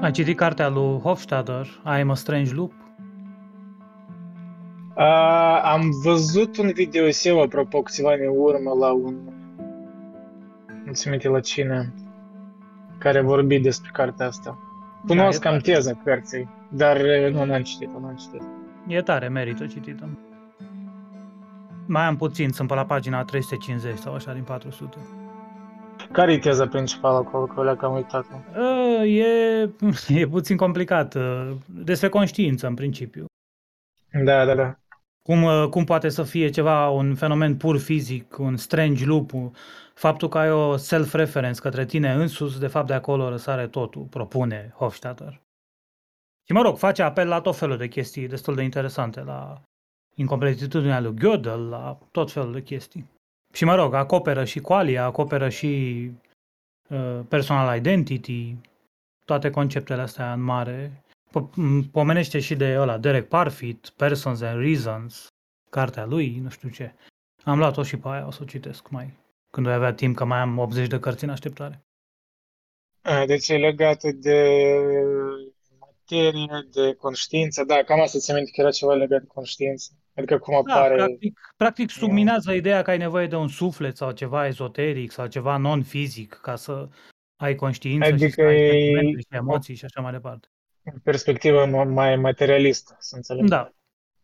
Ai citit cartea lui Hofstadter, I am a Strange Loop? Uh, am văzut un videoseu, apropo, câțiva ani în urmă, la un... Nu ți minte la cine, care vorbi despre cartea asta. Cunosc Da, e cam teza cărții, dar uh, nu n-am citit-o, n-am citit E tare, merită citită. Mai am puțin, sunt pe la pagina 350 sau așa din 400. Care e teza principală acolo, că le cam uitat Uh, E, e puțin complicat. uh, Despre conștiință, în principiu. Da, da, da. Cum, uh, cum poate să fie ceva, un fenomen pur fizic, un strange loop, un- faptul că ai o self-reference către tine însuți, de fapt de acolo răsare totul, propune Hofstadter. Și mă rog, face apel la tot felul de chestii destul de interesante, la incompletitudinea lui Gödel, la tot felul de chestii. Și mă rog, acoperă și qualia, acoperă și uh, personal identity, toate conceptele astea în mare. Po- m- Pomenește și de ăla, Derek Parfit, Persons and Reasons, cartea lui, nu știu ce. Am luat-o și pe aia, o să o citesc mai când voi avea timp, că mai am 80 de cărți în așteptare. A, Deci e legată de materie, de conștiință. Da, cam asta ți minte că era ceva legat de conștiință. Adică cum Da, apare... practic, practic subminează ideea că ai nevoie de un suflet sau ceva ezoteric sau ceva non-fizic ca să ai conștiință și Adică să ai e- sentimente și emoții și așa mai departe. în perspectivă ma- mai materialistă, să înțeleg. Da,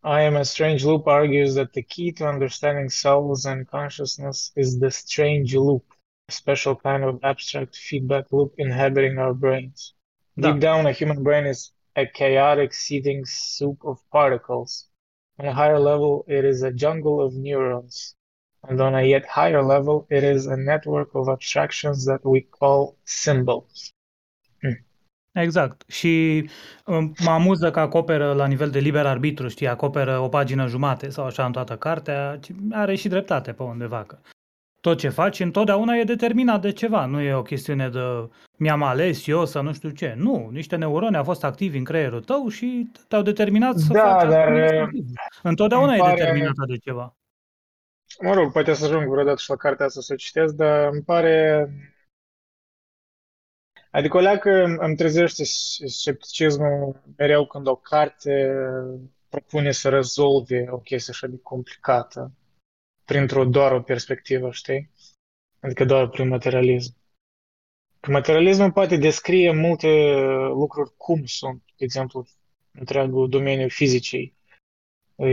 I am a strange loop argues that the key to understanding souls and consciousness is the strange loop, a special kind of abstract feedback loop inhabiting our brains. Da. Deep down, a human brain is a chaotic, seething soup of particles. On a higher level, it is a jungle of neurons. And on a yet higher level, it is a network of abstractions that we call symbols. exact. Și um, mă amuză că acoperă la nivel de liber arbitru, știi, acoperă o pagină jumate sau așa în toată cartea, are și dreptate pe undeva că tot ce faci întotdeauna e determinat de ceva, nu e o chestiune de mi-am ales eu să nu știu ce. Nu, niște neuroni au fost activi în creierul tău și te-au determinat să Da, faci asta dar, respectiv. Întotdeauna îmi e pare- determinată de ceva. Mă rog, poate să ajung vreodată și la cartea asta să o citesc, dar îmi pare... Adică o leacă îmi trezește scepticismul mereu când o carte propune să rezolve o chestie așa de complicată printr-o doar o perspectivă, știi? Adică doar prin materialism. Că materialismul poate descrie multe lucruri cum sunt, de exemplu, întreagul domeniu fizicii. E,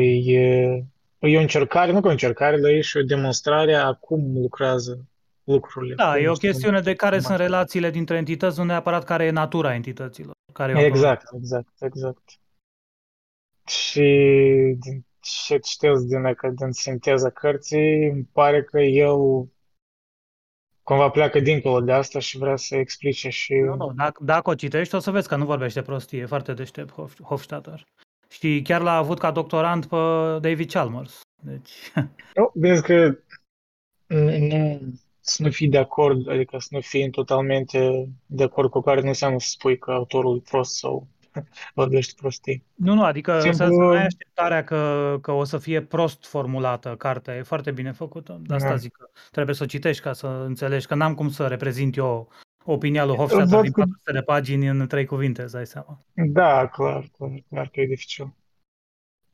e o încercare, nu că o încercare, dar e și o demonstrare a cum lucrează lucrurile. Da, cum e o sunt- chestiune de care cum sunt relațiile dintre entități, nu neapărat care e natura entităților. Care e o Exact, exact, exact. Și din ce citesc din, acă- din sinteza cărții, îmi pare că el cumva pleacă dincolo de asta și vrea să explice și... Nu, nu, dacă, dacă o citești, o să vezi că nu vorbește prostie, e foarte deștept Hof- Hofstadter. Și chiar l-a avut ca doctorant pe David Chalmers. Deci, Eu, vezi că nu, să nu fii de acord, adică să nu fii totalmente de acord cu care nu înseamnă să spui că autorul e prost sau vorbește prostii. nu, nu, adică să, Simplu- să nu ai așteptarea că, că o să fie prost formulată cartea, e foarte bine făcută. De asta Da. zic că trebuie să o citești ca să înțelegi, că n-am cum să reprezint eu opinia lui Hofstadter Văd din că- 400 de pagini în trei cuvinte, îți dai seama. Da, clar, clar, clar că e dificil.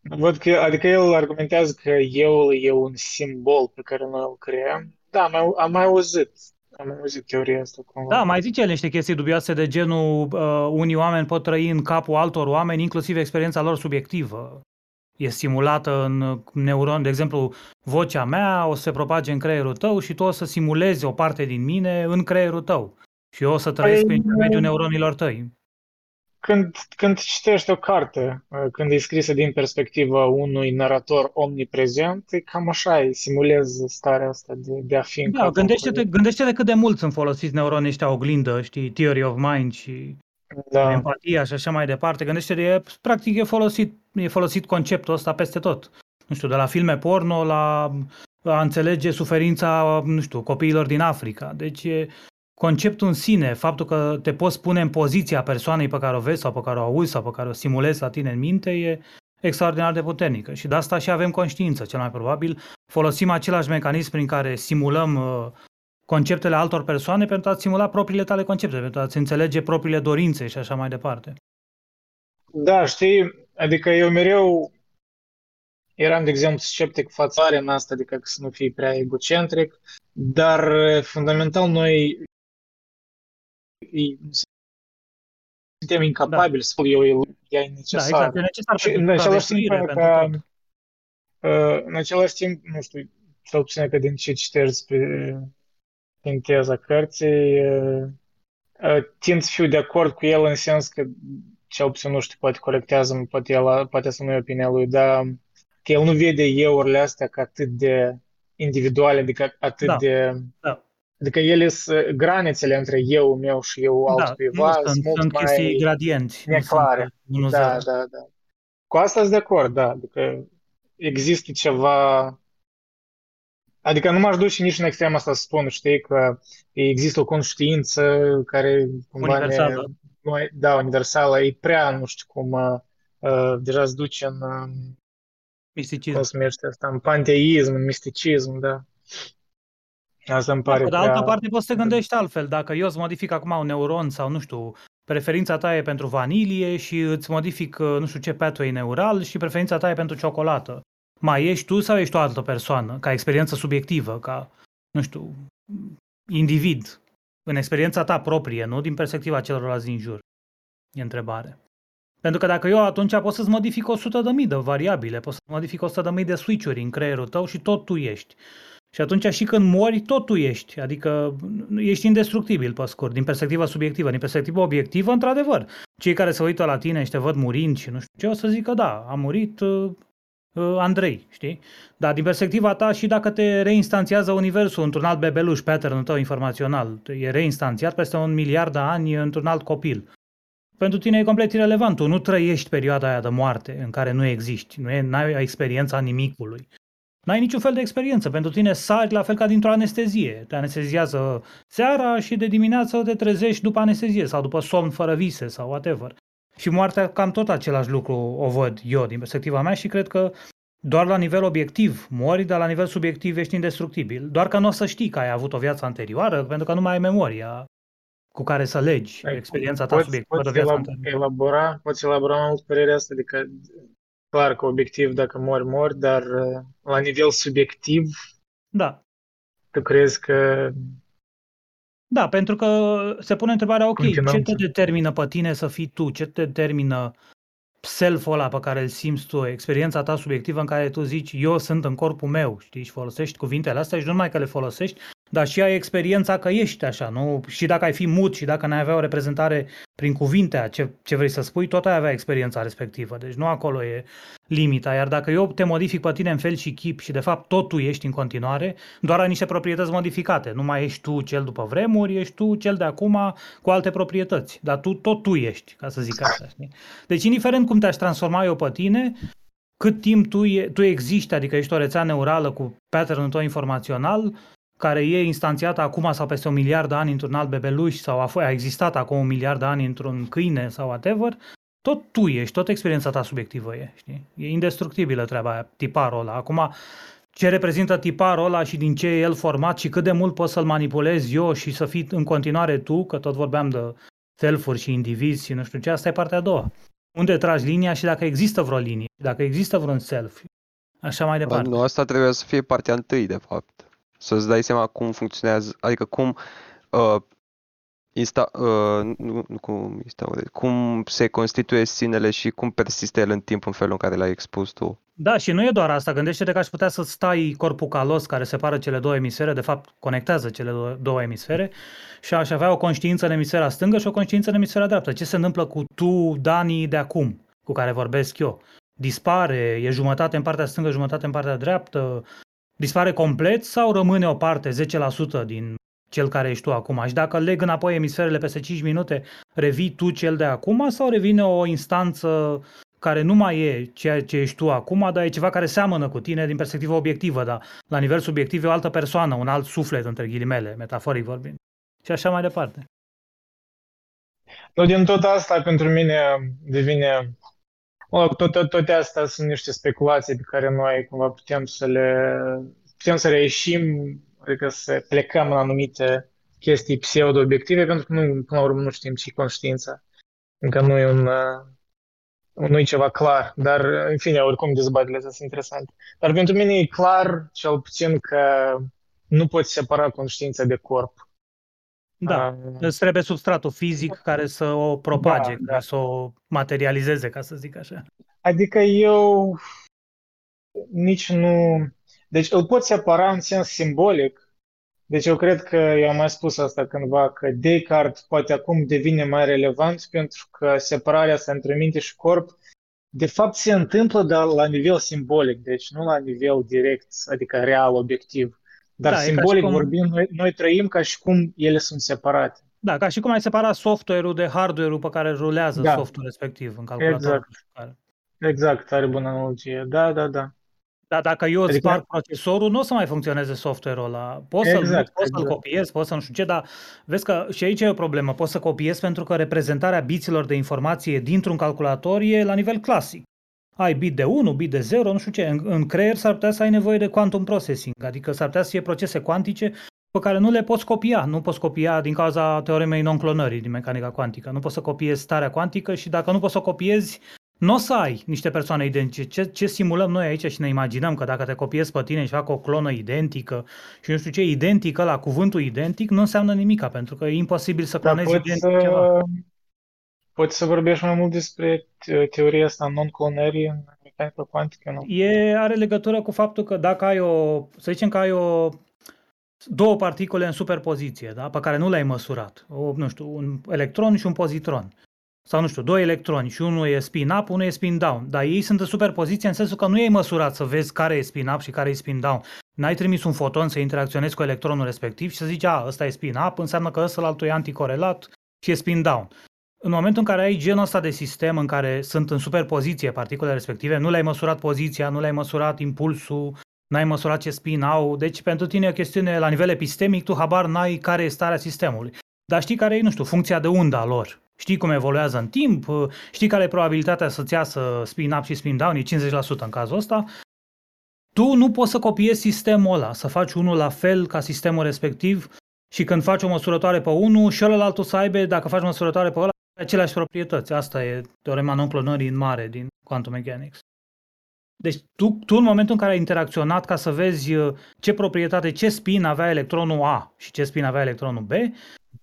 Văd că, adică el argumentează că eu e un simbol pe care noi îl creăm. Da, am, mai- am mai auzit, am auzit teoria asta cumva. Da, mai zice el niște chestii dubioase de genul uh, unii oameni pot trăi în capul altor oameni, inclusiv experiența lor subiectivă. E simulată în neuron, de exemplu, vocea mea o să se propage în creierul tău și tu o să simulezi o parte din mine în creierul tău. Și eu o să trăiesc Păi, prin intermediul neuronilor tăi. Când, când citești o carte, uh, când e scrisă din perspectiva unui narator omniprezent, e cam așa, îi simulezi starea asta de, de a fi în Da, capul gândește-te, lui. gândește-te cât de mult sunt folosiți neuronii ăștia oglindă, știi, theory of mind și Da, empatia și așa mai departe. Gândește-te, e, practic e folosit, e folosit conceptul ăsta peste tot. Nu știu, de la filme porno la a înțelege suferința, nu știu, copiilor din Africa. Deci e conceptul în sine, faptul că te poți pune în poziția persoanei pe care o vezi sau pe care o auzi sau pe care o simulezi la tine în minte e extraordinar de puternică. Și de asta și avem conștiință, cel mai probabil. Folosim același mecanism prin care simulăm uh, conceptele altor persoane pentru a-ți simula propriile tale concepte, pentru a-ți înțelege propriile dorințe și așa mai departe. Da, știi, adică eu mereu eram, de exemplu, sceptic față în asta, adică să nu fii prea egocentric, dar fundamental noi suntem incapabili da. să spun eu, e necesar. Da, exact, e necesar și în același timp, că, uh, în același timp, nu știu, cel puțin că din ce citești despre din teza cărții, uh, uh, tind să fiu de acord cu el în sens că cel puțin, nu știu, poate corectează poate, el, poate să nu e opinia lui, dar că el nu vede eurile astea ca atât de individuale, adică atât da. de... Da. Adică ele sunt granițele între eu meu și eu da, altcuiva sunt, sunt mult sunt mai chestii gradienți. Neclare. Da, da, da. Cu asta sunt de acord, da. Adică există ceva Adică nu m-aș duce nici în extrema asta să spun, știi, că există o conștiință care cumva universală. Ne, da, universală, e prea, nu știu cum, uh, deja se duce în uh, misticism. Cum se numește asta, în panteism, în misticism, da. Asta îmi pare da, prea... De altă parte poți să te gândești altfel. Dacă eu îți modific acum un neuron sau, nu știu, preferința ta e pentru vanilie și îți modific, uh, nu știu ce, pathway neural și preferința ta e pentru ciocolată. Mai ești tu sau ești o altă persoană, ca experiență subiectivă, ca, nu știu, individ, în experiența ta proprie, nu din perspectiva celorlalți din jur? E întrebare. Pentru că dacă eu atunci pot să-ți modific 100 de mii de variabile, pot să modific 100 de mii de switch-uri în creierul tău și tot tu ești. Și atunci și când mori, tot tu ești. Adică ești indestructibil, pe scurt, din perspectiva subiectivă. Din perspectiva obiectivă, într-adevăr. Cei care se uită la tine și te văd murind și nu știu ce, o să zică da, a murit uh, uh, Andrei, știi? Dar din perspectiva ta și dacă te reinstanțiază universul într-un alt bebeluș, pattern tău informațional, e reinstanțiat peste un miliard de ani într-un alt copil pentru tine e complet irelevant. Tu nu trăiești perioada aia de moarte în care nu existi, nu e, ai experiența nimicului. N-ai niciun fel de experiență. Pentru tine sari la fel ca dintr-o anestezie. Te anesteziază seara și de dimineață te trezești după anestezie sau după somn fără vise sau whatever. Și moartea cam tot același lucru o văd eu din perspectiva mea și cred că doar la nivel obiectiv mori, dar la nivel subiectiv ești indestructibil. Doar că nu o să știi că ai avut o viață anterioară, pentru că nu mai ai memoria cu care să legi Ai, experiența ta subiectivă de viața elab- elabora, Poți elabora mai mult părerea asta, adică clar că obiectiv dacă mori, mori, dar uh, la nivel subiectiv da. tu crezi că da, pentru că se pune întrebarea, ok, Continuăm. ce te determină pe tine să fii tu? Ce te determină self-ul ăla pe care îl simți tu, experiența ta subiectivă în care tu zici, eu sunt în corpul meu, știi, și folosești cuvintele astea și nu numai că le folosești, dar și ai experiența că ești așa, nu? Și dacă ai fi mut și dacă n-ai avea o reprezentare prin cuvinte ce, ce vrei să spui, tot ai avea experiența respectivă. Deci nu acolo e limita. Iar dacă eu te modific pe tine în fel și chip și de fapt tot tu ești în continuare, doar ai niște proprietăți modificate. Nu mai ești tu cel după vremuri, ești tu cel de acum cu alte proprietăți. Dar tu tot tu ești, ca să zic așa. Știi? Deci indiferent cum te-aș transforma eu pe tine, cât timp tu, e, tu existi, adică ești o rețea neurală cu pattern-ul tău informațional, care e instanțiată acum sau peste un miliard de ani într-un alt bebeluș sau a, f- a existat acum un miliard de ani într-un câine sau whatever, tot tu ești, tot experiența ta subiectivă e, știi? E indestructibilă treaba aia, tiparul ăla. Acum, ce reprezintă tiparul ăla și din ce e el format și cât de mult poți să-l manipulezi eu și să fii în continuare tu, că tot vorbeam de self și indivizi și nu știu ce, asta e partea a doua. Unde tragi linia și dacă există vreo linie, dacă există vreun self, așa mai departe. Nu, asta trebuie să fie partea întâi, de fapt să-ți dai seama cum funcționează, adică cum uh, insta, uh, nu, nu cum, insta, cum se constituie sinele și cum persistă el în timp în felul în care l-ai expus tu. Da, și nu e doar asta. Gândește-te că aș putea să stai corpul calos care separă cele două emisfere, de fapt conectează cele două, două emisfere și aș avea o conștiință în emisfera stângă și o conștiință în emisfera dreaptă. Ce se întâmplă cu tu, Dani, de acum, cu care vorbesc eu? Dispare, e jumătate în partea stângă, jumătate în partea dreaptă, dispare complet sau rămâne o parte, 10% din cel care ești tu acum? Și dacă leg înapoi emisferele peste 5 minute, revii tu cel de acum sau revine o instanță care nu mai e ceea ce ești tu acum, dar e ceva care seamănă cu tine din perspectivă obiectivă, dar la nivel subiectiv e o altă persoană, un alt suflet, între ghilimele, metaforic vorbind. Și așa mai departe. Nu, din tot asta, pentru mine devine tot, tot, toate astea sunt niște speculații pe care noi cumva putem să le putem să reieșim adică să plecăm la anumite chestii pseudo-obiective, pentru că nu, până la urmă nu știm ce conștiința. Încă nu e un, nu e ceva clar, dar în fine, oricum dezbaterile sunt interesante. Dar pentru mine e clar, cel puțin, că nu poți separa conștiința de corp. Da, uh, îți trebuie substratul fizic care să o propage, da, da. să o materializeze, ca să zic așa. Adică eu nici nu... Deci îl pot separa în sens simbolic. Deci eu cred că eu am mai spus asta cândva, că Descartes poate acum devine mai relevant pentru că separarea asta între minte și corp de fapt se întâmplă dar la nivel simbolic, deci nu la nivel direct, adică real, obiectiv. Dar da, simbolic cum... vorbind, noi, noi trăim ca și cum ele sunt separate. Da, ca și cum ai separa software-ul de hardware-ul pe care rulează da. softul respectiv în calculator. Exact. Exact, tare bună analogie. Da, da, da. Dar dacă eu îți adică... sparg procesorul, nu o să mai funcționeze software-ul ăla. Poți exact, să-l, poți exact. să-l copiezi, poți să nu știu ce, dar vezi că și aici e o problemă. Poți să copiezi pentru că reprezentarea biților de informație dintr-un calculator e la nivel clasic. Ai bit de 1, bit de 0, nu știu ce. În, în creier s-ar putea să ai nevoie de quantum processing, adică s-ar putea să fie procese cuantice pe care nu le poți copia. Nu poți copia din cauza teoremei non-clonării din mecanica cuantică. Nu poți să copiezi starea cuantică și dacă nu poți să o copiezi, nu o să ai niște persoane identice. Ce, ce simulăm noi aici și ne imaginăm că dacă te copiezi pe tine și fac o clonă identică și nu știu ce, identică la cuvântul identic, nu înseamnă nimica, pentru că e imposibil să clonezi identic să... ceva. Poți să vorbești mai mult despre teoria asta non-clonării în mecanica cuantică, nu? E, are legătură cu faptul că dacă ai o, să zicem că ai o două particule în superpoziție, da, pe care nu le-ai măsurat, o, nu știu, un electron și un pozitron sau nu știu, doi electroni și unul e spin-up, unul e spin-down, dar ei sunt în superpoziție în sensul că nu e măsurat să vezi care e spin-up și care e spin-down. N-ai trimis un foton să interacționezi cu electronul respectiv și să zici, a, ăsta e spin-up, înseamnă că ăsta altul e anticorelat și e spin-down. În momentul în care ai genul ăsta de sistem în care sunt în superpoziție particulele respective, nu le-ai măsurat poziția, nu le-ai măsurat impulsul, n-ai măsurat ce spin au, deci pentru tine e o chestiune la nivel epistemic, tu habar n-ai care e starea sistemului. Dar știi care e, nu știu, funcția de unda lor? Știi cum evoluează în timp, știi care e probabilitatea să-ți iasă spin-up și spin-down, e 50% în cazul ăsta, tu nu poți să copiezi sistemul ăla, să faci unul la fel ca sistemul respectiv și când faci o măsurătoare pe unul și ălalt să aibă, dacă faci măsurătoare pe ăla, aceleași proprietăți. Asta e teorema non-clonării în mare din Quantum Mechanics. Deci tu, tu în momentul în care ai interacționat ca să vezi ce proprietate, ce spin avea electronul A și ce spin avea electronul B,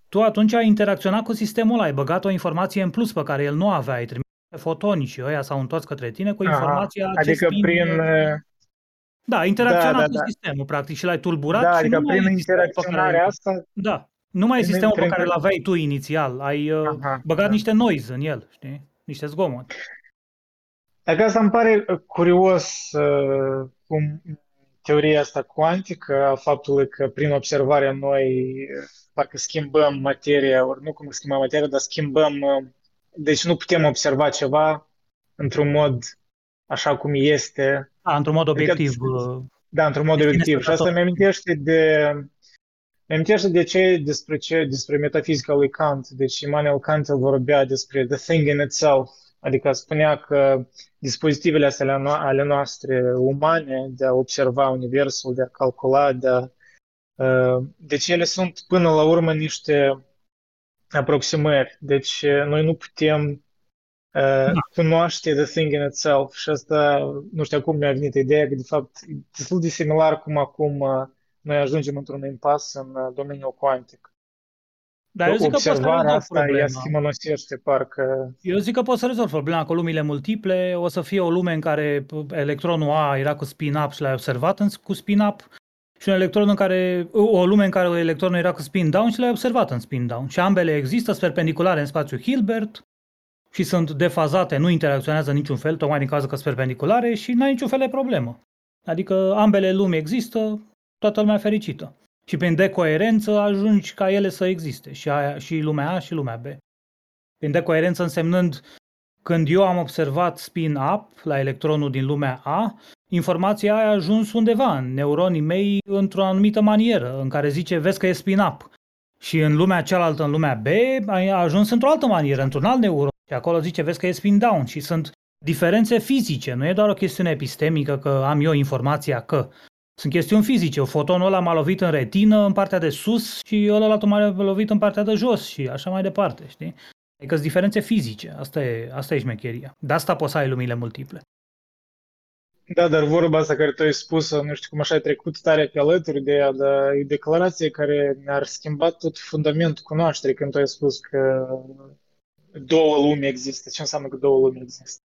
tu atunci ai interacționat cu sistemul ăla, ai băgat o informație în plus pe care el nu avea, ai trimis fotonii și ăia s-au întors către tine cu informația Aha, Adică ce prin... Da, ai interacționat da, da, da. cu sistemul, practic, și l-ai tulburat da, și adică nu prin mai interacționarea care... asta... Da, nu mai e sistemul prin... pe care îl aveai tu inițial, ai uh, Aha, băgat da. niște noise în el, știi? Niște zgomot. Dacă asta îmi pare uh, curios uh, cum teoria asta cuantică, a faptului că prin observarea noi parcă schimbăm materia, ori nu cum schimbăm materia, dar schimbăm, uh, deci nu putem observa ceva într-un mod așa cum este. Da, într-un mod adică obiectiv. Adică, da, într-un mod obiectiv. Și asta mi amintește de mi amintește de ce, despre ce, despre metafizica lui Kant. Deci Immanuel Kant el vorbea despre the thing in itself, adică spunea că dispozitivele astea ale noastre umane de a observa universul, de a calcula, de a Uh, deci ele sunt până la urmă niște aproximări. Deci uh, noi nu putem uh, da. cunoaște the thing in itself și asta, nu știu acum mi-a venit ideea că de fapt e destul de similar cum acum noi ajungem într-un impas în domeniul cuantic. Dar eu zic că Observarea că asta ea schimonosește parcă... Eu zic că poți să rezolvi problema cu lumile multiple. O să fie o lume în care electronul A era cu spin-up și l-ai observat cu spin-up și un electron în care, o lume în care electronul era cu spin down și l-ai observat în spin down. Și ambele există, sunt perpendiculare în spațiu Hilbert și sunt defazate, nu interacționează niciun fel, tocmai din cauza că sunt perpendiculare și n-ai niciun fel de problemă. Adică ambele lumi există, toată lumea fericită. Și prin decoerență ajungi ca ele să existe, și, aia, și lumea A și lumea B. Prin decoerență însemnând când eu am observat spin-up la electronul din lumea A, informația aia a ajuns undeva în neuronii mei într-o anumită manieră, în care zice, vezi că e spin-up. Și în lumea cealaltă, în lumea B, a ajuns într-o altă manieră, într-un alt neuron. Și acolo zice, vezi că e spin-down. Și sunt diferențe fizice, nu e doar o chestiune epistemică că am eu informația că. Sunt chestiuni fizice. Fotonul ăla m-a lovit în retină, în partea de sus și ăla m-a lovit în partea de jos și așa mai departe, știi? Adică sunt diferențe fizice. Asta e, asta e șmecheria. De asta poți să ai lumile multiple. Da, dar vorba asta care tu ai spus nu știu cum așa ai trecut tare pe alături de ea, dar e declarație care mi-ar schimbat tot fundamentul cunoașterii când tu ai spus că două lumi există. Ce înseamnă că două lumi există?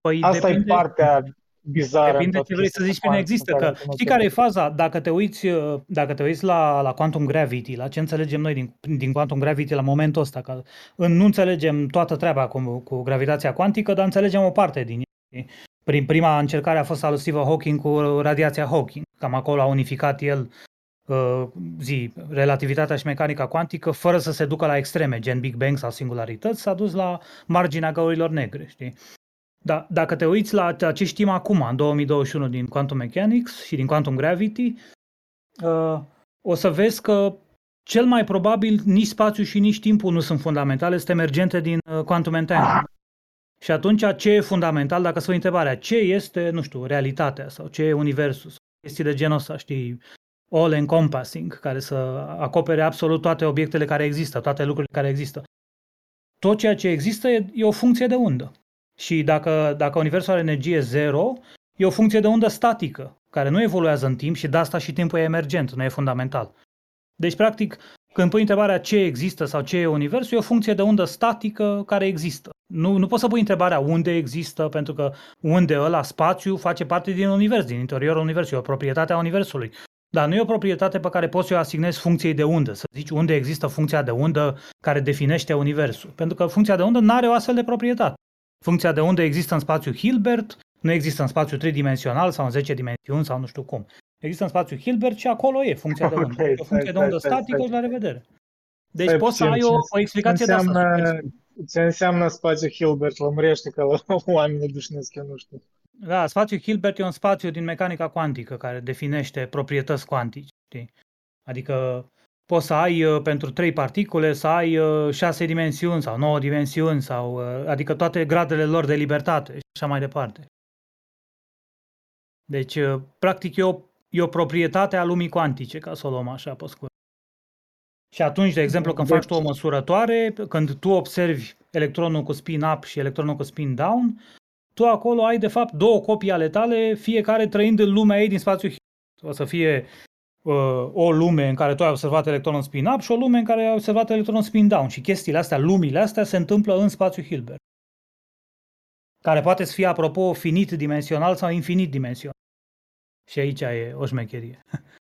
Păi Asta depinde, e partea bizară. depinde ce vrei să zici prin există. Că știi care e faza? Dacă te uiți, dacă te uiți la, la quantum gravity, la ce înțelegem noi din, din quantum gravity la momentul ăsta, că nu înțelegem toată treaba cu, cu gravitația cuantică, dar înțelegem o parte din ea. Prin prima încercare a fost a lui Stephen Hawking cu radiația Hawking. Cam acolo a unificat el uh, zi, relativitatea și mecanica cuantică fără să se ducă la extreme, gen Big Bang sau singularități, s-a dus la marginea găurilor negre, știi? Da, dacă te uiți la, ce știm acum, în 2021, din Quantum Mechanics și din Quantum Gravity, uh, o să vezi că cel mai probabil nici spațiu și nici timpul nu sunt fundamentale, sunt emergente din uh, Quantum Entanglement. Și atunci ce e fundamental, dacă se întrebarea, ce este, nu știu, realitatea sau ce e universul, sau chestii de genul ăsta, știi, all-encompassing, care să acopere absolut toate obiectele care există, toate lucrurile care există. Tot ceea ce există e, e o funcție de undă. Și dacă, dacă universul are energie zero, e o funcție de undă statică, care nu evoluează în timp și de asta și timpul e emergent, nu e fundamental. Deci, practic, când pui întrebarea ce există sau ce e universul, e o funcție de undă statică care există. Nu, nu poți să pui întrebarea unde există, pentru că unde ăla, spațiu, face parte din univers, din interiorul universului, e o proprietate a universului. Dar nu e o proprietate pe care poți să o asignezi funcției de undă, să zici unde există funcția de undă care definește universul. Pentru că funcția de undă nu are o astfel de proprietate. Funcția de undă există în spațiu Hilbert, nu există în spațiu tridimensional sau în 10 dimensiuni sau nu știu cum. Există în spațiu Hilbert și acolo e funcția de undă. Okay, o funcție de undă statică și la revedere. Deci stai poți să ai o, o explicație ce înseamnă, de asta. Ce înseamnă spațiu Hilbert? Lămurește că oamenii dușnesc, eu nu știu. Da, spațiul Hilbert e un spațiu din mecanica cuantică care definește proprietăți cuantice. Știi? Adică poți să ai uh, pentru trei particule să ai uh, șase dimensiuni sau nouă dimensiuni, sau, uh, adică toate gradele lor de libertate și așa mai departe. Deci, practic, e o, e o proprietate a lumii cuantice, ca să o luăm așa pe scurt. Și atunci, de exemplu, când deci... faci tu o măsurătoare, când tu observi electronul cu spin up și electronul cu spin down, tu acolo ai, de fapt, două copii ale tale, fiecare trăind în lumea ei din spațiu. O să fie uh, o lume în care tu ai observat electronul spin up și o lume în care ai observat electronul spin down. Și chestiile astea, lumile astea, se întâmplă în spațiu Hilbert. Care poate să fie, apropo, finit dimensional sau infinit dimensional. Și aici e o șmecherie.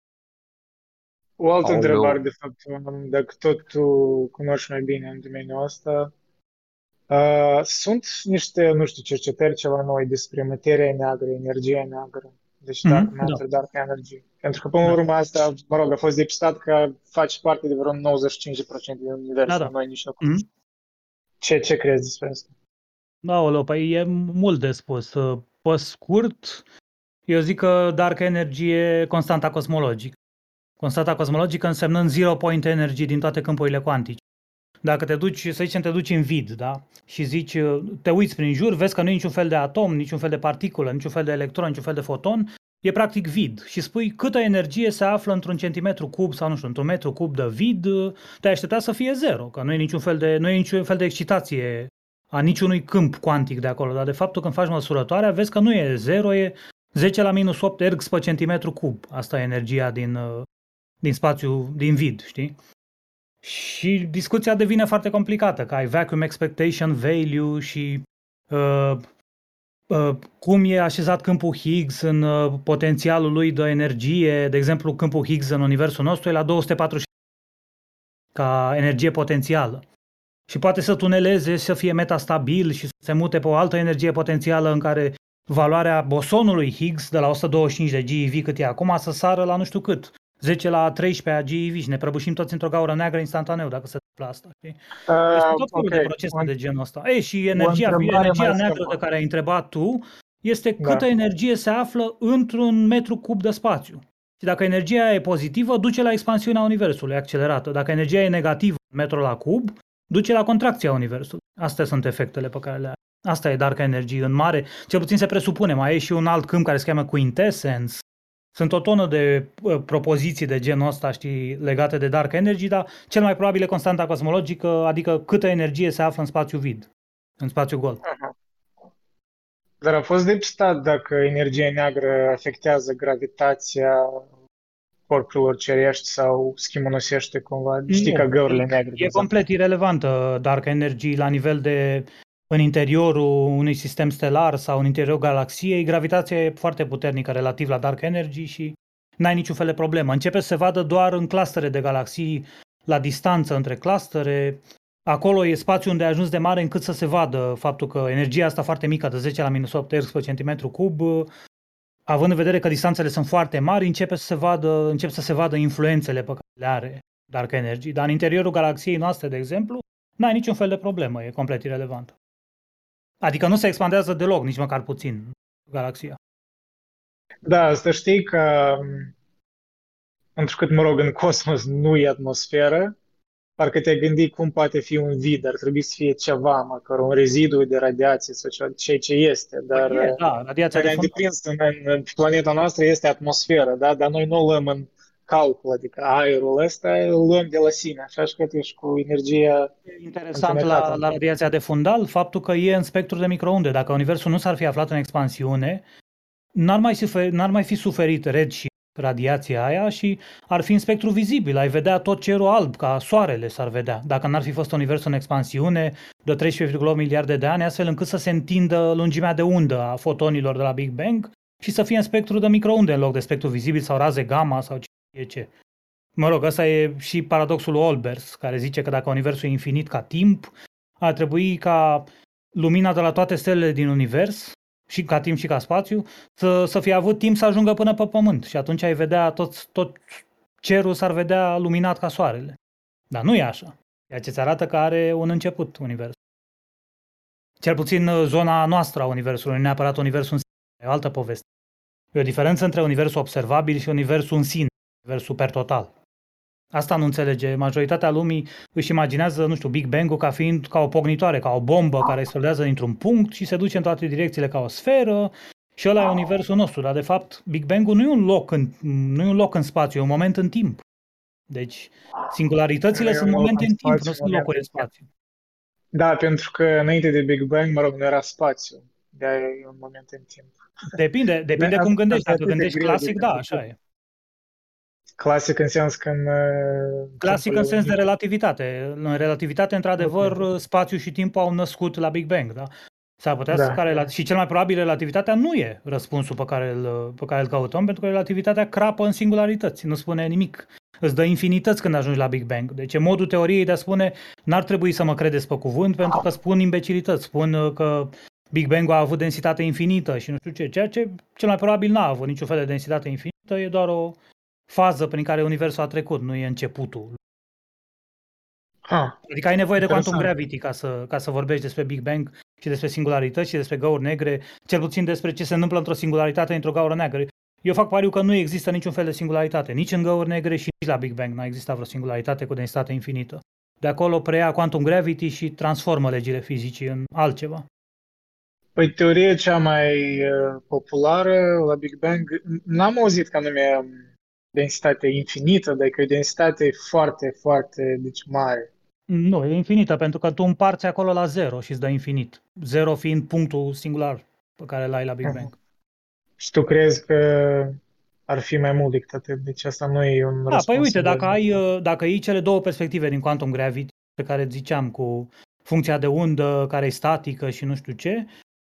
O altă Aoleu. întrebare, de fapt, dacă tot tu cunoști mai bine în domeniul ăsta, uh, sunt niște, nu știu, cercetări ceva noi despre materia neagră, energia neagră, deci mm-hmm, dark matter, da. dark energy. Pentru că, până la urmă, asta, mă rog, a fost depistat că face parte de vreo 95% din univers, da, da. noi nici nu mm-hmm. Ce, ce crezi despre asta? Da, o păi e mult de spus. Pe scurt, eu zic că dark energy e constanta cosmologică. Constanta cosmologică însemnând zero point energy din toate câmpurile cuantice. Dacă te duci, să zicem, te duci în vid, da? Și zici, te uiți prin jur, vezi că nu e niciun fel de atom, niciun fel de particulă, niciun fel de electron, niciun fel de foton, e practic vid. Și spui câtă energie se află într-un centimetru cub sau nu știu, într-un metru cub de vid, te-ai aștepta să fie zero, că nu e niciun fel de, nu e niciun fel de excitație a niciunui câmp cuantic de acolo, dar de fapt când faci măsurătoarea vezi că nu e zero, e 10 la minus 8 ergs pe centimetru cub. Asta e energia din, din spațiu, din vid, știi? Și discuția devine foarte complicată, că ai vacuum expectation value și uh, uh, cum e așezat câmpul Higgs în uh, potențialul lui de energie. De exemplu, câmpul Higgs în universul nostru e la 240 ca energie potențială. Și poate să tuneleze, să fie metastabil și să se mute pe o altă energie potențială în care valoarea bosonului Higgs de la 125 de GeV cât e acum să sară la nu știu cât, 10 la 13 a GeV și ne prăbușim toți într-o gaură neagră instantaneu dacă se întâmplă asta. Știi? Uh, este tot okay. de procese de genul ăsta. Ei, și energia, energia neagră de care ai întrebat tu este da. câtă energie se află într-un metru cub de spațiu. Și dacă energia e pozitivă, duce la expansiunea Universului accelerată. Dacă energia e negativă, metru la cub, duce la contracția Universului. Astea sunt efectele pe care le are. Asta e dark energy în mare. Cel puțin se presupune. Mai e și un alt câmp care se cheamă quintessence. Sunt o tonă de uh, propoziții de genul ăsta, știi, legate de dark energy, dar cel mai probabil e constanta cosmologică, adică câtă energie se află în spațiu vid, în spațiu gol. Aha. Dar a fost depistat dacă energia neagră afectează gravitația corpurilor cerești sau schimonosește cumva, știi, Nu, ca găurile e, negre. de e exemplu. complet irelevantă dark energy la nivel de în interiorul unui sistem stelar sau în interiorul galaxiei. Gravitația e foarte puternică relativ la dark energy și n-ai niciun fel de problemă. Începe să se vadă doar în clustere de galaxii, la distanță între clustere. Acolo e spațiu unde a ajuns de mare încât să se vadă faptul că energia asta foarte mică, de 10 la minus 8 Hz pe centimetru cub, având în vedere că distanțele sunt foarte mari, începe să se vadă, încep să se vadă influențele pe care le are dark energy. Dar în interiorul galaxiei noastre, de exemplu, n-ai niciun fel de problemă, e complet irelevant. Adică nu se expandează deloc, nici măcar puțin, galaxia. Da, asta știi că, m, întrucât, mă rog, în cosmos nu e atmosferă, parcă te-ai gândit cum poate fi un vid, ar trebui să fie ceva, măcar un rezidu de radiație sau ceva, ceea ce este, dar Păi e, da, radiația care de am fundal. deprins în, în, în planeta noastră este atmosferă, da? dar noi nu o luăm în calcul, adică aerul ăsta îl luăm de la sine, așa și că ești cu energia E interesant la, întunecată. la radiația de fundal faptul că e în spectru de microunde. Dacă Universul nu s-ar fi aflat în expansiune, n-ar mai, sufer, n-ar mai fi suferit red și radiația aia și ar fi în spectru vizibil. Ai vedea tot cerul alb, ca soarele s-ar vedea. Dacă n-ar fi fost Universul în expansiune de 13,8 miliarde de ani, astfel încât să se întindă lungimea de undă a fotonilor de la Big Bang și să fie în spectru de microunde în loc de spectru vizibil sau raze gamma sau ce e ce. Mă rog, ăsta e și paradoxul lui Olbers, care zice că dacă Universul e infinit ca timp, ar trebui ca lumina de la toate stelele din univers, și ca timp și ca spațiu, să, să fie avut timp să ajungă până pe Pământ. Și atunci ai vedea tot, tot cerul s-ar vedea luminat ca soarele. Dar nu e așa. Ceea ce ți arată că are un început universul. Cel puțin uh, zona noastră a universului, nu neapărat universul în sine, e o altă poveste. E o diferență între universul observabil și universul în sine, universul per total. Asta nu înțelege. Majoritatea lumii își imaginează, nu știu, Big Bang-ul ca fiind ca o pognitoare, ca o bombă care explodează dintr-un punct și se duce în toate direcțiile ca o sferă și ăla e universul nostru. Dar, de fapt, Big Bang-ul nu e un loc în, nu e un loc în spațiu, e un moment în timp. Deci, singularitățile Nu e sunt un loc momente în în timp, spațiu, nu sunt moment locuri în în timp. spațiu. Da, pentru că înainte de Big Bang, mă rog, nu era spațiu. De-aia e un moment în timp. Depinde, depinde Da, cum asta- gândești. asta e Dacă atât de gândești greu de clasic, da, conceput. așa e. Clasic în sens că în... uh, Clasic în câmpurile sens de unite. relativitate. În relativitate, într-adevăr, Ok. spațiu și timpul au născut la Big Bang, da? S-ar putea Da. să care, rela- și cel mai probabil relativitatea nu e răspunsul pe care, îl, pe care îl căutăm, pentru că relativitatea crapă în singularități, nu spune nimic. Îți dă infinități când ajungi la Big Bang. Deci e modul teoriei de a spune n-ar trebui să mă credeți pe cuvânt pentru că spun imbecilități, spun uh, că Big Bang a avut densitate infinită și nu știu ce, ceea ce cel mai probabil n-a avut niciun fel de densitate infinită, e doar o fază prin care universul a trecut, nu e începutul. Ah, Adică ai nevoie de quantum Interesant. gravity ca să, ca să vorbești despre Big Bang și despre singularități și despre găuri negre, cel puțin despre ce se întâmplă într-o singularitate într-o gaură neagră. Eu fac pariu că nu există niciun fel de singularitate, nici în găuri negre și nici la Big Bang n-a existat vreo singularitate cu densitate infinită. De acolo preia quantum gravity și transformă legile fizicii în altceva. Păi teoria cea mai uh, populară la Big Bang, n- n-am auzit că anume um, densitate infinită, dar că e densitate foarte, foarte, deci mare. Nu, e infinită, pentru că tu împarți acolo la zero și îți dă infinit. Zero fiind punctul singular pe care l-ai la Big Bang. Și tu crezi că ar fi mai mult decât atât, deci asta nu e un Da, răspuns. păi uite, de- dacă ai, uh, dacă iei cele două perspective din quantum gravity, pe care ziceam, cu funcția de undă care e statică și nu știu ce,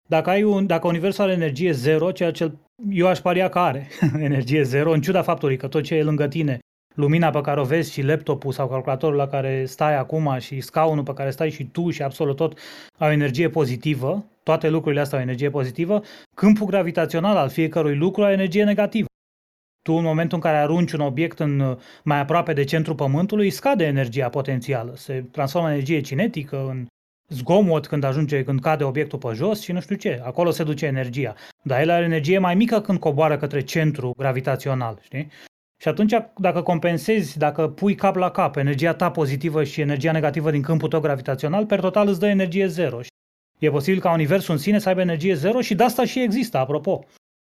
dacă, ai un, dacă universul are energie zero, ceea ce eu aș paria că are energie zero, în ciuda faptului că tot ce e lângă tine, lumina pe care o vezi și laptopul sau calculatorul la care stai acum și scaunul pe care stai și tu și absolut tot au energie pozitivă, toate lucrurile astea au energie pozitivă, câmpul gravitațional al fiecărui lucru are energie negativă. Tu în momentul în care arunci un obiect în, mai aproape de centrul Pământului, scade energia potențială, se transformă în energie cinetică, în zgomot când ajunge, când cade obiectul pe jos și nu știu ce. Acolo se duce energia. Dar el are energie mai mică când coboară către centru gravitațional, știi? Și atunci, dacă compensezi, dacă pui cap la cap energia ta pozitivă și energia negativă din câmpul tău gravitațional, per total îți dă energie zero. E posibil ca universul în sine să aibă energie zero și de asta și există, apropo.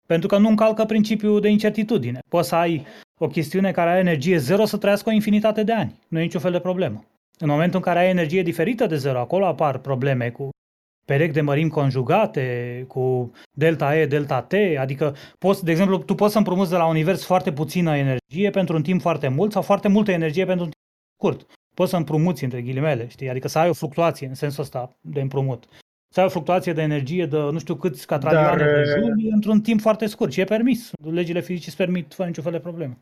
Pentru că nu încalcă principiul de incertitudine. Poți să ai o chestiune care are energie zero să trăiască o infinitate de ani. Nu e niciun fel de problemă. În momentul în care ai energie diferită de zero, acolo apar probleme cu perechi de mărimi conjugate, cu delta E, delta T, adică poți, de exemplu, tu poți să împrumuți de la univers foarte puțină energie pentru un timp foarte mult sau foarte multă energie pentru un timp scurt. Poți să împrumuți între ghilimele, știi? Adică să ai o fluctuație în sensul ăsta de împrumut. Să ai o fluctuație de energie de nu știu câți catradioane Dar, de juli într-un timp foarte scurt și e permis. Legile fizicii îți permit fără niciun fel de problemă.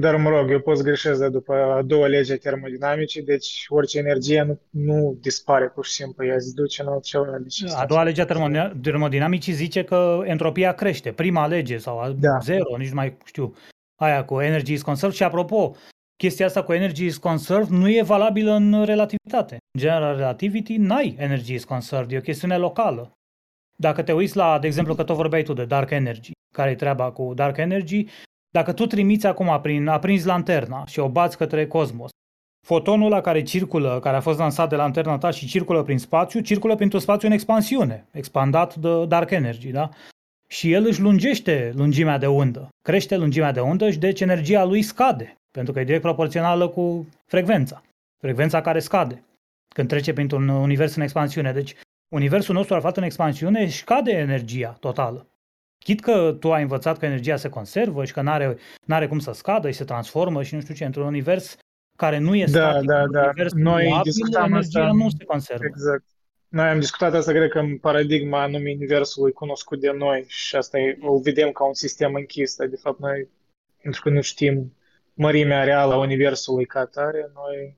Dar mă rog, eu pot să greșesc de după a doua lege termodinamice, deci orice energie nu, nu dispare pur și simplu, ea se duce în altceva. Deci A doua lege a termo- termodinamicii zice că entropia crește. Prima lege sau a Da. zero, nici nu mai știu, aia cu energy is conserved. Și apropo, chestia asta cu energy is conserved nu e valabilă în relativitate. În general relativity n-ai energy is conserved, e o chestiune locală. Dacă te uiți la, de exemplu, că tot vorbeai tu de dark energy, care e treaba cu dark energy, dacă tu trimiți acum prin, aprinzi lanterna și o bați către cosmos, fotonul ăla care circulă, care a fost lansat de lanterna ta și circulă prin spațiu, circulă printr-un spațiu în expansiune, expandat de dark energy, da? Și el își lungește lungimea de undă, crește lungimea de undă și deci energia lui scade, pentru că e direct proporțională cu frecvența, frecvența care scade când trece printr-un univers în expansiune. Deci universul nostru aflat în expansiune își scade energia totală. Chit că tu ai învățat că energia se conservă și că n-are, n-are cum să scadă și se transformă și nu știu ce, într-un univers care nu e Da, static, da, un da. univers Noi moabil, discutam energia asta în- nu se conservă. Exact. Noi am discutat asta, cred că, în paradigma anume universului cunoscut de noi și asta e, o vedem ca un sistem închis, dar de fapt noi, pentru că nu știm mărimea reală a universului ca atare, noi,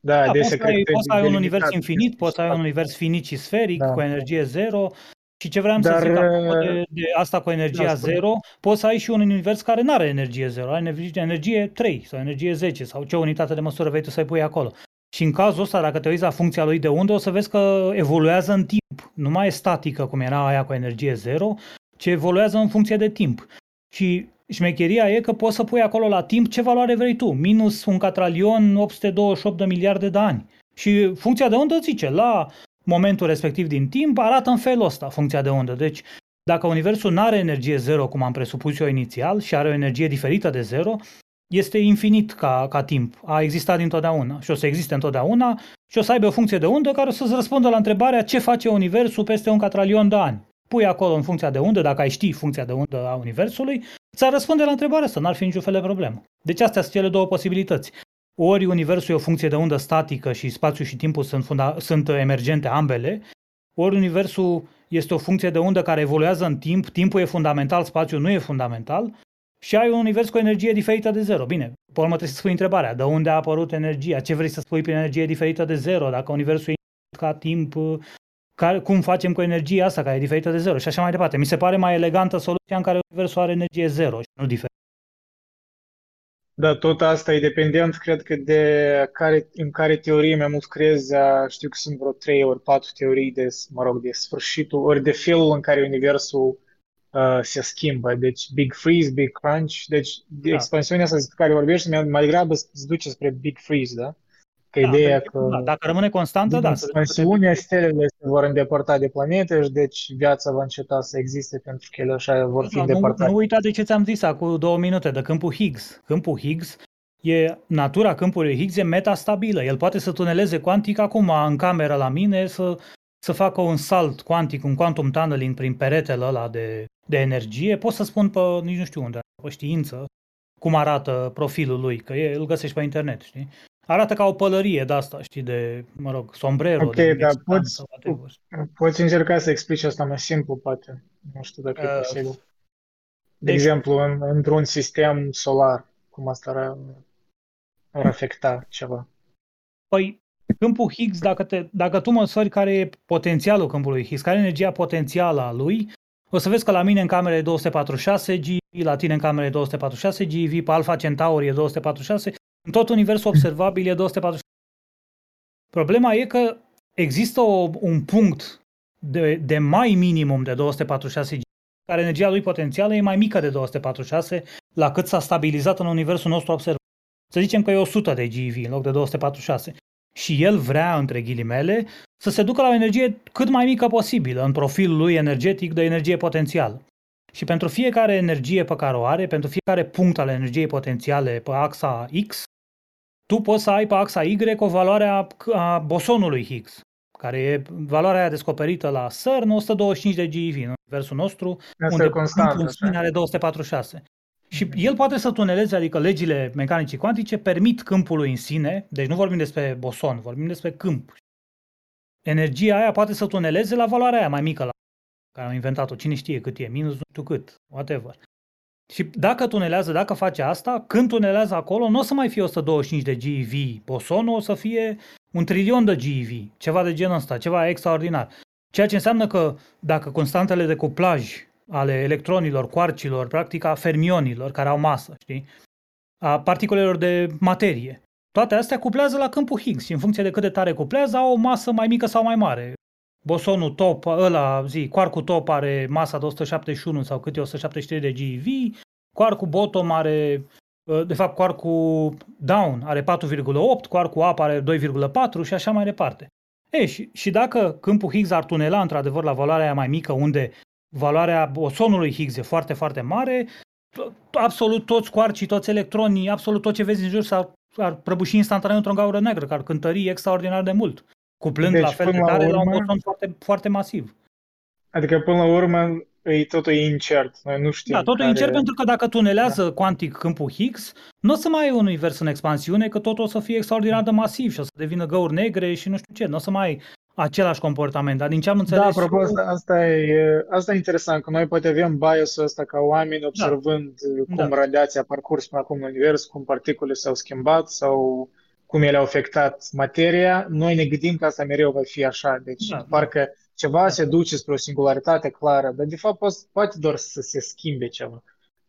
da, Da, adesea poți să cred ai, că e poți să ai un delimitat. univers infinit, poți să ai un univers finit și sferic, Da. cu energie zero. Și ce vreau să Dar, zic apropo uh, de, de asta cu energia da, spune. zero, poți să ai și un univers care nu are energie zero, are energie, energie 3 sau energie 10 sau ce unitate de măsură vrei tu să-i pui acolo. Și în cazul ăsta, dacă te uiți la funcția lui de undă, o să vezi că evoluează în timp. Nu mai e statică cum era aia cu energie zero, ci evoluează în funcție de timp. Și șmecheria e că poți să pui acolo la timp ce valoare vrei tu, minus un catralion 828 de miliarde de ani. Și funcția de undă zice, la momentul respectiv din timp, arată în felul ăsta funcția de undă. Deci, dacă Universul nu are energie zero, cum am presupus eu inițial, și are o energie diferită de zero, este infinit ca, ca timp. A existat dintotdeauna și o să existe întotdeauna și o să aibă o funcție de undă care o să-ți răspundă la întrebarea ce face Universul peste un catralion de ani. Pui acolo în funcția de undă, dacă ai ști funcția de undă a Universului, ți-ar răspunde la întrebarea asta, n-ar fi niciun fel de problemă. Deci astea sunt cele două posibilități. Ori Universul e o funcție de undă statică și spațiul și timpul sunt, funda- sunt emergente ambele, ori Universul este o funcție de undă care evoluează în timp, timpul e fundamental, spațiul nu e fundamental, și ai un univers cu energie diferită de zero. Bine, pe urmă trebuie să spui întrebarea, de unde a apărut energia, ce vrei să spui prin energie diferită de zero, dacă Universul e ca timp, care, cum facem cu energia asta care e diferită de zero și așa mai departe. Mi se pare mai elegantă soluția în care Universul are energie zero și nu diferită. Da, tot asta e dependent, cred că, de care, în care teorie mai mult crezi, a, știu că sunt vreo trei ori patru teorii de, mă rog, de sfârșitul, ori de felul în care universul uh, se schimbă. Deci Big Freeze, Big Crunch, deci Da. expansiunea asta despre care vorbești mai, mai degrabă se duce spre Big Freeze, da? Că Da, ideea deci, că da, dacă rămâne constantă, din da. să- expansiunea stelele se vor îndepărta de planete și deci viața va înceta să existe pentru că ele așa vor fi Da, nu, îndepărtate. nu uita de ce ți-am zis acum două minute, de câmpul Higgs. Câmpul Higgs e, natura câmpului Higgs e metastabilă. El poate să tuneleze cuantic acum în cameră la mine, să, să facă un salt cuantic, un quantum tunneling prin peretele ăla de, de energie. Pot să spun pe, nici nu știu unde, pe știință, cum arată profilul lui, că e, îl găsești pe internet, știi? Arată ca o pălărie de asta, știi, de, mă rog, sombrero, Ok, de dar mexican poți- sau whatever. Poți încerca să explici asta mai simplu, poate. Nu știu dacă e Uh, posibil. De deci- exemplu, în, într-un sistem solar, cum asta ar, ar afecta ceva. Păi, câmpul Higgs, dacă, te, dacă tu măsori care e potențialul câmpului Higgs, care e energia potențială a lui, o să vezi că la mine în cameră e 246 GeV, la tine în cameră e 246 GeV, pe Alpha Centauri e 246, în tot universul observabil e 246. Problema e că există o, un punct de, de mai minimum de 246 GeV, care energia lui potențială e mai mică de 246, la cât s-a stabilizat în universul nostru observabil. Să zicem că e 100 de GeV în loc de 246. Și el vrea, între ghilimele, să se ducă la o energie cât mai mică posibilă în profilul lui energetic de energie potențială. Și pentru fiecare energie pe care o are, pentru fiecare punct al energiei potențiale pe axa X, tu poți să ai pe axa Y o valoare a, a bosonului Higgs, care e valoarea aia descoperită la CERN, 125 de GeV în universul nostru, Asta unde e constant, în sine așa. are 246. Și el poate să tuneleze, adică legile mecanicii cuantice permit câmpului în sine, deci nu vorbim despre boson, vorbim despre câmp. Energia aia poate să tuneleze la valoarea aia mai mică la care au inventat-o, cine știe cât e, minus nu știu cât, whatever. Și dacă tunelează, dacă face asta, când tunelează acolo, nu o să mai fie 125 de GeV bosonul, o să fie un trilion de GeV, ceva de genul ăsta, ceva extraordinar. Ceea ce înseamnă că dacă constantele de cuplaj ale electronilor, quarcilor, practic a fermionilor care au masă, știi? A particulelor de materie. Toate astea cuplează la câmpul Higgs și în funcție de cât de tare cuplează au o masă mai mică sau mai mare. Bosonul top, ăla, zi, quarkul top are masa de 171 sau câte 173 de GeV, quarkul bottom are, de fapt quarkul down are 4,8, quarkul up are 2,4 și așa mai departe. Ei, și, și dacă câmpul Higgs ar tunela într-adevăr la valoarea aia mai mică, unde valoarea bosonului Higgs e foarte, foarte mare, absolut toți quarcii, toți electronii, absolut tot ce vezi în jur s-ar, ar prăbuși instantaneu într-o gaură neagră, care ar cântări extraordinar de mult, cuplând deci, la fel de tare la, urmă, la un boson foarte, foarte masiv. Adică până la urmă e, totul e incert, noi nu știm Da, totul care... e incert pentru că dacă tunelează da. cuantic câmpul Higgs, nu o să mai ai un univers în expansiune, că totul o să fie extraordinar de masiv și o să devină găuri negre și nu știu ce, nu o să mai ai același comportament, dar din ce am înțeles... Da, apropo, asta, asta, e, asta e interesant, că noi poate avem bias-ul ăsta ca oameni observând da. cum da. radiația a parcurs până acum în univers, cum particule s-au schimbat sau cum ele au afectat materia, noi ne gândim că asta mereu va fi așa, deci da, parcă da. ceva da. se duce spre o singularitate clară, dar de fapt poate, poate doar să se schimbe ceva.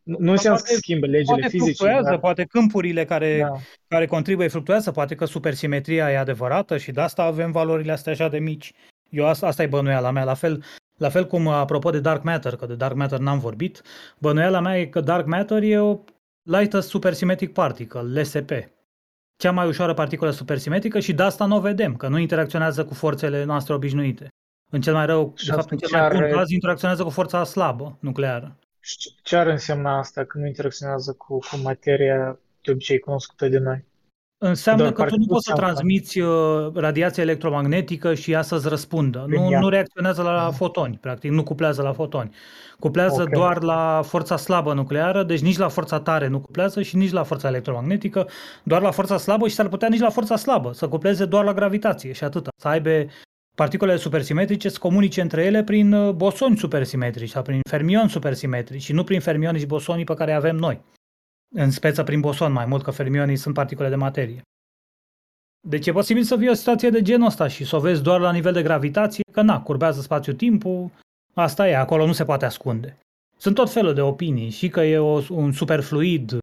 Nu, nu înseamnă să schimbe legile poate fizice. Fluctuează, dar... Poate câmpurile care, da. care contribuie fluctuează, poate că supersimetria e adevărată și de asta avem valorile astea așa de mici. Eu asta, asta e bănuiala mea. La fel, la fel cum apropo de Dark Matter, că de Dark Matter n-am vorbit, bănuiala mea e că Dark Matter e o Lightest Supersymmetric Particle, LSP. Cea mai ușoară particulă supersimetrică și de asta nu o vedem, că nu interacționează cu forțele noastre obișnuite. În cel mai rău, și de fapt, în cel mai bun caz, interacționează cu forța slabă nucleară. Ce ar însemna asta că nu interacționează cu, cu materia de obicei cunoscută de noi? Înseamnă că tu nu poți să transmiți uh, radiația electromagnetică și ea să-ți răspundă. Nu, nu reacționează la fotoni, practic, nu cuplează la fotoni. Cuplează okay. doar la forța slabă nucleară, deci nici la forța tare nu cuplează și nici la forța electromagnetică, doar la forța slabă și s-ar putea nici la forța slabă, să cupleze doar la gravitație și atât. Să aibă particulele supersimetrice să comunice între ele prin uh, bosoni supersimetrici sau prin fermioni supersimetrici și nu prin fermionii și bosonii pe care avem noi. În speță prin boson mai mult, că fermionii sunt particule de materie. Deci e posibil să fie o situație de genul ăsta și să o vezi doar la nivel de gravitație, că na, curbează spațiu-timpul, asta e, acolo nu se poate ascunde. Sunt tot felul de opinii, și că e o, un superfluid,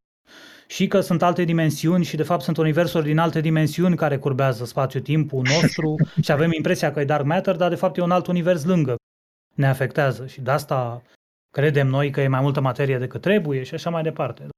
și că sunt alte dimensiuni și de fapt sunt universuri din alte dimensiuni care curbează spațiu-timpul nostru și avem impresia că e dark matter, dar de fapt e un alt univers lângă. Ne afectează și de asta credem noi că e mai multă materie decât trebuie și așa mai departe.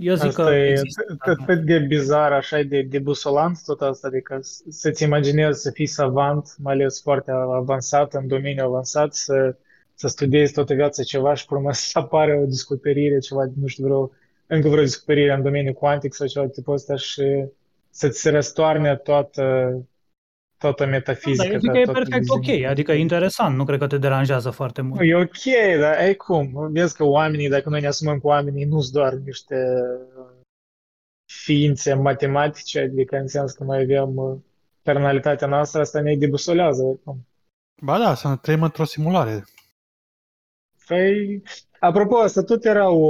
Eu zic asta că e există. atât de bizar, așa de, de busolant tot asta, adică să-ți imaginezi să fii savant, mai ales foarte avansat, în domeniu avansat, să, să studiezi toată viața ceva și pe urmă să apare o descoperire, ceva, nu știu, vreo, încă vreo descoperire în domeniul cuantic sau ceva de tipul ăsta și să-ți se răstoarne toată toată metafizica. Da, eu zic că e perfect ok, adică e interesant, nu cred că te deranjează foarte mult. E ok, dar e cum? Vezi că oamenii, dacă noi ne asumăm cu oamenii, nu sunt doar niște ființe matematice, adică în sens că noi avem uh, personalitatea noastră, asta ne debusolează oricum. Ba da, să trăim într-o simulare. Păi, apropo, asta tot era o,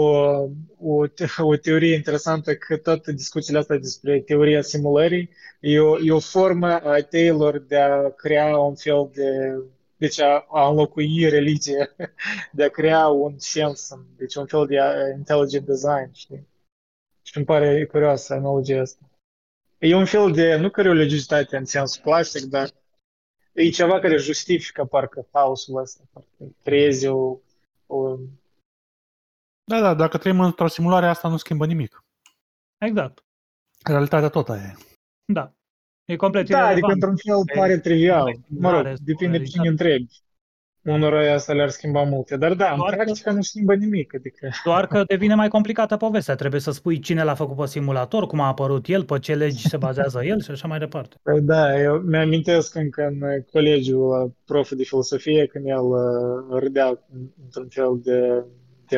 o, o teorie interesantă, că toate discuțiile astea despre teoria simulării e o, e o formă a Taylor de a crea un fel de, deci a, a înlocui religie, de a crea un sens, deci un fel de intelligent design, știi? Și îmi pare curioasă analogia asta. E un fel de, nu că religiositate în sens clasic, dar e ceva care justifică parcă haosul ăsta, parcă creezi o, o... Da, da, dacă trăim într-o simulare, asta nu schimbă nimic. Exact. Realitatea tot aia e. Da. E complet Da, adică irelevant. într-un fel E pare trivial. Mă rog, exprimare, depinde pe cine realitate. întrebi. Unora asta le-ar schimba multe. Dar da, în Doar că- practică nu schimbă nimic. Adică, Doar că devine mai complicată povestea. Trebuie să spui cine l-a făcut pe simulator, cum a apărut el, pe ce legi se bazează el și așa mai departe. Păi da, eu mi-amintesc încă în colegiul la proful de filosofie, când el uh, râdea într-un fel de,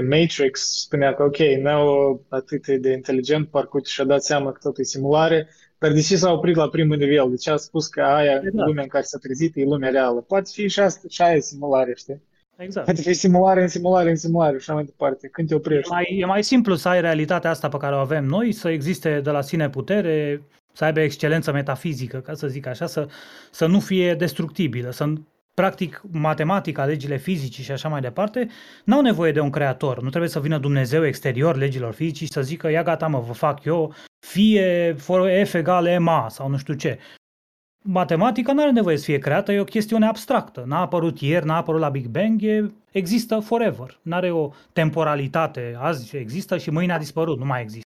de Matrix, spunea că ok, Neo atât de inteligent, parcă uite, și-a dat seama că totul e simulare, dar de ce s-a oprit la primul nivel? De ce a spus că aia, Exact. lumea în care s-a trezit, e lumea reală? Poate fi și, asta, și aia e simulare, știi? Exact. Poate fi simulare în simulare în simulare și așa mai departe. Când te E oprești? mai, e mai simplu să ai realitatea asta pe care o avem noi, să existe de la sine putere, să aibă excelență metafizică, ca să zic așa, să, să nu fie destructibilă, să practic matematica, legile fizicii și așa mai departe, n-au nevoie de un creator. Nu trebuie să vină Dumnezeu exterior legilor fizicii și să zică, ia gata mă, vă fac eu, fie for F egal MA sau nu știu ce. Matematica nu are nevoie să fie creată, e o chestiune abstractă. N-a apărut ieri, n-a apărut la Big Bang, e, există forever. Nu are o temporalitate. Azi există și mâine a dispărut, nu mai există.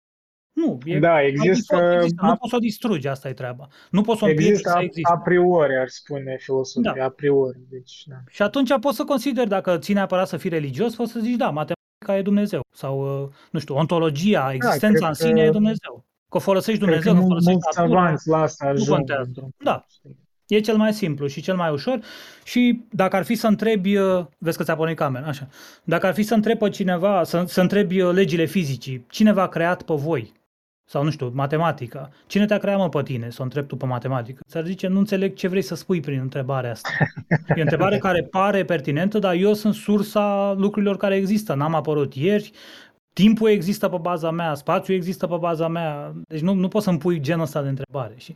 Nu, e Da, by există, default există. Nu a, poți să o distrugi, asta e treaba. Nu poți să o împiedici există să a, existe. a priori, ar spune filosofia, Da. a priori. Deci, da. Și atunci poți să consideri, dacă ții neapărat să fii religios, poți să zici, da, matematica e Dumnezeu. Sau, uh, nu știu, ontologia, existența cred în sine că- e Dumnezeu. Că o folosești Cred că Dumnezeu, că mul- folosești mulți natură. savanți la asta ajung. contează. într-un fel, Da. știi? E cel mai simplu și cel mai ușor și dacă ar fi să întrebi, uh, vezi că ți-a pornit camera, așa, dacă ar fi să întrebi pe cineva, să, să întrebi uh, legile fizicii, cine v-a creat pe voi? Sau nu știu, matematica. Cine te-a creat mă pe tine? Să o întrebi tu pe matematică. Ți-ar zice, nu înțeleg ce vrei să spui prin întrebarea asta. E o întrebare care pare pertinentă, dar eu sunt sursa lucrurilor care există. N-am apărut ieri, timpul există pe baza mea, spațiul există pe baza mea. Deci nu, nu poți să-mi pui genul ăsta de întrebare. Și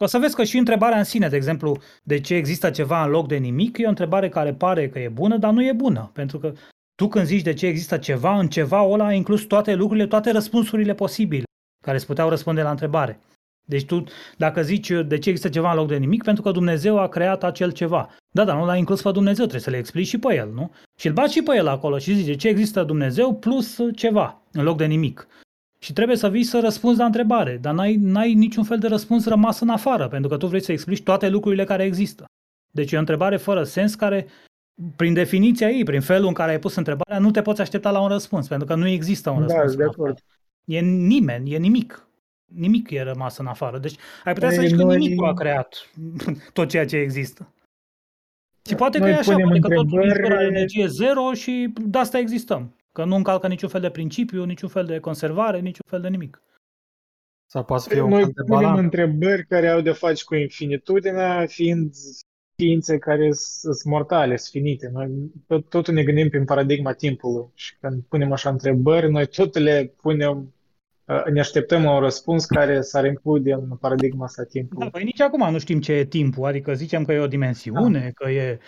o să vezi că și întrebarea în sine, de exemplu, de ce există ceva în loc de nimic, e o întrebare care pare că e bună, dar nu e bună. Pentru că tu când zici de ce există ceva, în ceva ăla ai inclus toate lucrurile, toate răspunsurile posibile care îți puteau răspunde la întrebare. Deci tu, dacă zici de ce există ceva în loc de nimic, pentru că Dumnezeu a creat acel ceva. Da, dar nu l-a inclus pe Dumnezeu, trebuie să le explici și pe el, nu? Și îl bați și pe el acolo și zici de ce există Dumnezeu plus ceva în loc de nimic. Și trebuie să vii să răspunzi la întrebare, dar n-ai, n-ai niciun fel de răspuns rămas în afară, pentru că tu vrei să explici toate lucrurile care există. Deci e o întrebare fără sens care, prin definiția ei, prin felul în care ai pus întrebarea, nu te poți aștepta la un răspuns, pentru că nu există un Da, răspuns. sunt de în acord. afară. E nimeni, e nimic. Nimic e rămas în afară. Deci ai putea să Păi, zici că noi- nimicul a creat tot ceea ce există. Și poate că Noi e așa, punem poate că totul întrebări- din are energie zero și de asta existăm. Că nu încalcă niciun fel de principiu, niciun fel de conservare, niciun fel de nimic. Sau poate să fie un Noi fel de punem balans. întrebări care au de face cu infinitudinea, fiind ființe care sunt mortale, sunt finite. Noi tot, totul ne gândim prin paradigma timpului și când punem așa întrebări, noi tot le punem, uh, ne așteptăm la un răspuns care s-ar include în paradigma asta Da, timpului. păi nici acum nu știm ce e timpul, adică zicem că e o dimensiune, că e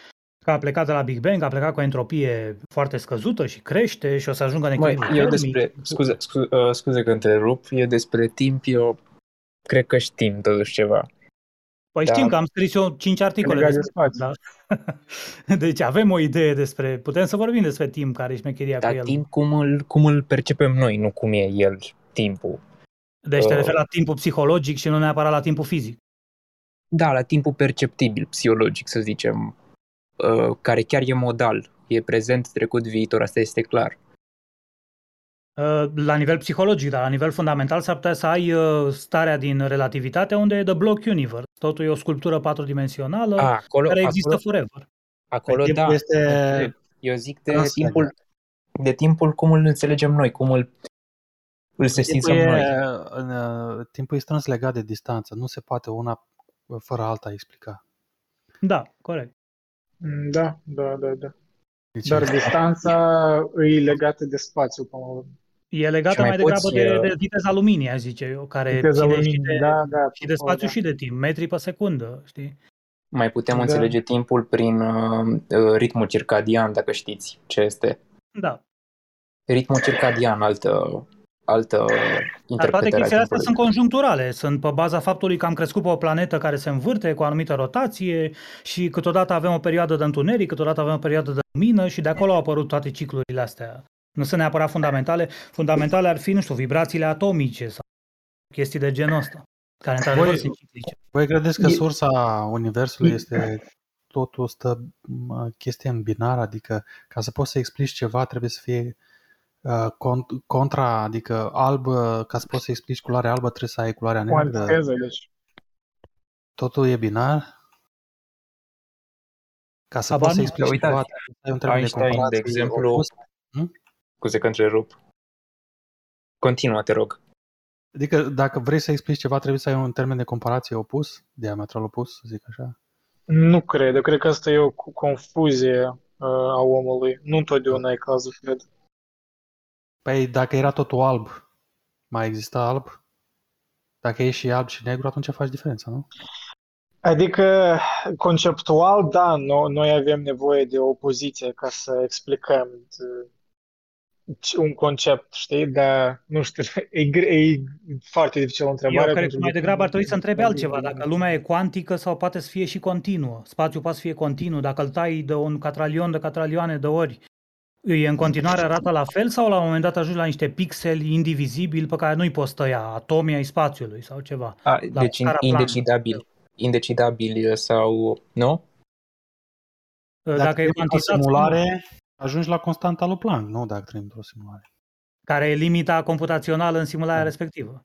că a plecat de la Big Bang, a plecat cu o entropie foarte scăzută și crește și o să ajungă în Măi, echilibru eu termic. despre, scuze, scuze, uh, scuze că întrerup, eu despre timp, eu cred că știm totuși ceva. Păi Da. știm că am scris eu 5 articole Legat de despre spațiu. da. Deci avem o idee despre, putem să vorbim despre timp, care e șmecheria Dar cu el. timp cum îl, cum îl percepem noi, nu cum e el, timpul. Deci te Uh. referi la timpul psihologic și nu neapărat la timpul fizic. Da, la timpul perceptibil, psihologic, să zicem, uh, care chiar e modal, e prezent, trecut, viitor, asta este clar. Uh, La nivel psihologic, dar la nivel fundamental s-ar putea să ai uh, starea din relativitate unde e the block universe. Totul e o sculptură patrodimensională A, acolo, care există acolo, forever. acolo Timpul da. este Eu zic de translegat. timpul, de timpul cum îl înțelegem noi, cum îl, îl sesizăm Timpul, noi. e, în, uh, timpul e strâns legat de distanță. Nu se poate una fără alta explica. Da, corect. Mm, Da, da, da, da. Deci, Dar distanța e legată de spațiu, până la urmă. E legată Și mai mai degrabă poți, de, uh, de viteza luminii, aș zice eu, care Viteza ține și luminii, de, da, da. și de spațiu da. și de timp, metri pe secundă, știi? Mai putem Da. înțelege timpul prin uh, uh, ritmul circadian, dacă știți ce este. Da. Ritmul circadian, altă, altă Dar toate interpretare a chestiile astea timpului. sunt conjuncturale, sunt pe baza faptului că am crescut pe o planetă care se învârte cu o anumită rotație și câteodată avem o perioadă de întuneric, câteodată avem o perioadă de lumină și de acolo au apărut toate ciclurile astea. Nu sunt neapărat fundamentale, fundamentale ar fi, nu știu, vibrațiile atomice sau chestii de genul ăsta. care într-adevăr Voi- sunt ciclice. Voi credeți că E- sursa Universului este totul stă mă, chestie în binar, adică ca să poți să explici ceva trebuie să fie uh, cont- contra, adică alb, ca să poți să explici culoarea albă trebuie să ai culoarea Cu neagră, antiteză, deci. totul e binar? Ca să Habar poți să nu. explici Uitați, ceva trebuie să ai un termen de Einstein, de comparație exemplu, opus. Scuze că întrerup. Continuă, te rog. Adică dacă vrei să explici ceva trebuie să ai un termen de comparație opus, diametral opus, să zic așa. Nu cred. Eu cred că asta e o cu- confuzie uh, a omului. Nu întotdeauna e cazul, cred. Păi dacă era totul alb, mai exista alb? Dacă e și alb și negru, atunci faci diferența, nu? Adică, conceptual, da, no, noi avem nevoie de o opoziție ca să explicăm de- ce- un concept, știi? Dar, nu știu, e, gre- e foarte dificil o întrebare. Eu cred pentru că mai că- degrabă ar trebui să întrebi altceva, dacă lumea e cuantică sau poate să fie și continuă. Spațiul poate să fie continuu, dacă îl tai de un catralion de catralioane de ori, e în continuare arată la fel sau la un moment dat ajungi la niște pixeli indivizibili pe care nu-i poți tăia, atomi ai spațiului sau ceva. A, La deci scara plană. indecidabil. Indecidabil sau... Nu? Dacă, e trăim într-o cuantizat, simulare, ajungi la constanta lui Planck, nu dacă trăim într-o simulare. care e limita computațională în simularea respectivă.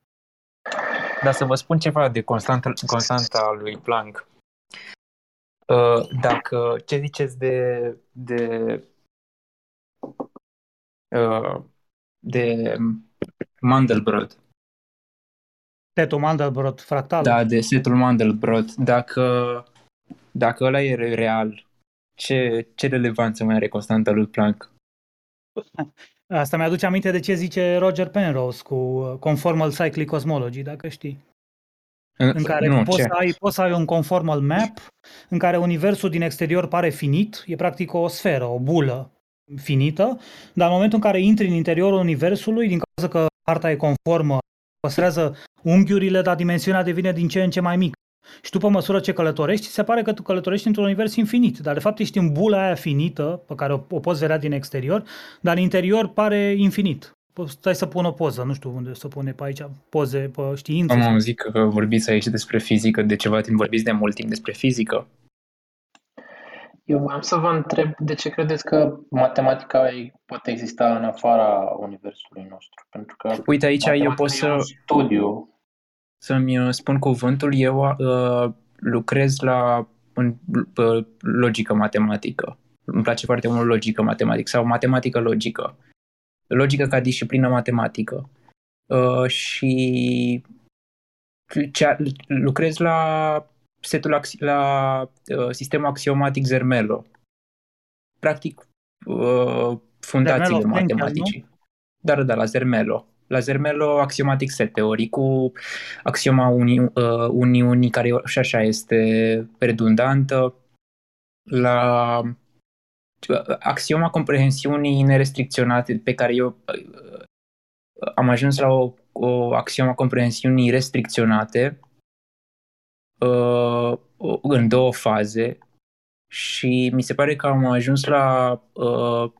Dar să vă spun ceva de constanta, constanta lui Planck. Uh, Dacă, ce ziceți de, de, uh, de Mandelbrot, Tetul Mandelbrot fractal. da, de setul Mandelbrot, dacă, dacă ăla e real, ce, ce relevanță mai are constanta lui Planck? Asta mi-aduce aminte de ce zice Roger Penrose cu uh, Conformal Cyclic Cosmology, dacă știi. În care nu, poți, ce? să ai, poți să ai un conformal map în care universul din exterior pare finit, e practic o sferă, o bulă finită, dar în momentul în care intri în interiorul universului, din cauza că harta e conformă, păstrează unghiurile, dar dimensiunea devine din ce în ce mai mică. Și tu, pe măsură ce călătorești, se pare că tu călătorești într-un univers infinit, dar de fapt ești în bula aia finită, pe care o, o poți vedea din exterior, dar în interior pare infinit. Poți- Stai să pun o poză, nu știu unde să pune pe aici, poze pe știință. Am sau- auzit că vorbiți aici despre fizică de ceva timp, vorbiți de mult timp despre fizică. Eu voiam să vă întreb de ce credeți că matematica e- poate exista în afara universului nostru? Pentru că Uite, aici eu matematica pot e să, un studiu. să-mi uh, spun cuvântul. Eu uh, lucrez la în, uh, logică matematică. Îmi place foarte mult logică matematică sau matematică logică. Logică ca disciplină matematică. Uh, și cea, lucrez la setul axi, la uh, sistemul axiomatic Zermelo. Practic uh, fundațiile Zermelo Fraenkel, matematicii. Dar da, la Zermelo. La Zermelo Axiomatic Set Theory cu axioma uni, uh, uniunii care și așa este redundantă. La uh, axioma comprehensiunii nerestricționate pe care eu uh, am ajuns la o, o axioma comprehensiunii restricționate uh, în două faze și mi se pare că am ajuns la uh,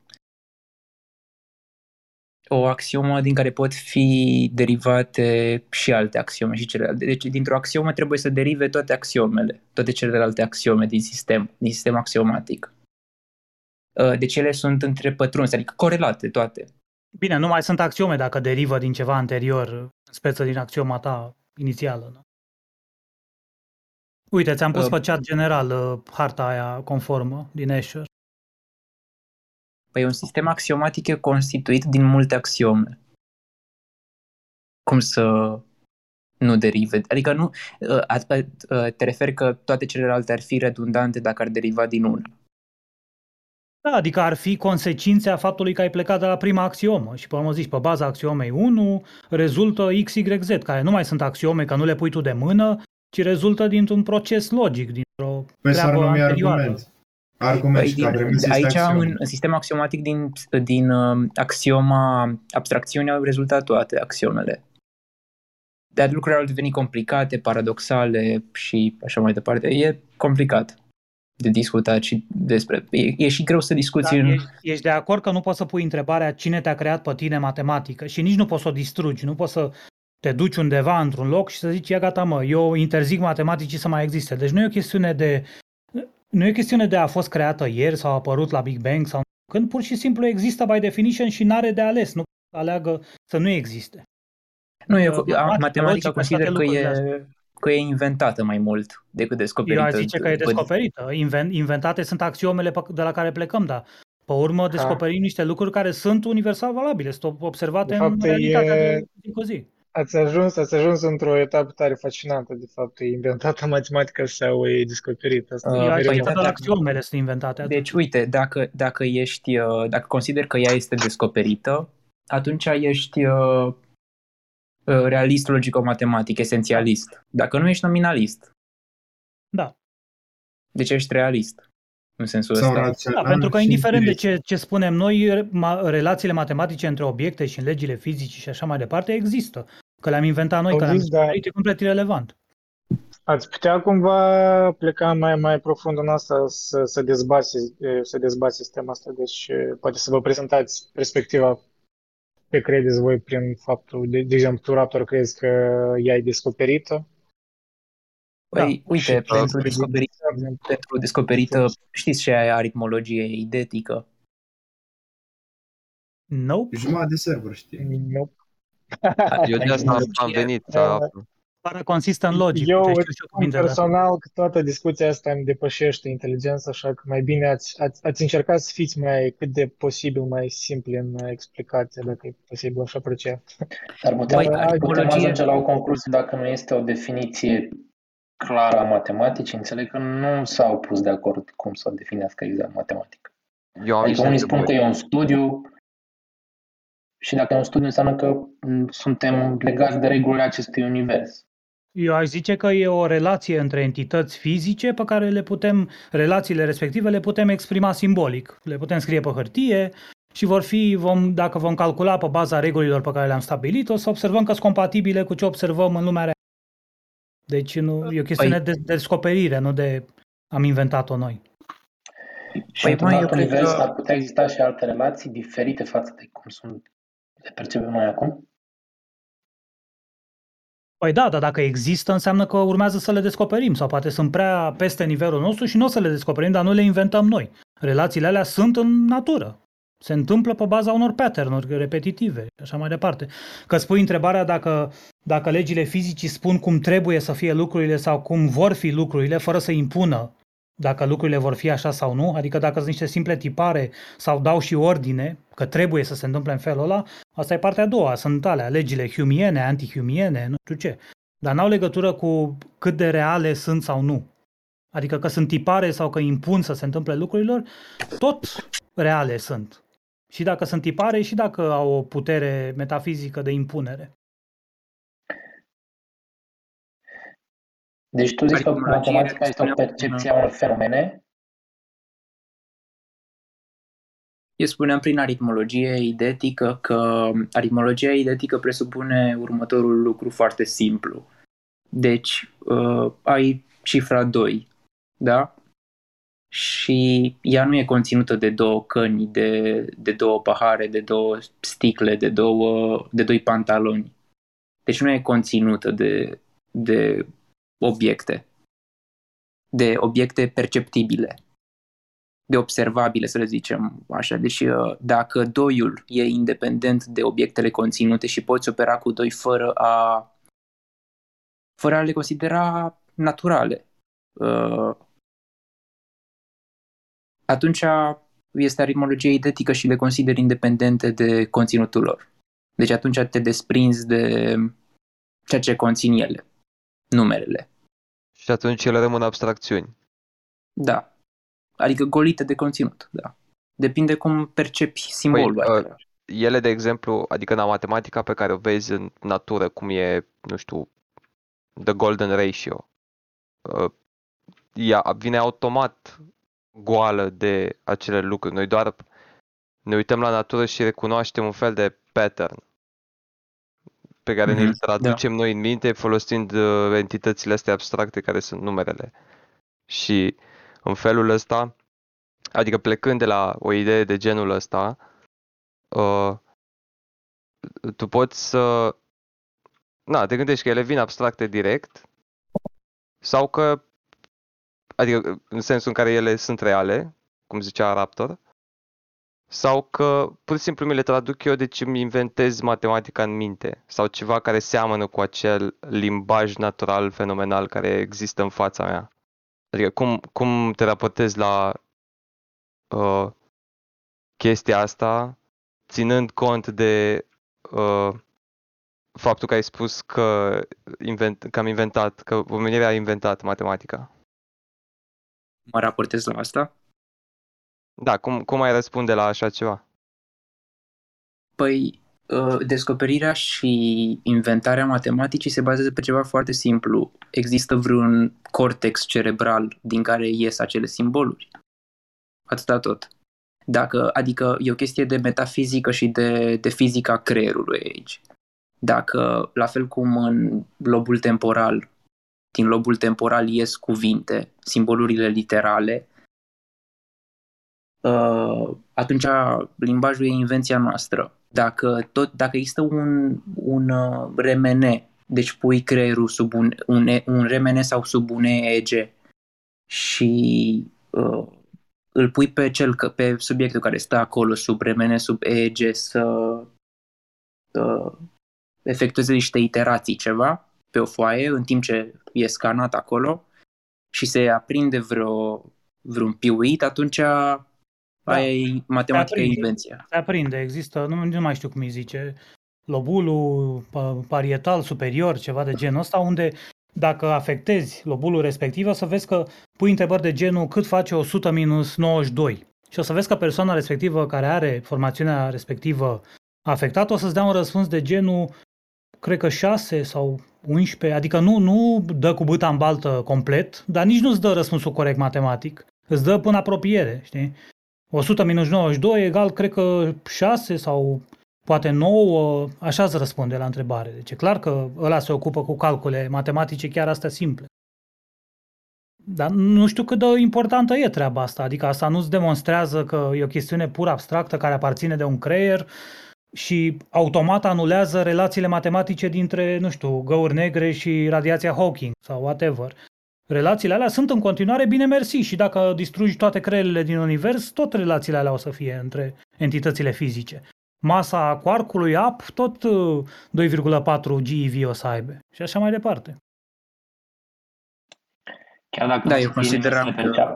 o axiomă din care pot fi derivate și alte axiome și celelalte. Deci dintr-o axiomă trebuie să derive toate axiomele, toate celelalte axiome din sistem, din sistem axiomatic. Uh, Deci ele sunt între pătrunse, adică corelate toate. Bine, nu mai sunt axiome dacă derivă din ceva anterior, în speță din axioma ta inițială. Nu? Uite, ți-am pus Uh, pe chat general uh, harta aia conformă din Escher. Păi un sistem axiomatic e constituit din multe axiome. Cum să nu derive? Adică nu, uh, a- a- uh, te referi că toate celelalte ar fi redundante dacă ar deriva din una. Da, adică ar fi consecințe a faptului că ai plecat de la prima axiomă și pe urmă zici, pe baza axiomei 1 rezultă X, Y, Z, care nu mai sunt axiome, că nu le pui tu de mână, ci rezultă dintr-un proces logic, dintr-o Păi s-ar treabă numi anterioară. argument. Argument Păi și din, ca premisă este aici, axiom. în, în sistemul axiomatic din, din uh, axioma abstracțiunii au rezultat toate axiomele. Dar lucrurile au devenit complicate, paradoxale și așa mai departe. E complicat de discutat și despre... E, e și greu să discuți Dar în... ești, ești de acord că nu poți să pui întrebarea cine te-a creat pe tine matematică și nici nu poți să o distrugi, nu poți să te duci undeva într-un loc și să zici, ia gata mă, eu interzic matematicii să mai existe. Deci nu e o chestiune de nu e o chestiune de a fost creată ieri sau a apărut la Big Bang sau când pur și simplu există by definition și n-are de ales, nu aleagă să nu existe. Nu, eu, Uh, matematica matematica, consider toate că lucrurile e, că e inventată mai mult decât descoperită. Eu aș zice că e Bă, descoperită. Inven- inventate sunt axiomele pe- de la care plecăm, dar pe urmă descoperim niște lucruri care sunt universal valabile, sunt observate De fapt, în e- realitatea de zi cu zi. Ați ajuns, ați ajuns într-o etapă tare fascinantă, de fapt, e inventată matematică sau e descoperită. Asta Uh, e Eu aș mereu- păi, zice da, doar da. axiomele sunt inventate. Deci, uite, dacă, dacă ești, uh, dacă consider că ea este descoperită, atunci ești uh, uh, realist logico-matematic, esențialist. Dacă nu ești nominalist, Da. deci ești realist. În sensul Sau ăsta. rațional da, pentru că și indiferent de empiric. ce, ce spunem noi, ma, relațiile matematice între obiecte și în legile fizice și așa mai departe există. Că le-am inventat noi, că le-am Auziți, da. descoperit, e complet irelevant. Ați putea cumva pleca mai, mai profund în asta, să, să, dezbați, să dezbați sistemul asta, deci poate să vă prezentați perspectiva pe credeți voi prin faptul, de, de exemplu, tu, Raptor, crezi că ea e descoperită? Păi, Da. Și uite, tu, pentru de descoperită, exemplu, pentru descoperită, știți ce e aritmologie idetică? Nope. Jumătate de server, știi? nu. Eu de asta am Aritmologie, venit să da. aflu. Para consistent logic. Eu, uite, știu și eu În cuvintele astea. personal, că toată discuția asta îmi depășește inteligența, așa că mai bine ați, ați, ați încercat să fiți mai cât de posibil mai simpli în explicație, dacă e posibil, aș aprecia. Dar putem, Păi, putem aritmologie- ajunge la o concluzie dacă nu este o definiție clară a matematicii. Înțeleg că nu s-au pus de acord cum să o definească exact matematic. Eu am Adică niște unii spun că întrebări. e un studiu și dacă e un studiu înseamnă că m, suntem legați de regulile acestui univers. Eu aș zice că e o relație între entități fizice pe care le putem, relațiile respective le putem exprima simbolic. Le putem scrie pe hârtie și vor fi, vom, dacă vom calcula pe baza regulilor pe care le-am stabilit, o să observăm că sunt compatibile cu ce observăm în lumea reală. Deci nu, e o chestiune Păi- de, de descoperire, nu de am inventat-o noi. Și Păi, într-un măi, alt eu cred univers că- ar putea exista și alte relații diferite față de cum sunt le percepem noi acum. Păi da, dar dacă există, înseamnă că urmează să le descoperim sau poate sunt prea peste nivelul nostru și nu o să le descoperim, dar nu le inventăm noi. Relațiile alea sunt în natură. Se întâmplă pe baza unor pattern-uri repetitive și așa mai departe. Că spui întrebarea dacă, dacă legile fizicii spun cum trebuie să fie lucrurile sau cum vor fi lucrurile, fără să impună dacă lucrurile vor fi așa sau nu, adică dacă sunt niște simple tipare sau dau și ordine că trebuie să se întâmple în felul ăla, asta e partea a doua, sunt alea, legile humiene, antihumiene, nu știu ce. Dar n-au legătură cu cât de reale sunt sau nu. Adică că sunt tipare sau că impun să se întâmple lucrurilor, tot reale sunt. Și dacă sunt tipare și dacă au o putere metafizică de impunere. Deci tu zici că Aritmologie, matematica este o spuneam, percepție a unor fenomene Eu spuneam prin aritmologie idetică că aritmologia idetică presupune următorul lucru foarte simplu. Deci, uh, ai cifra 2, da? Și ea nu e conținută de două căni, de, de două pahare, de două sticle, de, două, de doi pantaloni. Deci nu e conținută de, de obiecte, de obiecte perceptibile de observabile, să le zicem așa. Deci uh, dacă doiul e independent de obiectele conținute și poți opera cu doi fără a fără a le considera naturale, uh, atunci este aritmologie idetică și le consideri independente de conținutul lor. Deci atunci te desprinzi de ceea ce conțin ele, numerele. Și atunci ele rămân abstracțiuni. Da. Adică golite de conținut, da. Depinde cum percepi simbolul Păi, acela. Ele, de exemplu, adică în matematica pe care o vezi în natură, cum e, nu știu, the golden ratio, uh, ea vine automat goală de acele lucruri. Noi doar ne uităm la natură și recunoaștem un fel de pattern pe care Mhm, ne-l traducem noi în minte folosind uh, entitățile astea abstracte care sunt numerele. Și în felul ăsta, adică plecând de la o idee de genul ăsta, uh, tu poți să na, te gândești că ele vin abstracte direct sau că, adică în sensul în care ele sunt reale, cum zicea Raptor, sau că pur și simplu mi le traduc eu, deci îmi inventez matematica în minte sau ceva care seamănă cu acel limbaj natural fenomenal care există în fața mea. Adică cum, cum te raportezi la uh, chestia asta, ținând cont de uh, faptul că ai spus că, invent, că am inventat, că omenirea a inventat matematica. Mă raportez la asta? Da, cum, cum ai răspunde la așa ceva? Păi, uh, descoperirea și inventarea matematicii se bazează pe ceva foarte simplu. Există vreun cortex cerebral din care ies acele simboluri. Atâta tot. Dacă, adică e o chestie de metafizică și de, de fizica creierului aici. Dacă, la fel cum în lobul temporal, din lobul temporal ies cuvinte, simbolurile literale, uh, atunci limbajul e invenția noastră. Dacă, tot, dacă există un, un uh, remene, deci pui creierul sub un, un, un remene sau sub un EEG și uh, îl pui pe, cel, pe subiectul care stă acolo sub remene, sub EEG să uh, efectueze niște iterații ceva pe o foaie în timp ce e scanat acolo și se aprinde vreo, vreun piuit, atunci da. aia e matematică e invenția. Se aprinde, există, nu, nu mai știu cum îi zice, lobulul parietal superior, ceva de genul ăsta, unde dacă afectezi lobulul respectiv, o să vezi că pui întrebări de genul cât face 100 minus 92. Și o să vezi că persoana respectivă care are formațiunea respectivă afectată o să-ți dea un răspuns de genul cred că 6 sau 11, adică nu, nu dă cu băta în baltă complet, dar nici nu-ți dă răspunsul corect matematic. Îți dă până apropiere, știi? 100 minus 92 egal, cred că 6 sau poate 9, așa îți răspunde la întrebare. Deci e clar că ăla se ocupă cu calcule matematice chiar astea simple. Dar nu știu cât de importantă e treaba asta, adică asta nu-ți demonstrează că e o chestiune pur abstractă care aparține de un creier și automat anulează relațiile matematice dintre, nu știu, găuri negre și radiația Hawking sau whatever. Relațiile alea sunt în continuare bine mersi și dacă distrugi toate creierile din univers, tot relațiile alea o să fie între entitățile fizice. Masa quarkului ap tot 2,4 uh, GeV o să aibă și așa mai departe. Chiar dacă da, eu consideram că,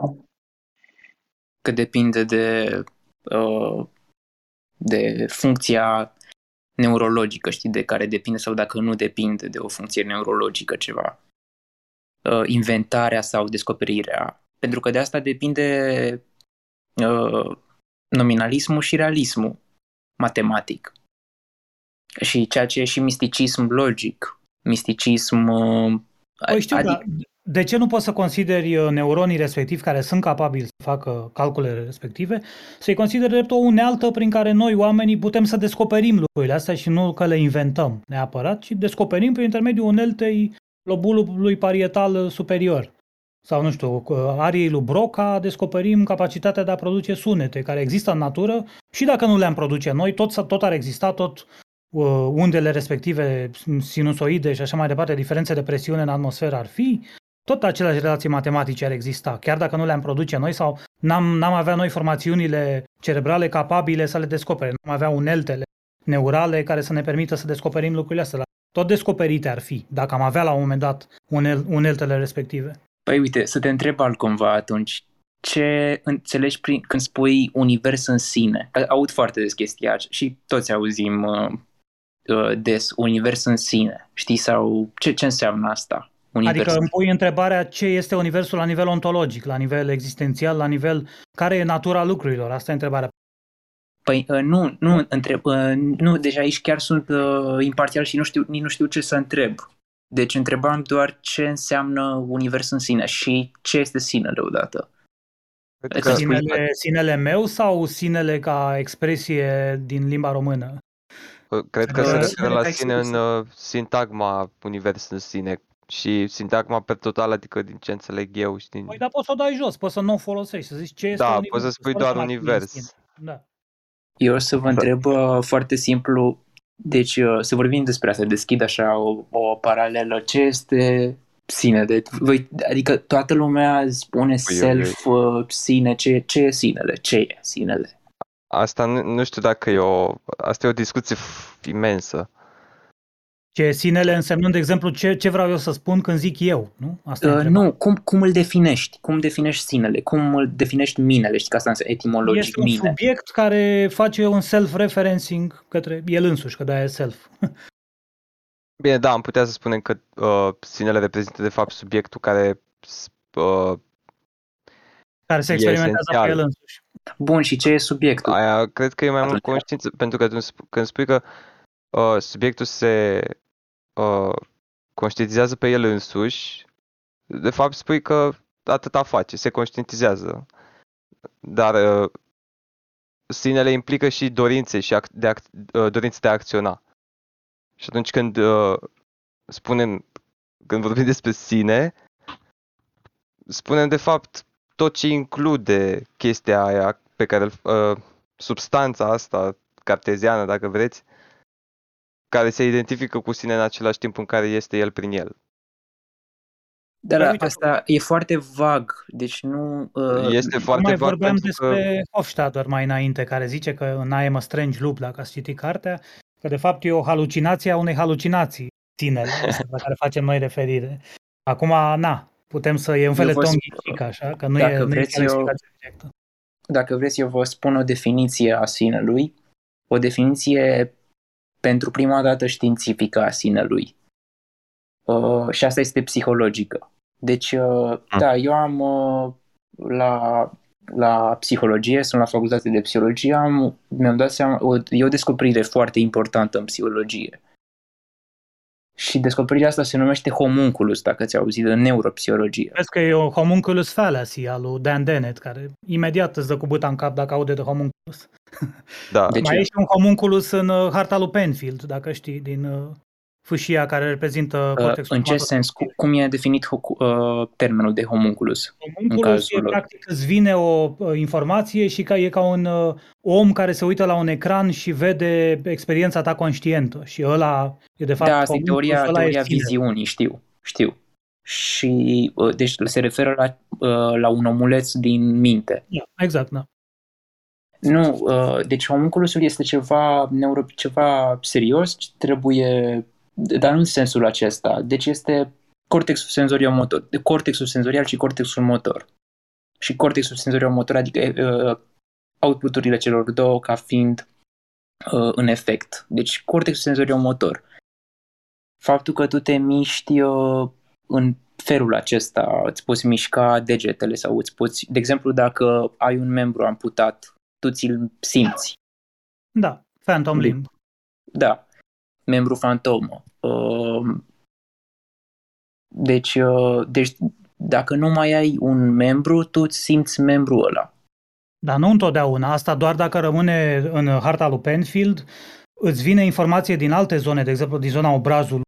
că depinde de uh, de funcția neurologică, știi, de care depinde sau dacă nu depinde de o funcție neurologică ceva. Uh, inventarea sau descoperirea. Pentru că de asta depinde uh, nominalismul și realismul matematic. Și ceea ce e și misticism logic. Misticism... Uh, păi știu, adică... De ce nu poți să consideri uh, neuronii respectivi care sunt capabili să facă calculele respective, să-i consideri drept o unealtă prin care noi, oamenii, putem să descoperim lucrurile astea și nu că le inventăm neapărat, ci descoperim prin intermediul uneltei lobului parietal superior. Sau, nu știu, ariei lui Broca descoperim capacitatea de a produce sunete care există în natură și dacă nu le-am produce noi, tot, tot ar exista, tot uh, undele respective, sinusoide și așa mai departe, diferențe de presiune în atmosferă ar fi, tot aceleași relații matematice ar exista, chiar dacă nu le-am produce noi sau n-am, n-am avea noi formațiunile cerebrale capabile să le descopere, nu am avea uneltele neurale care să ne permită să descoperim lucrurile astea. Tot descoperite ar fi, dacă am avea la un moment dat unel, uneltele respective. Păi uite, să te întreb altcumva atunci. Ce înțelegi prin, când spui univers în sine? Aud foarte des chestia și toți auzim uh, uh, des univers în sine. Știi? Sau ce, ce înseamnă asta? univers. Adică îmi pui întrebarea ce este universul la nivel ontologic, la nivel existențial, la nivel care e natura lucrurilor. Asta e întrebarea. Păi uh, nu, nu, întreb, uh, nu, deci aici chiar sunt uh, imparțial și nu știu, nici nu știu ce să întreb. Deci întrebam doar ce înseamnă univers în sine și ce este sinele odată. Că sinele, sinele meu sau sinele ca expresie din limba română? Cred că se referă la sine în uh, sintagma univers în sine, și sintagma pe total, adică din ce înțeleg eu. Știi? Păi, dar poți să o dai jos, poți să nu o folosești, să zici ce este Da, univers, poți să spui doar univers. Da. Eu o să vă întreb uh, foarte simplu, Deci uh, să vorbim despre asta, deschid așa o, o paralelă. Ce este sinele? Voi, adică toată lumea spune Ui, ui, ui. self, uh, sine, ce, ce e sinele? Ce e sinele? Asta nu, nu știu dacă e o... Asta e o discuție f- imensă. Ce sinele însemnând, de exemplu, ce, ce vreau eu să spun când zic eu, nu? Asta e Uh, întrebarea. nu, cum, cum îl definești? Cum definești sinele? Cum îl definești minele? Știi că asta înseamnă etimologic Este un mine. subiect care face un self-referencing către el însuși, că de-aia e self. Bine, da, am putea să spunem că uh, sinele reprezintă de fapt subiectul care s- uh, Care se E experimentează pe esențial. el însuși. Bun, și ce e subiectul? Aia cred că e mai mult Atunci- conștiință, pentru că tu sp- când spui că uh, subiectul se uh, conștientizează pe el însuși, de fapt spui că atâta face, se conștientizează. Dar uh, sinele implică și dorințe și ac- de ac- uh, dorințe de a acționa. Și atunci când uh, spunem, când vorbim despre sine, spunem de fapt tot ce include chestia aia pe care îl- uh, substanța asta carteziană, dacă vreți, care se identifică cu sine în același timp în care este el prin el. Dar Păi, uite, asta e foarte vag, deci nu... Uh, Este foarte mai vag vorbeam pentru că despre Hofstadter mai înainte, care zice că în I am a strange loop, dacă ați citit cartea, că de fapt e o halucinație a unei halucinații, sinele, asta la care facem noi referire. Acum, na, putem să e un fel Eu de vă ton spun- ghișic, așa, că nu dacă e, nu e vreți chiar eu- explicație directă. Dacă vreți, eu vă spun o definiție a sinelui, o definiție pentru prima dată științifică a sinelui. Uh, și asta este psihologică. Deci, uh, Mm. da, eu am uh, la, la psihologie, sunt la facultate de psihologie, am, mi-am dat seama, o, e o descoperire foarte importantă în psihologie. Și descoperirea asta se numește homunculus, dacă ți-ai auzit, în neuropsihologie. Vezi că e o homunculus fallacy al lui Dan Dennett, care imediat îți dă cu buta în cap dacă aude de homunculus. da, Deci- Mai e și un homunculus în uh, harta lui Penfield, dacă știi, din uh, fâșia care reprezintă Uh, cortexul în ce motor. sens? Cu, cum e definit ho- uh, termenul de homunculus? Homunculus cazul e lor. practic îți vine o uh, informație și ca e ca un uh, om care se uită la un ecran și vede experiența ta conștientă și ăla e de fapt da, asta e homunculus, teoria, ăla e teoria sinele. viziunii, știu, știu. Și uh, deci se referă la, uh, la un omuleț din minte. Da, exact, da. Nu, uh, deci homunculusul este ceva, neuro, ceva serios, ce trebuie, dar nu în sensul acesta. Deci este cortexul senzoriomotor, cortexul senzorial și cortexul motor. Și cortexul senzoriomotor, adică uh, outputurile celor două ca fiind uh, în efect. Deci cortexul senzoriomotor. Faptul că tu te miști uh, în felul acesta, îți poți mișca degetele sau îți poți, de exemplu, dacă ai un membru amputat, tu ți-l simți. Da, Phantom Bun. Limb. Da, membru fantomă. Uh, Deci, uh, deci dacă nu mai ai un membru, tu îți simți membrul ăla. Dar nu întotdeauna, asta doar dacă rămâne în harta lui Penfield, îți vine informație din alte zone, de exemplu din zona obrazului.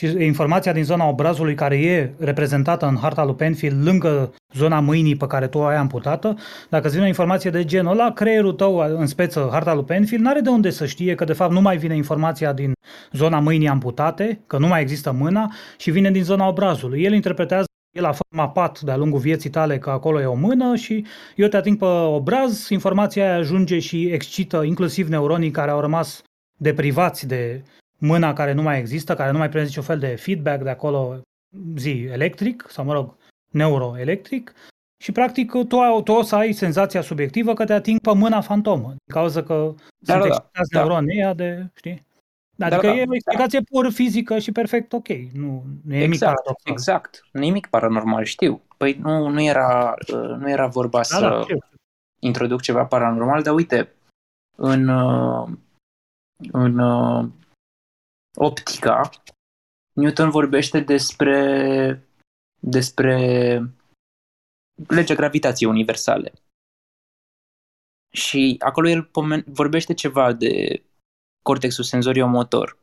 Și informația din zona obrazului care e reprezentată în harta lui Penfield lângă zona mâinii pe care tu o ai amputată, dacă îți vine o informație de genul ăla, creierul tău, în speță harta lui Penfield, n-are de unde să știe că de fapt nu mai vine informația din zona mâinii amputate, că nu mai există mâna și vine din zona obrazului. El interpretează el a mapat de-a lungul vieții tale că acolo e o mână și eu te ating pe obraz, informația aia ajunge și excită inclusiv neuronii care au rămas deprivați de mâna care nu mai există, care nu mai prinde niciun fel de feedback de acolo, zi, electric, sau mă rog, neuroelectric, și practic tu, ai, tu o să ai senzația subiectivă că te ating pe mâna fantomă, din cauza că Da, sunt da, da, excitați da. neuronii ăia de, știi? Da, Adică da, e o da. explicație pur fizică și perfect ok, nu, nu e nimic Exact, paradoxal. exact. Nimic paranormal, știu. Păi nu, nu, era, uh, nu era vorba Da, să da, știu. introduc ceva paranormal, dar uite, în, uh, în uh, optica, Newton vorbește despre, despre legea gravitației universale. Și acolo el pomen- vorbește ceva de cortexul senzorio-motor.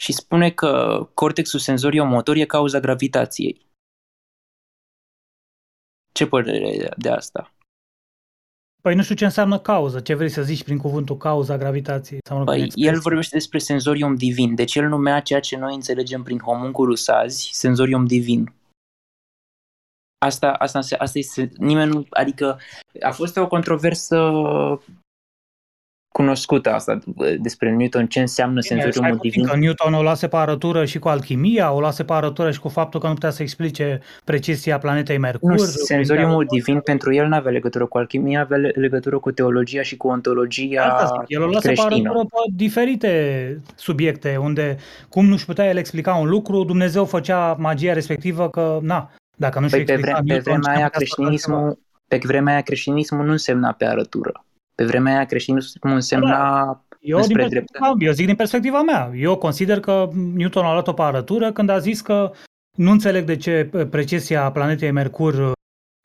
Și spune că cortexul senzorio-motor e cauza gravitației. Ce părere ai de asta? Păi nu știu ce înseamnă cauză, ce vrei să zici prin cuvântul cauza gravitației? Sau păi el vorbește despre senzorium divin, deci el numea ceea ce noi înțelegem prin homunculus azi senzorium divin. Asta, asta, asta este, nimeni nu, adică a fost o controversă cunoscută asta despre Newton, ce înseamnă senzoriumul divin. Că Newton o luase pe arătură și cu alchimia, o luase pe arătură și cu faptul că nu putea să explice precizia planetei Mercur. Nu, senzoriumul divin pentru el nu avea legătură cu alchimia, avea legătură cu teologia și cu ontologia Asta El o luase creștină. pe arătură pe diferite subiecte, unde cum nu-și putea el explica un lucru, Dumnezeu făcea magia respectivă că, na, dacă nu-și păi pe, vre- pe vremea aia creștinismul, pe vremea aia creștinismul nu însemna pe arătură. Pe vremea aia creștinismul însemna da. Eu, din perspectiva, eu zic din perspectiva mea. Eu consider că Newton a luat-o pe arătură când a zis că nu înțeleg de ce precesia planetei Mercur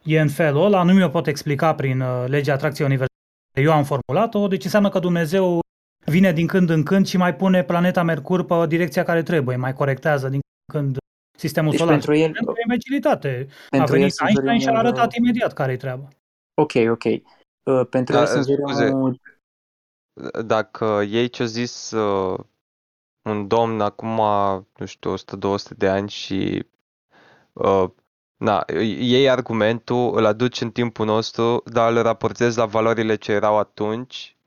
e în felul ăla, nu mi-o pot explica prin uh, legea atracției universale. Eu am formulat-o, deci înseamnă că Dumnezeu vine din când în când și mai pune planeta Mercur pe direcția care trebuie, mai corectează din când sistemul deci solar. Pentru el, pentru imbecilitate. Pentru a venit Einstein și a arătat imediat care-i treaba. Ok, ok. Uh, pentru da, scuze, dacă ei ce-a zis uh, un domn acum, nu știu, 100-200 de ani și uh, na, ei argumentul, îl aduci în timpul nostru, dar îl raportezi la valorile ce erau atunci,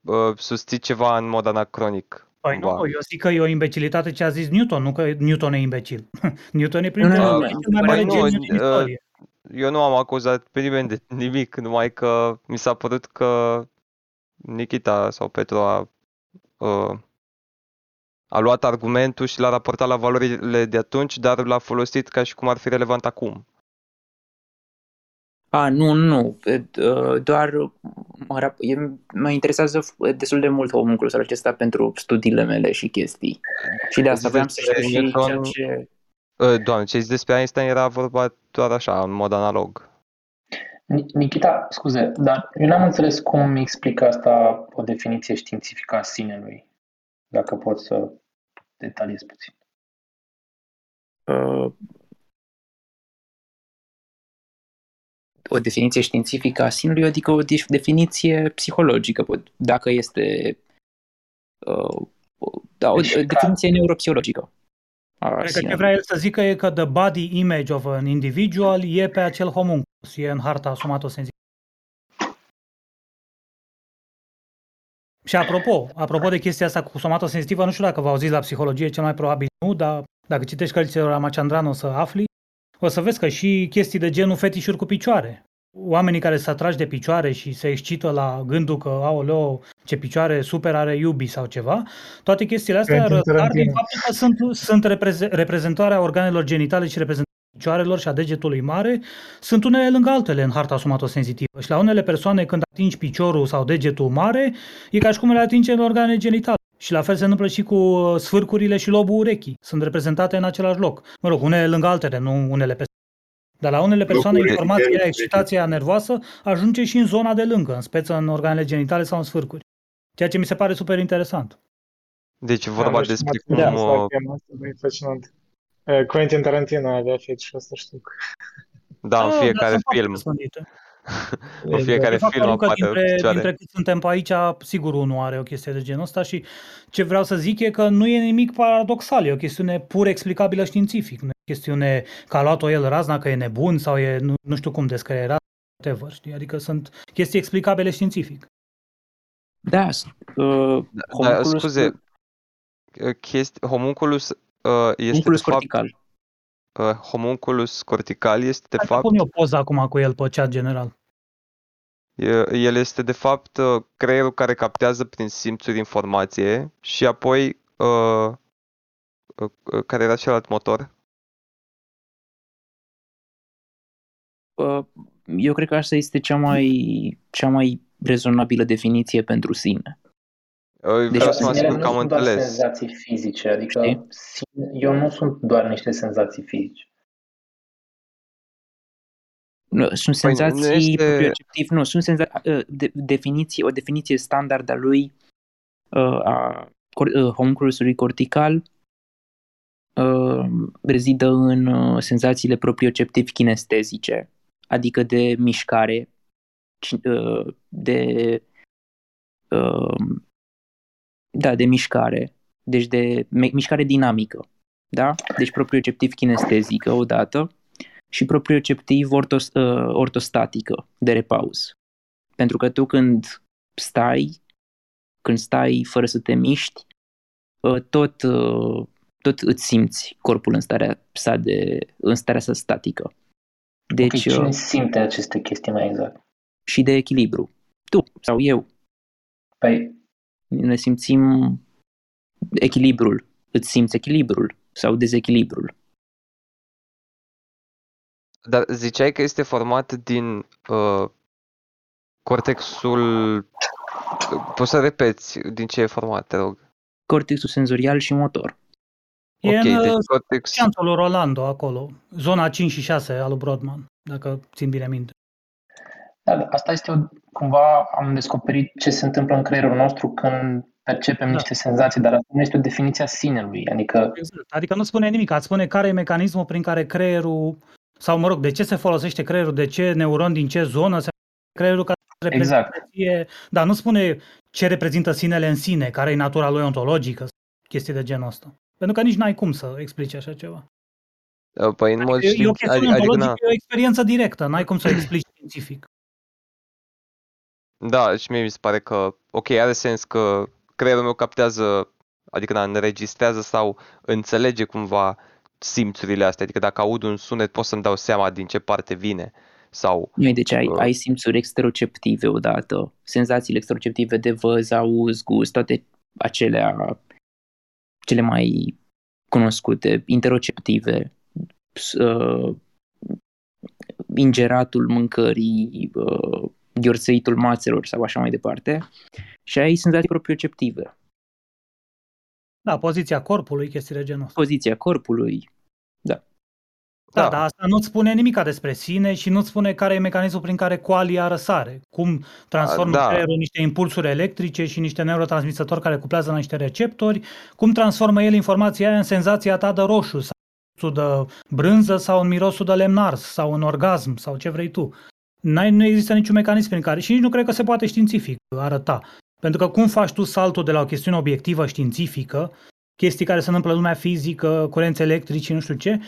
uh, susții ceva în mod anacronic. Păi nu, eu zic că e o imbecilitate ce a zis Newton, nu că Newton e imbecil. Newton e printre cel mai mare geniu din uh, istorie eu nu am acuzat pe nimeni de nimic, numai că mi s-a părut că Nikita sau Petru a, uh, a luat argumentul și l-a raportat la valorile de atunci, dar l-a folosit ca și cum ar fi relevant acum. A, nu, nu, doar mă, mă interesează destul de mult homunculusul acesta pentru studiile mele și chestii. Și de asta vreau să știu și ceea ce... Ă, doamne, ce despre Einstein era vorba doar așa, în mod analog. Nikita, scuze, dar eu n-am înțeles cum explică asta o definiție științifică a sinelui. Dacă pot să detaliez puțin. Uh, o definiție științifică a sinelui, adică o definiție psihologică, dacă este uh, da, o deci, definiție neuropsihologică. Cred că ce vrea el să zică e că the body image of an individual e pe acel homunculus, e în harta somatosensitivă. Și apropo, apropo de chestia asta cu somatosensitivă, nu știu dacă v-au zis la psihologie, cel mai probabil nu, dar dacă citești cărțile la Machandran o să afli, o să vezi că și chestii de genul fetișuri cu picioare oamenii care se atragi de picioare și se excită la gândul că, aoleo, ce picioare super are iubi sau ceva, toate chestiile astea rătar din faptul că sunt, sunt repreze- reprezentarea organelor genitale și reprezentarea picioarelor și a degetului mare, sunt unele lângă altele în harta somatosensitivă. Și la unele persoane când atingi piciorul sau degetul mare, e ca și cum le atinge în organe genitale. Și la fel se întâmplă și cu sfârcurile și lobul urechii. Sunt reprezentate în același loc. Mă rog, unele lângă altele, nu unele pe dar la unele persoane informația, excitația nervoasă ajunge și în zona de lângă, în speță în organele genitale sau în sfârcuri. Ceea ce mi se pare super interesant. Deci vorba da, despre cum... Da, asta e fascinant. Quentin Tarantino avea fetișul ăsta, știu. Da, în ah, fiecare film. în fiecare de film apare dintre, dintre cât suntem pe aici, sigur unul are o chestie de genul ăsta și ce vreau să zic e că nu e nimic paradoxal, e o chestiune pur explicabilă științific, nu e o chestiune că a luat-o el razna, că e nebun sau e nu, nu știu cum descrie razna, whatever, știi? adică sunt chestii explicabile științific. Da, uh, da, da scuze, chesti, homunculus uh, este homunculus de fapt, cortical uh, homunculus cortical este de Hai fapt... pun eu poza acum cu el pe chat general. El este de fapt uh, creierul care captează prin simțuri informație și apoi uh, uh, care era celălalt motor? Uh, eu cred că asta este cea mai, cea mai rezonabilă definiție pentru sine. Deci vreau să mă asigur că am înțeles. senzații fizice, adică Știi? eu nu sunt doar niște senzații fizice. Nu, sunt păi senzații nu este... proprioceptiv, nu, sunt senzații, ă, de, definiție, o definiție standard a lui, ă, a, a homunculusului cortical, a, rezidă în senzațiile proprioceptiv kinestezice, adică de mișcare, ci- uh, de uh, da, de mișcare, deci de me- mișcare dinamică, da? Deci proprioceptiv kinestezică odată și proprioceptiv ortos, uh, ortostatică de repaus. Pentru că tu când stai, când stai fără să te miști, uh, tot, uh, tot îți simți corpul în starea sa, de, în starea sa statică. Deci, Deci, okay, cine uh, simte aceste chestii mai exact? și de echilibru. Tu sau eu Păi, ne simțim echilibrul. Îți simți echilibrul sau dezechilibrul. Dar ziceai că este format din uh, cortexul... Poți să repeți din ce e format, te rog. Cortexul senzorial și motor. E ok, în deci uh, cortex... Sciențul lui Rolando acolo, zona 5 și 6 al lui Brodman, dacă țin bine minte. da, da, asta este o, cumva, am descoperit ce se întâmplă în creierul nostru când percepem Da. niște senzații, dar asta nu este o definiție a sinelui, adică Exact. Adică nu spune nimic, ați spune care e mecanismul prin care creierul, sau mă rog, de ce se folosește creierul, de ce neuron din ce zonă se creierul ca Exact. reprezentație, dar nu spune ce reprezintă sinele în sine, care e natura lui ontologică, chestii de genul ăsta. Pentru că nici n-ai cum să explici așa ceva. Uh, Păi în mod E, e o științific, chestiune adică, adică ontologică, na, e o experiență directă, n-ai cum să o explici științific. Da, și mie mi se pare că, ok, are sens că creierul meu captează, adică na, înregistrează sau înțelege cumva simțurile astea, adică dacă aud un sunet pot să-mi dau seama din ce parte vine sau Nu deci ai, Uh. ai simțuri exteroceptive odată, senzațiile exteroceptive de văz, auz, gust, toate acelea cele mai cunoscute, interoceptive, s- uh, ingeratul mâncării, uh, ghiorțăitul mațelor sau așa mai departe, și ai senzații proprioceptive, Da, poziția corpului, chestii de genul ăsta. poziția corpului, Da, Da. dar asta nu-ți spune nimic despre sine și nu-ți spune care e mecanismul prin care qualia răsare. Cum transformă Da. creierul niște impulsuri electrice și niște neurotransmisători care cuplează la niște receptori, cum transformă el informația aia în senzația ta de roșu sau în mirosul de brânză sau în mirosul de lemn sau în orgasm sau ce vrei tu. N-ai, nu există niciun mecanism prin care și nici nu cred că se poate științific arăta. Pentru că cum faci tu saltul de la o chestiune obiectivă științifică, chestii care se întâmplă în lumea fizică, curenți electrici și nu știu ce,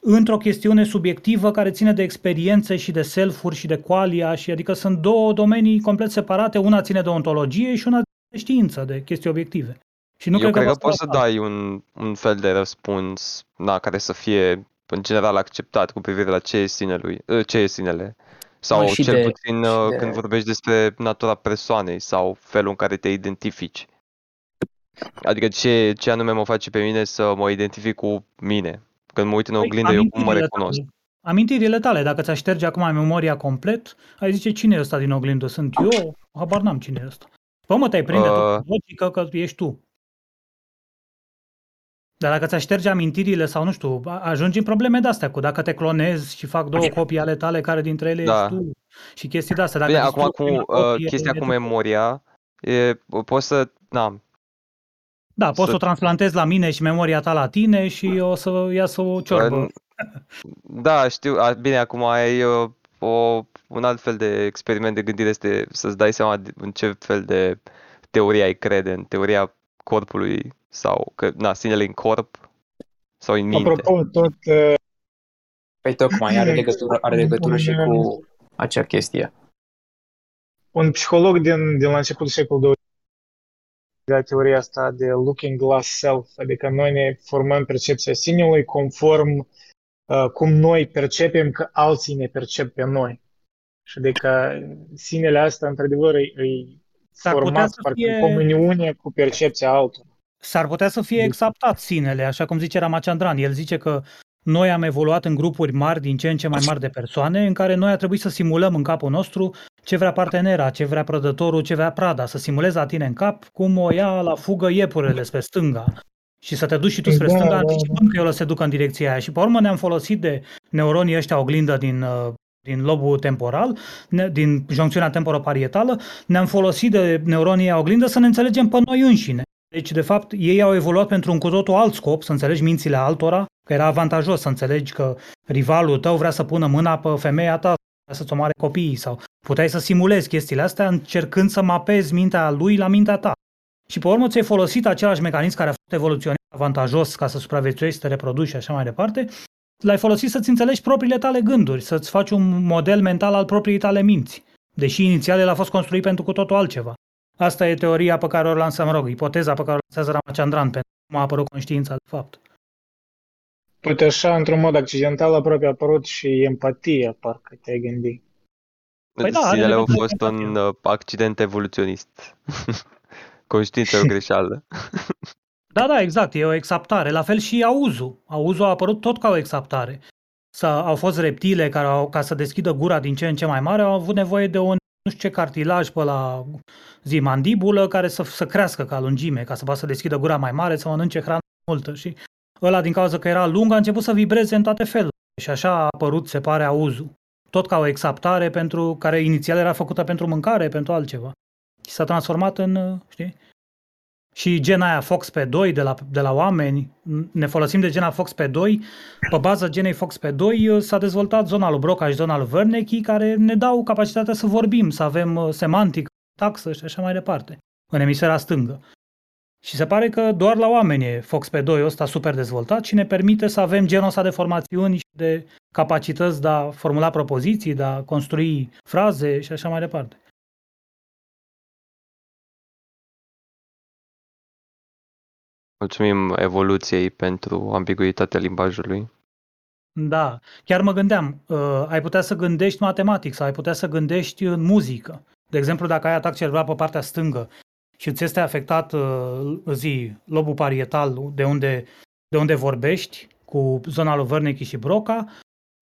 într-o chestiune subiectivă care ține de experiențe și de self-uri și de qualia, și adică sunt două domenii complet separate, una ține de ontologie și una de știință, de chestii obiective. Și nu Eu cred că poți poți să dai un, un fel de răspuns na, care să fie în general acceptat cu privire la ce e sinelui, uh, ce e sinele. Sau Mă, și cel de- puțin și uh, de- când vorbești despre natura persoanei sau felul în care te identifici. Adică ce, ce anume mă face pe mine să mă identific cu mine. Când mă uit în Păi, oglindă, eu cum mă amintirile recunosc. tale. Amintirile tale, dacă ți-aș șterge acum memoria complet, ai zice cine e ăsta din oglindă? Sunt eu? Habar n-am cine e ăsta. Păi mă, te-ai prinde Uh. tu cu logică că ești tu. Dar dacă ți-aș șterge amintirile sau nu știu, a- ajungi în probleme de-astea cu dacă te clonezi și fac două copii ale tale care dintre ele Da. ești tu și chestii de-astea. Dacă Bine, acum distrugi cu prima uh, copie, chestia e cu tot- memoria, e, poți să, na, Da, poți să- să o transplantezi la mine și memoria ta la tine și o să iasă o ciorbă. În- Da, știu. A, bine, acum ai uh, o, un alt fel de experiment de gândire este să-ți dai seama de- în ce fel de teorie ai crede, în teoria corpului sau că, na, sinele în corp sau în minte. Apropo, tot uh, Păi tocmai are legătură, are legătură și Un- cu acea chestie. un psiholog din, din la începutul secolului 20 de teoria asta de looking glass self, adică noi ne formăm percepția sinelui conform uh, cum noi percepem că alții ne percep pe noi. Și adică sinele asta, într-adevăr, e, e S-ar putea format să parcă fie- în comuniune cu percepția altora. S-ar putea să fie exaptat sinele, așa cum zice Ramachandran. El zice că noi am evoluat în grupuri mari, din ce în ce mai mari de persoane, în care noi a trebuit să simulăm în capul nostru ce vrea partenera, ce vrea prădătorul, ce vrea prada, să simulezi la tine în cap cum o ia la fugă iepurele spre stânga și să te duci și tu spre Da, stânga da, anticipând că el o să se ducă în direcția aia. Și pe urmă ne-am folosit de neuronii ăștia oglindă din, uh, din lobul temporal, ne- din joncțiunea temporoparietală, ne-am folosit de neuronii ăia oglindă să ne înțelegem pe noi înșine. Deci, de fapt, ei au evoluat pentru un cu totul alt scop, să înțelegi mințile altora, că era avantajos să înțelegi că rivalul tău vrea să pună mâna pe femeia ta, vrea să-ți omoare copiii sau Puteai să simulezi chestiile astea încercând să mapezi mintea lui la mintea ta. Și pe urmă ți-ai folosit același mecanism care a fost evoluționat avantajos ca să supraviețuiești, să te reproduci și așa mai departe, l-ai folosit să-ți înțelegi propriile tale gânduri, să-ți faci un model mental al propriei tale minți. Deși inițial el a fost construit pentru cu totul altceva. Asta e teoria pe care o lansă, mă rog, ipoteza pe care o lansează Ramachandran pentru cum a apărut conștiința de fapt. Uite așa, într-un mod accidental, aproape a apărut și empatia, parcă te-ai gândit. Păi da, Sinele are au legătură fost cu un empatia. uh, accident evoluționist. Conștiința e o greșeală. Da, da, exact, e o exaptare. La fel și auzul. Auzul a apărut tot ca o exaptare. Să, au fost reptile care, au, ca să deschidă gura din ce în ce mai mare, au avut nevoie de un, nu știu ce cartilaj pe la zi, mandibulă, care să, să crească ca lungime, ca să poată să deschidă gura mai mare, să mănânce hrană multă. Și ăla, din cauza că era lung, a început să vibreze în toate felurile. Și așa a apărut, se pare, auzul. Tot ca o exaptare pentru, care inițial era făcută pentru mâncare, pentru altceva. Și s-a transformat în, știi? Și gena aia FOXP2 de la, de la oameni, ne folosim de gena FOXP2, pe baza genei FOXP2 s-a dezvoltat zona lui Brocaș și zona lui Wernicke, care ne dau capacitatea să vorbim, să avem uh, semantică, taxă și așa mai departe, în emisfera stângă. Și se pare că doar la oameni e FOXP2 ăsta super dezvoltat și ne permite să avem genul ăsta de formațiuni și de capacități de a formula propoziții, de a construi fraze și așa mai departe. Mulțumim evoluției pentru ambiguitatea limbajului. Da, chiar mă gândeam, uh, ai putea să gândești matematic sau ai putea să gândești în muzică. De exemplu, dacă ai atac cerebral pe partea stângă și îți este afectat uh, zi, lobul parietal de unde, de unde vorbești cu zona lui Wernicke și Broca,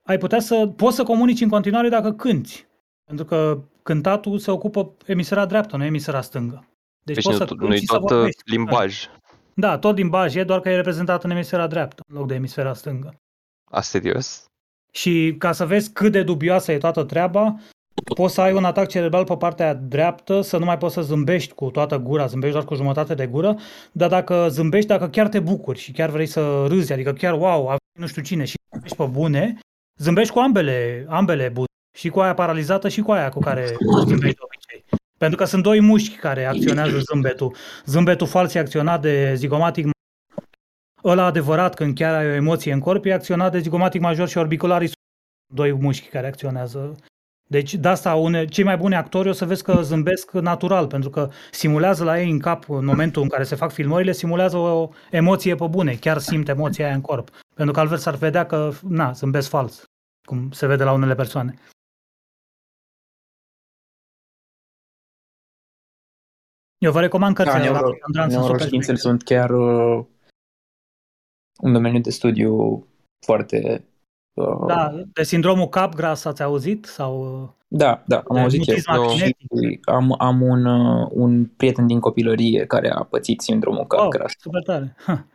ai putea să poți să comunici în continuare dacă cânti. Pentru că cântatul se ocupă emisfera dreaptă, nu emisfera stângă. Deci, Deci poți nu, să nu-i cânti și să tot uh, vorbești. limbaj. Da, tot limbaj e, doar că e reprezentat în emisfera dreaptă, în loc de emisfera stângă. A, serios? Și ca să vezi cât de dubioasă e toată treaba, poți să ai un atac cerebral pe partea dreaptă, să nu mai poți să zâmbești cu toată gura, zâmbești doar cu jumătate de gură, dar dacă zâmbești, dacă chiar te bucuri și chiar vrei să râzi, adică chiar wow, a nu știu cine și zâmbești pe bune, zâmbești cu ambele, ambele buze, și cu aia paralizată și cu aia cu care zâmbești de obicei. Pentru că sunt doi mușchi care acționează zâmbetul. Zâmbetul fals e acționat de zigomatic ăla adevărat, când chiar ai o emoție în corp, e acționat de zigomatic major și orbicularis, doi mușchi care acționează. Deci, de asta, une, cei mai buni actori o să vezi că zâmbesc natural, pentru că simulează la ei în cap, în momentul în care se fac filmările, simulează o emoție pe bune, chiar simt emoția aia în corp. Pentru că altfel s-ar vedea că, na, zâmbesc fals, cum se vede la unele persoane. Eu vă recomand Da, cărțile la neuro, Andran, sunt super neuroștiințele sunt chiar uh, un domeniu de studiu foarte... Uh, Da, de sindromul Capgras ați auzit? Sau da, da, am de auzit eu. mutism acinetic? Și am, am un, uh, un prieten din copilărie care a pățit sindromul Wow, Capgras. super tare. Ha.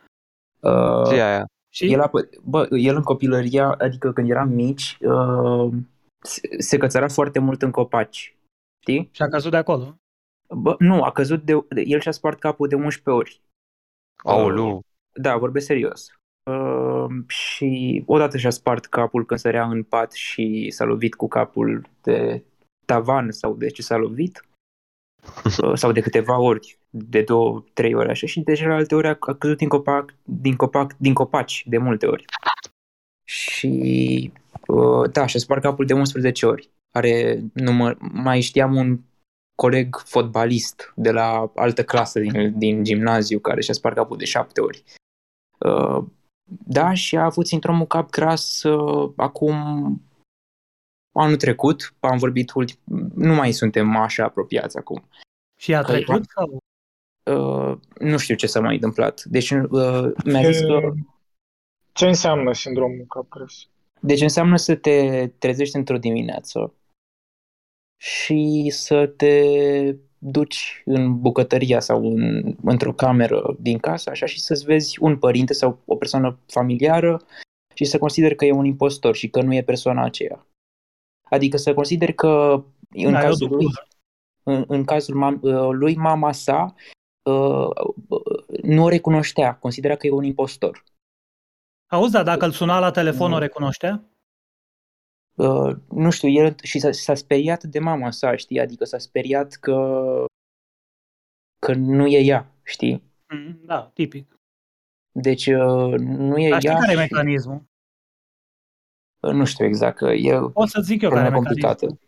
Uh, Ce e aia? Și El, a, pă- bă, el în copilăria, adică când eram mici, uh, se, se cățăra foarte mult în copaci. Știi? și a căzut de acolo. Bă, nu, a căzut de, de... El și-a spart capul de 11 ori. Aoleu. Da, vorbesc serios. Uh, și odată și-a spart capul când sărea în pat și s-a lovit cu capul de tavan sau de ce s-a lovit. Uh, sau de câteva ori, de două, trei ori așa. Și de celelalte ori a, a căzut din copac, din copac, din copaci, de multe ori. Și uh, da, și-a spart capul de 11 ori. Are număr, mai știam un coleg fotbalist de la altă clasă din, din gimnaziu care și-a spart capul de șapte ori. Uh, da, și a avut sindromul cap gras uh, acum anul trecut, am vorbit ultim, nu mai suntem așa apropiați acum. Și a Că- trecut sau? Uh, nu știu ce s-a mai întâmplat. Deci uh, mi-a zis că Ce înseamnă sindromul Capgras? Deci înseamnă să te trezești într-o dimineață și să te duci în bucătăria sau în, într-o cameră din casă, așa, și să-ți vezi un părinte sau o persoană familiară și să consideri că e un impostor și că nu e persoana aceea. Adică să consideri că în Da, e o cazul lui, dublură. în, în cazul mam, uh, lui mama sa uh, uh, nu o recunoștea, considera că e un impostor. Auzi, dar dacă îl suna la telefon, Nu. o recunoștea? Uh, nu știu, el și s-a, s-a speriat de mama sa, știi? Adică s-a speriat că, că nu e ea, știi? Mm, Da, tipic. Deci uh, nu e Dar știi ea care e și, mecanismul? uh, nu știu exact, că e o Pot să zic eu care e problemă mecanismul. complicată.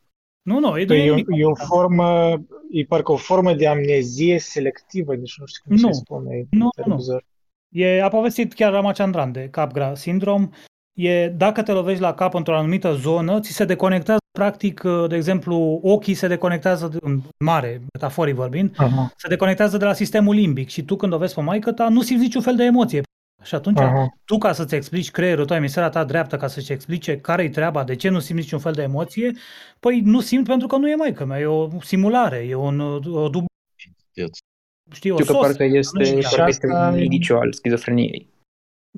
Nu, nu, e, Păi e e, o, nimic e o complicat. formă, e parcă o formă de amnezie selectivă, deci nu știu cum Nu. să spune. e Nu, tare nu. bizar. E, a povestit chiar Ramachandran de Capgra Syndrome. E, dacă te lovești la cap într-o anumită zonă, ți se deconectează, practic, de exemplu, ochii se deconectează, de- în mare, metaforic vorbind, Aha, se deconectează de la sistemul limbic și tu când o vezi pe maică ta, nu simți niciun fel de emoție. Și atunci, aha. tu ca să-ți explici creierul tău, emisfera ta dreaptă, ca să-ți explice care-i treaba, de ce nu simți niciun fel de emoție, păi nu simt pentru că nu e maică mea, e o simulare, e un, o dub, știi, o Știu că sos. parcă este, nu știu. parcă este asta un e- indiciu al schizofreniei.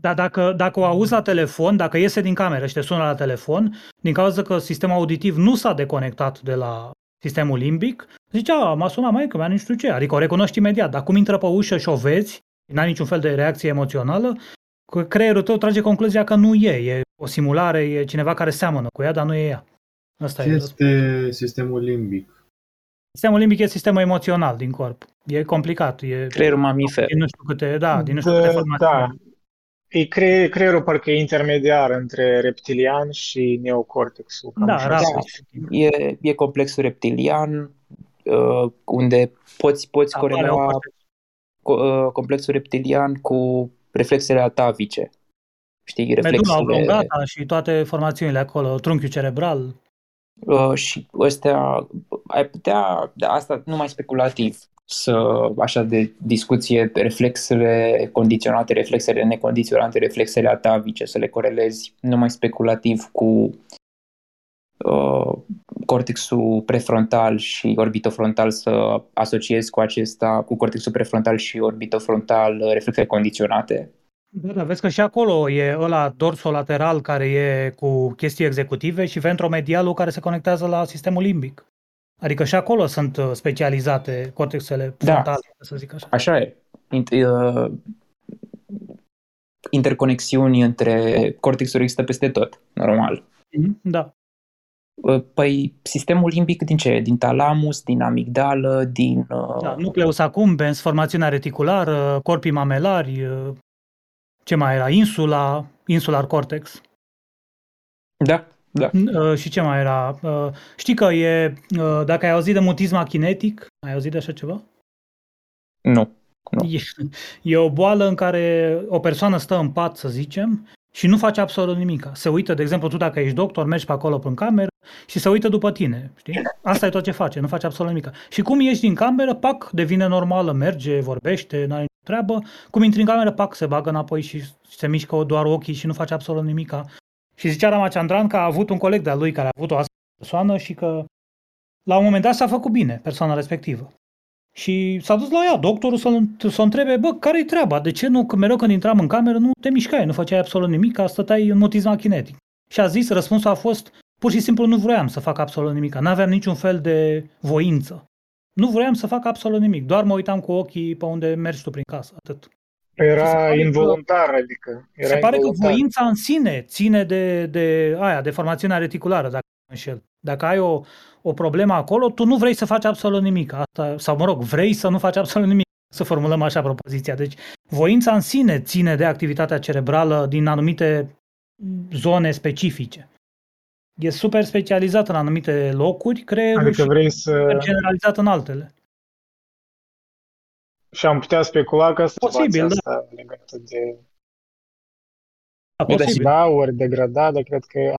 Dar dacă, dacă o auzi la telefon, dacă iese din cameră și te sună la telefon, din cauza că sistemul auditiv nu s-a deconectat de la sistemul limbic, zicea, m-a sunat maică mea, nu știu ce, adică o recunoști imediat. Dar cum intră pe ușă și o vezi, n-ai niciun fel de reacție emoțională, că creierul tău trage concluzia că nu e, e o simulare, e cineva care seamănă cu ea, dar nu e ea. Asta Ce e. este sistemul limbic? Sistemul limbic e sistemul emoțional din corp. E complicat, e Creierul mamifer. din nu știu câte, da, din nu știu câte Da, formații. da. E cre- creierul parcă e intermediar între reptilian și neocortexul. cam Da, așa rapid. se E, e complexul reptilian, uh, unde poți, poți Apare corela o co- uh, complexul reptilian cu reflexele atavice. Știi, Medula reflexele... oblongata și toate formațiunile acolo, trunchiul cerebral. Uh, și ăstea, ai putea, da, asta numai speculativ, să, așa de discuție, reflexele condiționate, reflexele necondiționate, reflexele atavice, să le corelezi numai speculativ cu uh, cortexul prefrontal și orbitofrontal să asociezi cu acesta, cu cortexul prefrontal și orbitofrontal uh, reflexele condiționate. Da, da, vezi că și acolo e ăla dorsolateral care e cu chestii executive și ventromedialul care se conectează la sistemul limbic. Adică și acolo sunt uh, specializate cortexele Da. frontale, să zic așa. Așa e. Int- uh, interconexiuni între cortexuri există peste tot, normal. Mhm, Da. Uh, Păi sistemul limbic din ce? Din talamus, din amigdală, din... Uh, da. Nucleus accumbens, formațiunea reticulară, corpii mamelari, uh, ce mai era? Insula, insular cortex. da, da. Uh, Și ce mai era? Uh, Știi că e, uh, dacă ai auzit de mutism kinetic, ai auzit de așa ceva? Nu. E, e o boală în care o persoană stă în pat, să zicem, și nu face absolut nimic. Se uită, de exemplu, tu dacă ești doctor, mergi pe acolo în cameră și se uită după tine, știi? Asta e tot ce face, nu face absolut nimic. Și cum ieși din cameră, pac, devine normală, merge, vorbește, n-are nicio treabă. Cum intri în cameră, pac, se bagă înapoi și se mișcă doar ochii și nu face absolut nimic. Și zicea Ramachandran că a avut un coleg de-al lui care a avut o astfel de persoană și că la un moment dat s-a făcut bine persoana respectivă. Și s-a dus la ea, doctorul să, să o întrebe, bă, care-i treaba? De ce nu, că mereu când intram în cameră, nu te mișcai, nu făceai absolut nimic, ca stăteai în mutism kinetic. Și a zis, răspunsul a fost, pur și simplu nu vroiam să fac absolut nimic, n-aveam niciun fel de voință. Nu vroiam să fac absolut nimic, doar mă uitam cu ochii pe unde mergi tu prin casă, atât. Se Era pare că- involuntar, adică era Se pare că involuntar. voința în sine ține de, de aia, de formațiunea reticulară, dacă nu mă înșel. Dacă ai o, o problemă acolo, tu nu vrei să faci absolut nimic. Asta, sau, mă rog, vrei să nu faci absolut nimic. Să formulăm așa propoziția. Deci, voința în sine ține de activitatea cerebrală din anumite zone specifice. E super specializat în anumite locuri, creierul Adică și vrei să... super generalizat în altele. Și am putea specula că asta Posibil, da. asta legată de Da, da, posibil. da, ori degrada, dar cred că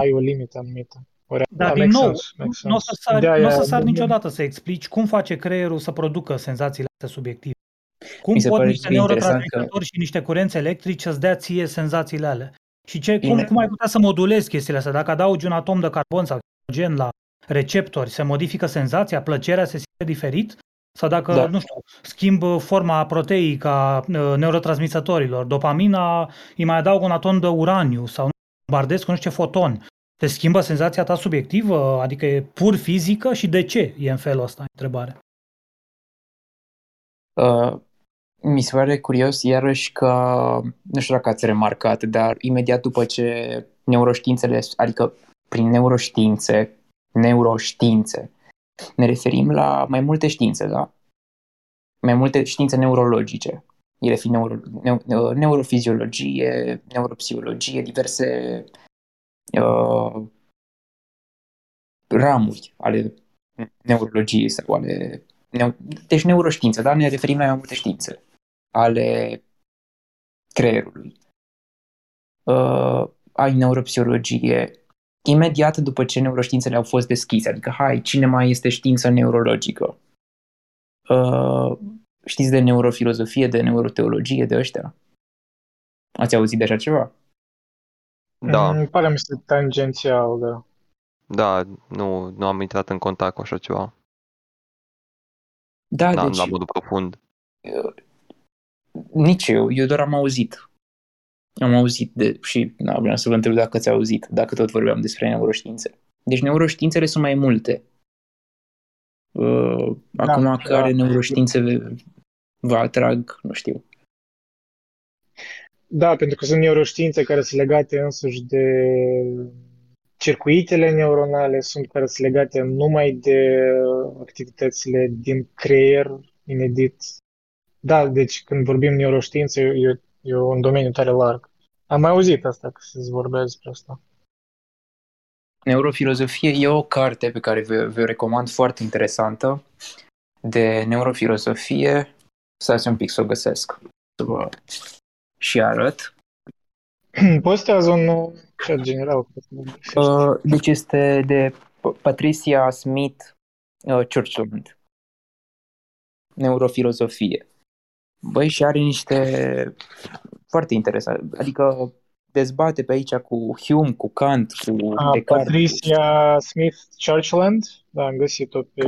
ai o limită anumită. Ori, Dar, da, din make nou, sense, make nu o să sense. sari, De-aia- n-o să sari de- niciodată să explici cum face creierul să producă senzațiile astea subiective. Cum Mi se pot pare niște și interesant neurotransmițători și niște curenți electrici să-ți dea ție senzațiile alea? Și ce, cum, Bine. cum ai putea să modulezi chestiile astea? Dacă adaugi un atom de carbon sau gen la receptori, se modifică senzația, plăcerea se simte diferit? Sau dacă, Da. nu știu, schimb forma proteică a uh, neurotransmițătorilor, dopamina, îi mai adaug un atom de uraniu sau nu, bombardez cu nu știu ce foton. Te schimbă senzația ta subiectivă? Adică e pur fizică și de ce e în felul ăsta? Întrebare. Uh, Mi se pare curios iarăși că, nu știu dacă ați remarcat, dar imediat după ce neuroștiințele, adică prin neuroștiințe, neuroștiințe, ne referim la mai multe științe, da? Mai multe științe neurologice. Ele fiind neuro, neu, neurofiziologie, neuropsihologie, diverse uh, ramuri ale neurologiei sau ale... Neu, deci neuroștiințe, da? Ne referim la mai multe științe ale creierului. Uh, ai neuropsihologie, imediat după ce neuroștiințele au fost deschise, adică hai, cine mai este știință neurologică? Uh, știți de neurofilozofie, de neuroteologie, de ăștia? Ați auzit de așa ceva? Da, Mm, Pare mi se tangențial, da. da, nu, nu am intrat în contact cu așa ceva. Da, Da, deci la modul profund. nici eu, eu doar am auzit. Am auzit de, și na, vreau să vă întreb dacă ați auzit, dacă tot vorbeam despre neuroștiințe. Deci neuroștiințele sunt mai multe. Uh, acum da, care da. neuroștiințe vă atrag, nu știu. Da, pentru că sunt neuroștiințe care sunt legate însuși de circuitele neuronale, sunt care sunt legate numai de activitățile din creier inedit. Da, deci când vorbim neuroștiințe, e, e un domeniu tare larg. Am mai auzit asta, că se vorbea despre asta. Neurofilozofie e o carte pe care vă, vă recomand foarte interesantă de neurofilozofie. Stați un pic să o găsesc. Să vă și arăt. Postează un chat general. cred că găsești. Uh, deci este de P- Patricia Smith uh, Churchland. Neurofilozofie. Băi, și are niște foarte interesante. Adică dezbate pe aici cu Hume, cu Kant, cu Ah, Descartes. Patricia Smith Churchland, da, am găsit-o pe...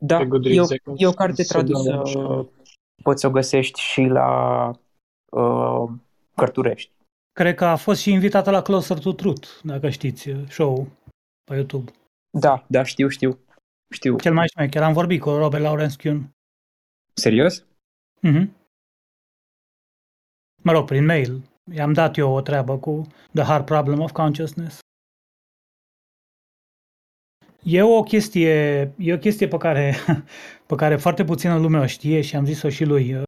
Da, pe e o, Goodreads, e o carte să tradusă, download poți să o găsești și la uh, Cărturești. Cred că a fost și invitată la Closer to Truth, dacă știți show pe YouTube. Da, da, știu, știu. Știu. Cel mai șmecher, am vorbit cu Robert Lawrence Kuhn. Serios? Mhm. Mă rog, prin mail. I-am dat eu o treabă cu The Hard Problem of Consciousness. E o chestie, e o chestie pe care, pe care foarte puțină lume o știe și am zis-o și lui. uh,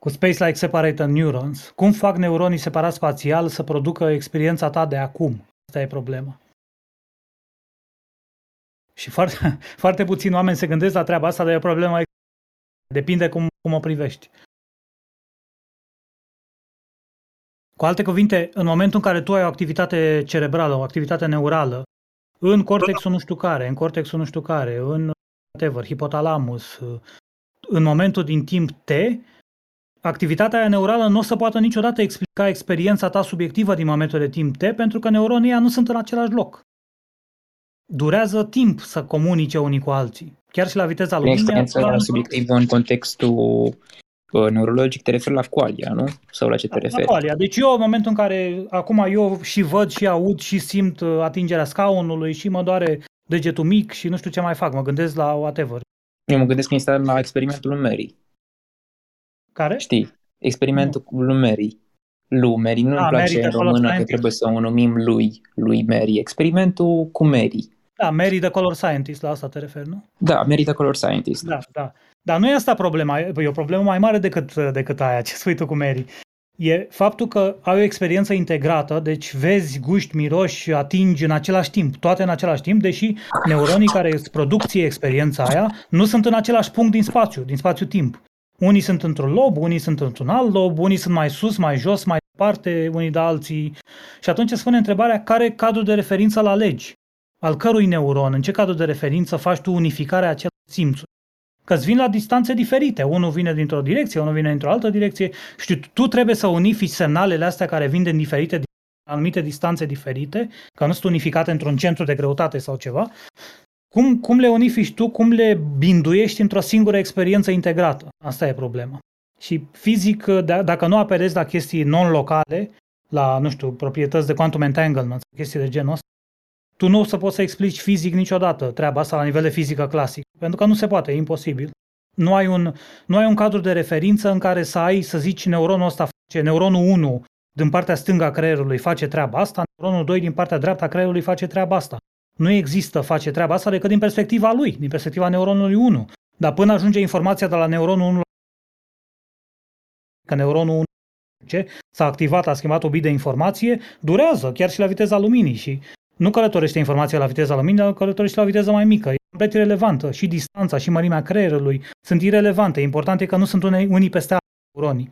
Cu Space-like Separated Neurons. Cum fac neuronii separați spațial să producă experiența ta de acum? Asta e problema. Și foarte, foarte puțini oameni se gândesc la treaba asta, dar e o problemă. Depinde cum, cum o privești. Cu alte cuvinte, în momentul în care tu ai o activitate cerebrală, o activitate neurală, în cortexul nu știu care, în cortexul nu știu care, în whatever, hipotalamus, în momentul din timp T, activitatea aia neurală nu o să poată niciodată explica experiența ta subiectivă din momentul de timp T, pentru că neuronii ăia nu sunt în același loc. Durează timp să comunice unii cu alții. Chiar și la viteza Prin luminii. experiența subiectivă în contextul uh, neurologic te referi la qualia, nu? Sau la ce te La referi? qualia. Deci eu, în momentul în care acum eu și văd și aud și simt uh, atingerea scaunului și mă doare degetul mic și nu știu ce mai fac, mă gândesc la whatever. Eu mă gândesc instant la experimentul lui Mary. Care? Știi? Experimentul cu lui Mary. Lui Mary. Nu-mi Ah, place Mary în de Color română că Scientist. trebuie să o numim lui, lui Mary. Experimentul cu Mary. Da, Mary the Color Scientist, la asta te referi, nu? Da, Mary the Color Scientist. Da, da. Dar nu e asta problema, e o problemă mai mare decât, decât aia, ce spui tu cu Mary. E faptul că ai o experiență integrată, deci vezi, guști, miroși, atingi în același timp, toate în același timp, deși neuronii care îți produc ție experiența aia nu sunt în același punct din spațiu, din spațiu-timp. Unii sunt într-un lob, unii sunt într-un alt lob, unii sunt mai sus, mai jos, mai departe, unii de alții. Și atunci se spune întrebarea care cadru de referință la legi? Al cărui neuron, în ce cadru de referință faci tu unificarea acelor simțuri? Că îți vin la distanțe diferite. Unul vine dintr-o direcție, unul vine dintr-o altă direcție și tu trebuie să unifici semnalele astea care vin din diferite din anumite distanțe diferite, că nu sunt unificate într-un centru de greutate sau ceva. Cum, cum le unifici tu, cum le binduiești într-o singură experiență integrată? Asta e problema. Și fizic, da- dacă nu apelezi la chestii non-locale, la, nu știu, proprietăți de quantum entanglement, chestii de genul ăsta, tu nu o să poți să explici fizic niciodată treaba asta la nivel de fizică clasic, pentru că nu se poate, e imposibil. Nu ai, un, nu ai un cadru de referință în care să ai, să zici, neuronul ăsta face, neuronul 1 din partea stângă a creierului face treaba asta, neuronul 2 din partea dreaptă a creierului face treaba asta. Nu există face treaba asta decât din perspectiva lui, din perspectiva neuronului 1. Dar până ajunge informația de la neuronul 1 că neuronul 1 ce s-a activat, a schimbat o bit de informație, durează chiar și la viteza luminii și nu călătorește informația la viteza luminii, dar călătorește la viteză mai mică. E complet irelevantă. Și distanța, și mărimea creierului sunt irelevante. Important e că nu sunt unii peste neuronii.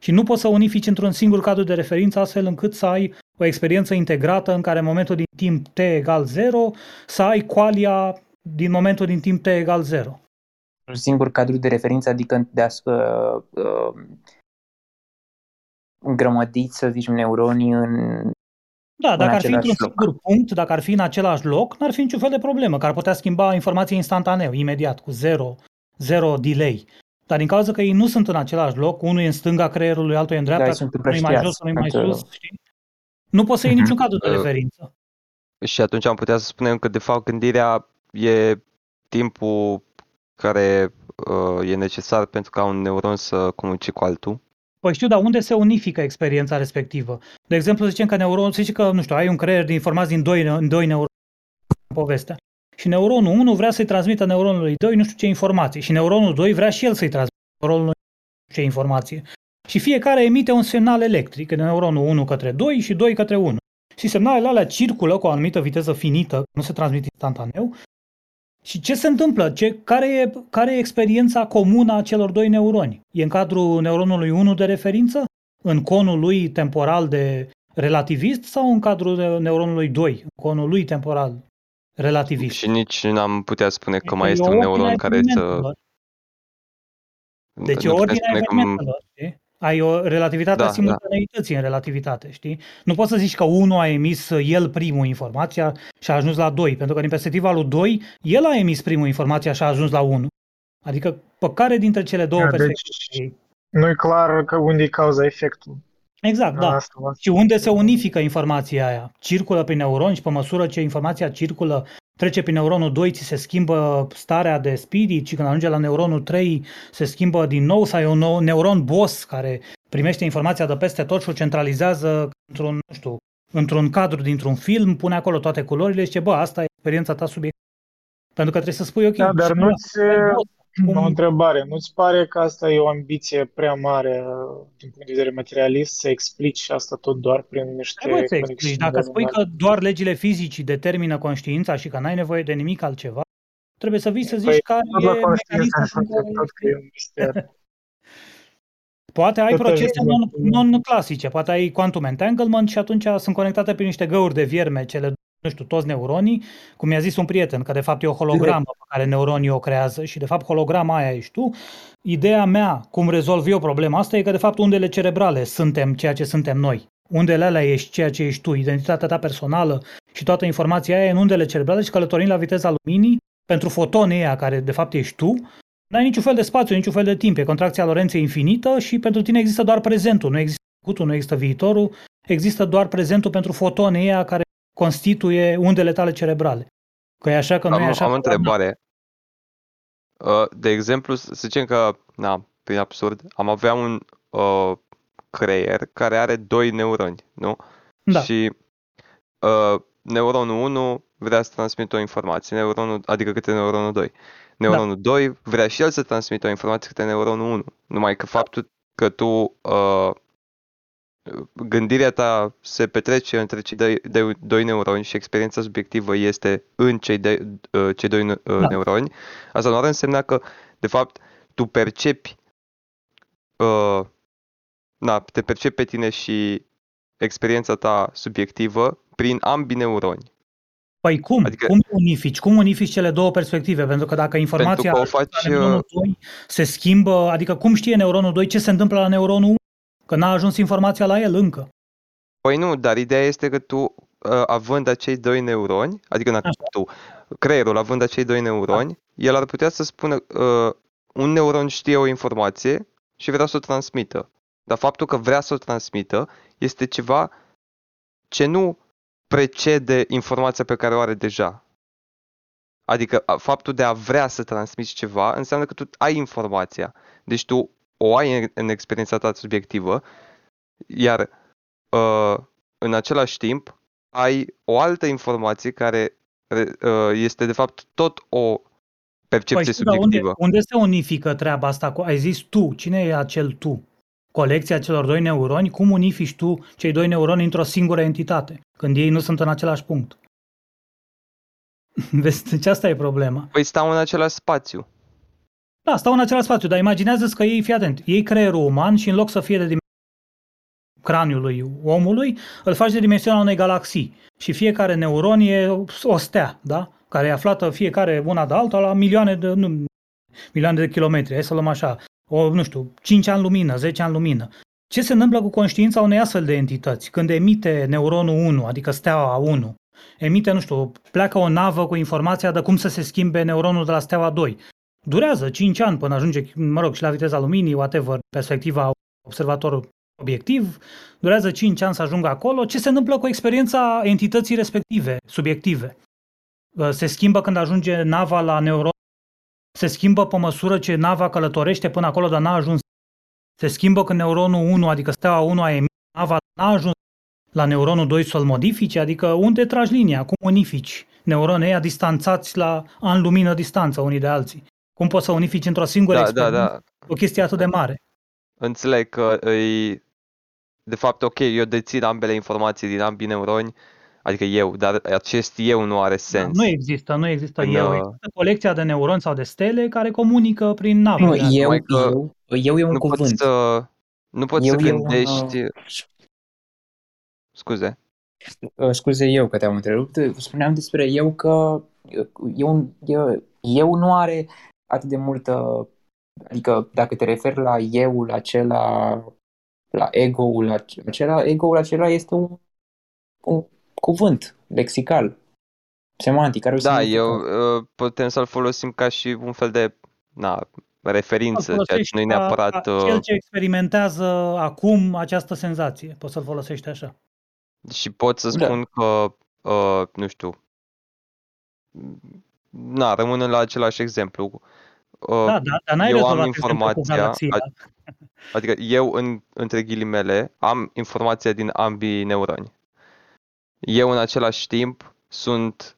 Și nu poți să unifici într-un singur cadru de referință astfel încât să ai o experiență integrată în care în momentul din timp t egal 0 să ai qualia din momentul din timp t egal 0. Un singur cadru de referință, adică de a, uh, uh, îngrămădiți, să zicem, neuronii în da, dacă ar fi într-un loc. singur punct, dacă ar fi în același loc, n-ar fi niciun fel de problemă, că ar putea schimba informația instantaneu, imediat, cu zero, zero delay. Dar din cauza că ei nu sunt în același loc, unul e în stânga creierului, altul e în dreapta, da, unul e mai jos, unul e mai sus, știi? Nu poți să iei uh-huh. niciun cadru de uh, referință. Și atunci am putea să spunem că, de fapt, gândirea e timpul care uh, e necesar pentru ca un neuron să comunice cu altul. Păi știu, dar unde se unifică experiența respectivă? De exemplu, zicem că neuron, să zici că, nu știu, ai un creier de informații din doi, în doi neuroni povestea. Și neuronul 1 vrea să-i transmită neuronului 2 nu știu ce informații. Și neuronul 2 vrea și el să-i transmită neuronului nu știu ce informație. Și fiecare emite un semnal electric, neuronul 1 către 2 și 2 către 1. Și semnalele alea circulă cu o anumită viteză finită, nu se transmit instantaneu. Și ce se întâmplă? Ce, care, e, care e experiența comună a celor doi neuroni? E în cadrul neuronului 1 de referință? În conul lui temporal de relativist sau în cadrul neuronului 2, în conul lui temporal relativist? Și nici n-am putea spune că mai este un neuron care să... Deci e ordinea evenimentelor, că... Ai o relativitate da, a simultaneității da. în relativitate, știi? Nu poți să zici că unul a emis el primul informația și a ajuns la 2, pentru că din perspectiva lui 2, el a emis primul informația și a ajuns la 1. Adică pe care dintre cele două da, perspective? Deci, nu e clar că unde e cauza efectul. Exact, da. Asta, asta. Și unde se unifică informația aia? Circulă prin neuron și pe măsură ce informația circulă trece prin neuronul 2, ți se schimbă starea de spirit și când ajunge la neuronul 3 se schimbă din nou sau e un nou neuron boss care primește informația de peste tot și o centralizează într-un, nu știu, într-un cadru dintr-un film, pune acolo toate culorile și zice, bă, asta e experiența ta subiect. Pentru că trebuie să spui, ok, da, dar nu-ți, cum... O întrebare. Nu-ți pare că asta e o ambiție prea mare uh, din punct de vedere materialist să explici asta tot doar prin niște Trebuie să explici. Dacă spui că doar legile fizicii determină conștiința și că n-ai nevoie de nimic altceva, trebuie să vii să zici păi, care e mecanismul tot că e un mister. Poate ai tot procese non, non-clasice, poate ai quantum entanglement și atunci sunt conectate prin niște găuri de vierme cele nu știu, toți neuronii, cum mi-a zis un prieten, că de fapt e o hologramă pe care neuronii o creează și de fapt holograma aia ești tu. Ideea mea, cum rezolv eu problema asta, e că de fapt undele cerebrale suntem ceea ce suntem noi. Undele alea ești ceea ce ești tu, identitatea ta personală și toată informația aia e în undele cerebrale și călătorind la viteza luminii pentru fotonii aia care de fapt ești tu, n-ai niciun fel de spațiu, niciun fel de timp, e contracția Lorenței infinită și pentru tine există doar prezentul, nu există trecutul, nu există viitorul, există doar prezentul pentru fotonii aia care constituie undele tale cerebrale. Că e așa, că nu am, e așa. Am o întrebare. Uh, de exemplu, să zicem că, na, prin absurd, am avea un uh, creier care are doi neuroni, nu? Da. Și uh, neuronul 1 vrea să transmită o informație, neuronul, adică către neuronul 2. Neuronul da. 2 vrea și el să transmită o informație către neuronul 1. Numai că faptul că tu uh, gândirea ta se petrece între cei doi, de, doi neuroni și experiența subiectivă este în cei, de, uh, cei doi uh, da. neuroni, asta nu ar însemna că, de fapt, tu percepi uh, na, te percepi pe tine și experiența ta subiectivă prin ambii neuroni. Păi cum? Adică, cum unifici? Cum unifici cele două perspective? Pentru că dacă informația că o faci, neuronul 2 uh, se schimbă, adică cum știe neuronul 2 ce se întâmplă la neuronul 1? Că n-a ajuns informația la el încă. Păi nu, dar ideea este că tu, uh, având acei doi neuroni, adică Așa. tu, creierul având acei doi neuroni, da. el ar putea să spună, uh, un neuron știe o informație și vrea să o transmită. Dar faptul că vrea să o transmită este ceva ce nu precede informația pe care o are deja. Adică a, faptul de a vrea să transmiți ceva înseamnă că tu ai informația. Deci tu o ai în, în experiența ta subiectivă, iar uh, în același timp ai o altă informație care uh, este de fapt tot o percepție Păi știu, dar unde, subiectivă. unde se unifică treaba asta? cu- Ai zis tu. Cine e acel tu? Colecția celor doi neuroni? Cum unifici tu cei doi neuroni într-o singură entitate? Când ei nu sunt în același punct. Vezi, deci asta e problema. Păi stau în același spațiu. Da, stau în același spațiu, dar imaginează că ei, fii atent, ei creierul uman și în loc să fie de dimensiunea craniului omului, îl faci de dimensiunea unei galaxii. Și fiecare neuron e o stea, da? Care e aflată fiecare una de alta la milioane de, nu, milioane de kilometri. Hai să luăm așa, o, nu știu, 5 ani lumină, 10 ani lumină. Ce se întâmplă cu conștiința unei astfel de entități? Când emite neuronul 1, adică steaua 1, emite, nu știu, pleacă o navă cu informația de cum să se schimbe neuronul de la steaua 2. Durează 5 ani până ajunge, mă rog, și la viteza luminii, whatever, perspectiva observatorul obiectiv, durează 5 ani să ajungă acolo. Ce se întâmplă cu experiența entității respective, subiective? Uh, Se schimbă când ajunge nava la neuron, se schimbă pe măsură ce nava călătorește până acolo, dar n-a ajuns. Se schimbă când neuronul 1, adică steaua 1 a emis, nava n-a ajuns la neuronul 2 să-l modifice, adică unde tragi linia, cum unifici neuronii ăia distanțați la an lumină distanță unii de alții. Cum poți să unifici într-o singură Da, da, experiență da. o chestie atât de mare? Înțeleg că îi... De fapt, ok, eu dețin ambele informații din ambii neuroni, adică eu, dar acest eu nu are Da, sens. nu există, nu există În, eu. uh, Există colecția de neuroni sau de stele care comunică prin nave. Nu, de astea. eu, Numai că eu, eu e un nu poți cuvânt. să, nu poți Eu să e un, gândești... Scuze. Uh, scuze eu că te-am întrerupt. Spuneam despre eu că uh, eu, eu, eu nu are atât de multă... Adică dacă te referi la eu, acela, la ego-ul acela, ego-ul acela este un, un cuvânt lexical, semantic, care o Da, semnifică. eu uh, putem să-l folosim ca și un fel de na, referință, ceea ce folosești nu e ca- neapărat... ca Cel Uh, ce experimentează acum această senzație. Poți să-l folosești așa. și pot să Da. spun că, uh, nu știu, na, rămânând la același exemplu, uh, Da, da, dar n-ai eu am rezolvat exemplul cu informația, galaxia. a- adică eu, în, între ghilimele, am informația din ambii neuroni. Eu, în același timp, sunt...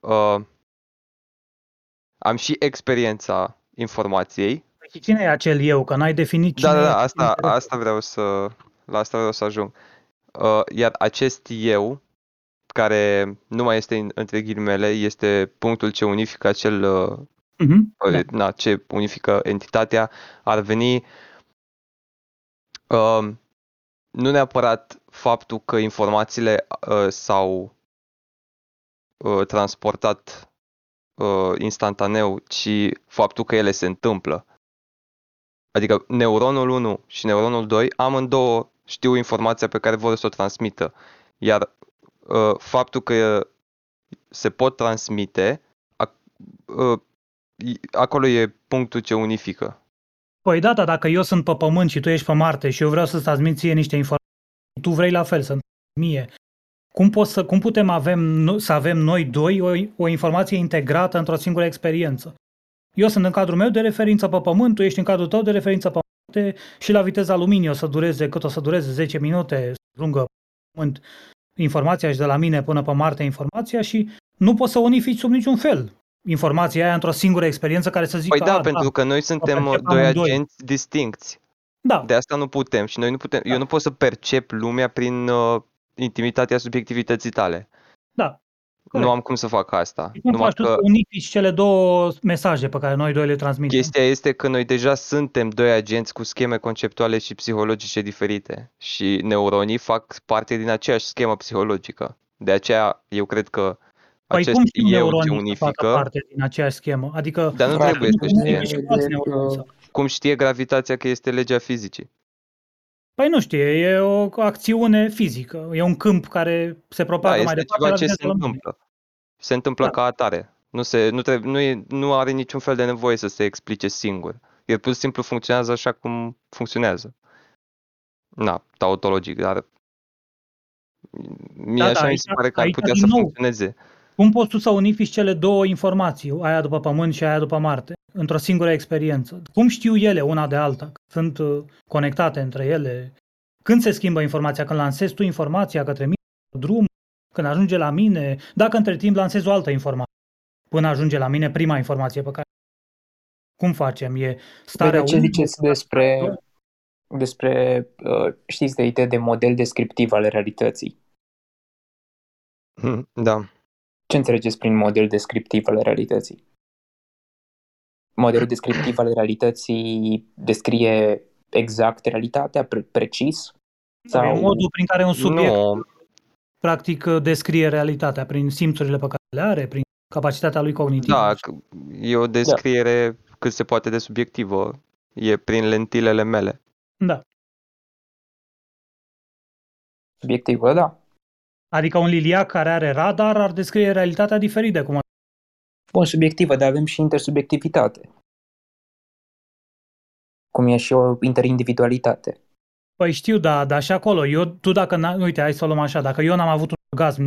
Uh, am și experiența informației. Și cine e acel eu? Că n-ai definit cine Da, da, e da, acel asta, interes. asta vreau să, la asta vreau să ajung. Uh, iar acest eu, care nu mai este în- între ghilimele, este punctul ce unifică acel uh, Mhm, da. uh, na, ce unifică entitatea, ar veni uh, nu neapărat faptul că informațiile uh, s-au uh, transportat uh, instantaneu, ci faptul că ele se întâmplă. Adică neuronul 1 și neuronul 2 amândouă știu informația pe care vor să o transmită. Iar uh, faptul că se pot transmite, ac- uh, i- acolo e punctul ce unifică. Păi da, da, dacă eu sunt pe Pământ și tu ești pe Marte și eu vreau să-ți transmit ție niște informații, tu vrei la fel să mie. Cum, poți să, cum putem avem, no- să avem noi doi o, o informație integrată într-o singură experiență? Eu sunt în cadrul meu de referință pe Pământ, tu ești în cadrul tău de referință pe Marte și la viteza luminii o să dureze, cât o să dureze 10 minute, să ajungă pe Pământ informația și de la mine până pe Marte informația și nu poți să unifici sub niciun fel informația aia într-o singură experiență care să zică, Păi da, a, pentru că noi suntem uh, percep doi amândoi. agenți distincți. da, De asta nu putem și noi nu putem, eu nu pot să percep lumea prin uh, intimitatea subiectivității tale. da. Nu am cum să fac asta. Și cum Numai faci tu că să unifici cele două mesaje pe care noi doi le transmitem? chestia este că noi deja suntem doi agenți cu scheme conceptuale și psihologice diferite și neuronii fac parte din aceeași schemă psihologică. De aceea eu cred că Păi acest cum știm eu ce neuronii să facă unifică, parte din aceeași schemă? Adică dar nu Frate, trebuie să nu știe. e- și de- alți neuroni să- Cum știe gravitația că este legea fizicii? Păi nu știe, e o acțiune fizică, e un câmp care se Da, propagă mai este departe. ceva la ce se viteza luminii. întâmplă. Se întâmplă Da. ca atare. Nu, se, nu, trebuie, nu, e, nu are niciun fel de nevoie să se explice singur. El pur și simplu funcționează așa cum funcționează. Na, tautologic, dar mie Da, așa da, mi aici- se pare că ar aici putea din să nou- funcționeze. Cum poți tu să unifici cele două informații, aia după Pământ și aia după Marte, într-o singură experiență? Cum știu ele una de alta? Sunt uh, conectate între ele? Când se schimbă informația? Când lansezi tu informația către mine, drum, când ajunge la mine, dacă între timp lansezi o altă informație, până ajunge la mine prima informație pe care... Cum facem? E starea Păi, ce ziceți despre, despre uh, știți de idee de model descriptiv ale realității? Hmm, Da. Ce înțelegeți prin model descriptiv al realității? Modelul descriptiv al realității descrie exact realitatea, pre- precis? Sau... Sau modul prin care un subiect Nu, practic descrie realitatea, prin simțurile pe care le are, prin capacitatea lui cognitivă. da, c- e o descriere cât se poate de subiectivă. E prin lentilele mele. da. subiectivă, da. Adică un liliac care are radar ar descrie realitatea diferit de cum ar Bun, subiectivă, dar avem și intersubiectivitate. Cum e și o interindividualitate. Păi știu, da, dar și acolo, eu, tu dacă, n- uite, hai să o luăm așa, dacă eu n-am avut un orgasm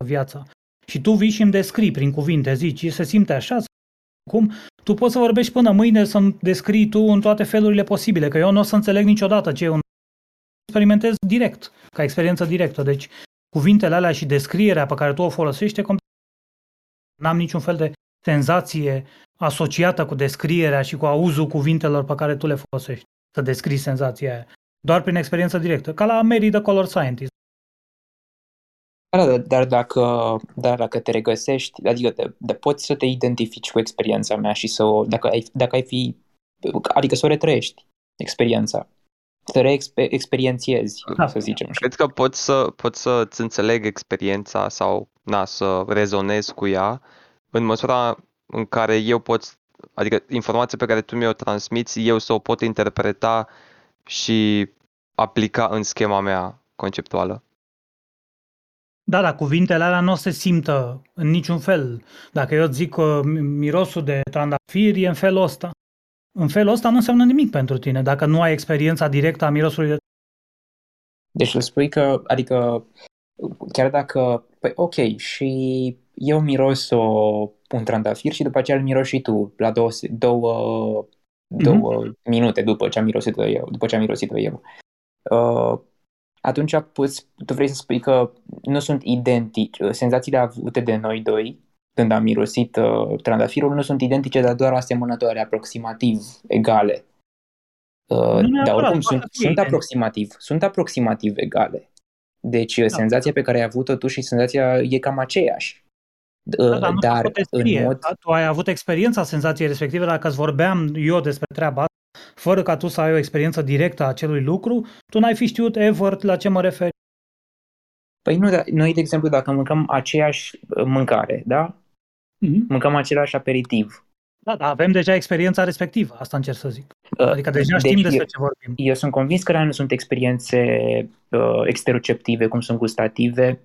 în viața și tu vii și îmi descrii prin cuvinte, zici, se simte așa, cum, tu poți să vorbești până mâine să-mi descrii tu în toate felurile posibile, că eu nu o să înțeleg niciodată ce e un experimentez direct, ca experiență directă, deci cuvintele alea și descrierea pe care tu o folosești, e complet- n-am niciun fel de senzație asociată cu descrierea și cu auzul cuvintelor pe care tu le folosești, să descrii senzația aia doar prin experiență directă, ca la Mary the Color Scientist. Da, da, dar dacă, dar dacă te regăsești, adică de, de poți să te identifici cu experiența mea și să o, dacă ai, dacă ai fi, adică să o retrăiești, experiența. Să reexperiențiezi, Da. să zicem așa. Cred că pot să pot să-ți înțeleg experiența sau na, să rezonez cu ea în măsura în care eu pot, adică informația pe care tu mi-o transmiți, eu să o pot interpreta și aplica în schema mea conceptuală. Da, da, cuvintele alea nu o se simtă în niciun fel. Dacă eu îți zic că mi- mirosul de trandafiri e în felul ăsta, în felul ăsta nu înseamnă nimic pentru tine, dacă nu ai experiența directă a mirosului de Deci îl spui că, adică, chiar dacă, păi ok, și eu miros o, un trandafir și după aceea îl miros și tu, la două, se- două, două minute după ce am mirosit-o eu, după ce am mirosit-o eu. Uh, atunci poți, tu vrei să spui că nu sunt identici, senzațiile avute de noi doi când am mirosit uh, trandafirul nu sunt identice, dar doar asemănătoare, aproximativ egale. Uh, dar neapărat, oricum poate sunt, să fie sunt identice. aproximativ, sunt aproximativ egale. Deci da. senzația pe care ai avut-o tu și senzația e cam aceeași. Uh, Da, dar nu dar te pot descrie. în mod Da, Tu ai avut experiența senzației respective, dacă îți vorbeam eu despre treaba asta, fără ca tu să ai o experiență directă a acelui lucru, tu n-ai fi știut ever la ce mă refer. Păi nu, dar noi, de exemplu, dacă mâncăm aceeași uh, mâncare, da? Mhm. Mâncăm același aperitiv. Da, da, avem deja experiența respectivă, asta încerc să zic. Uh, Adică deja știm deci despre eu, ce vorbim. eu sunt convins că nu sunt experiențe uh, exteroceptive, cum sunt gustative,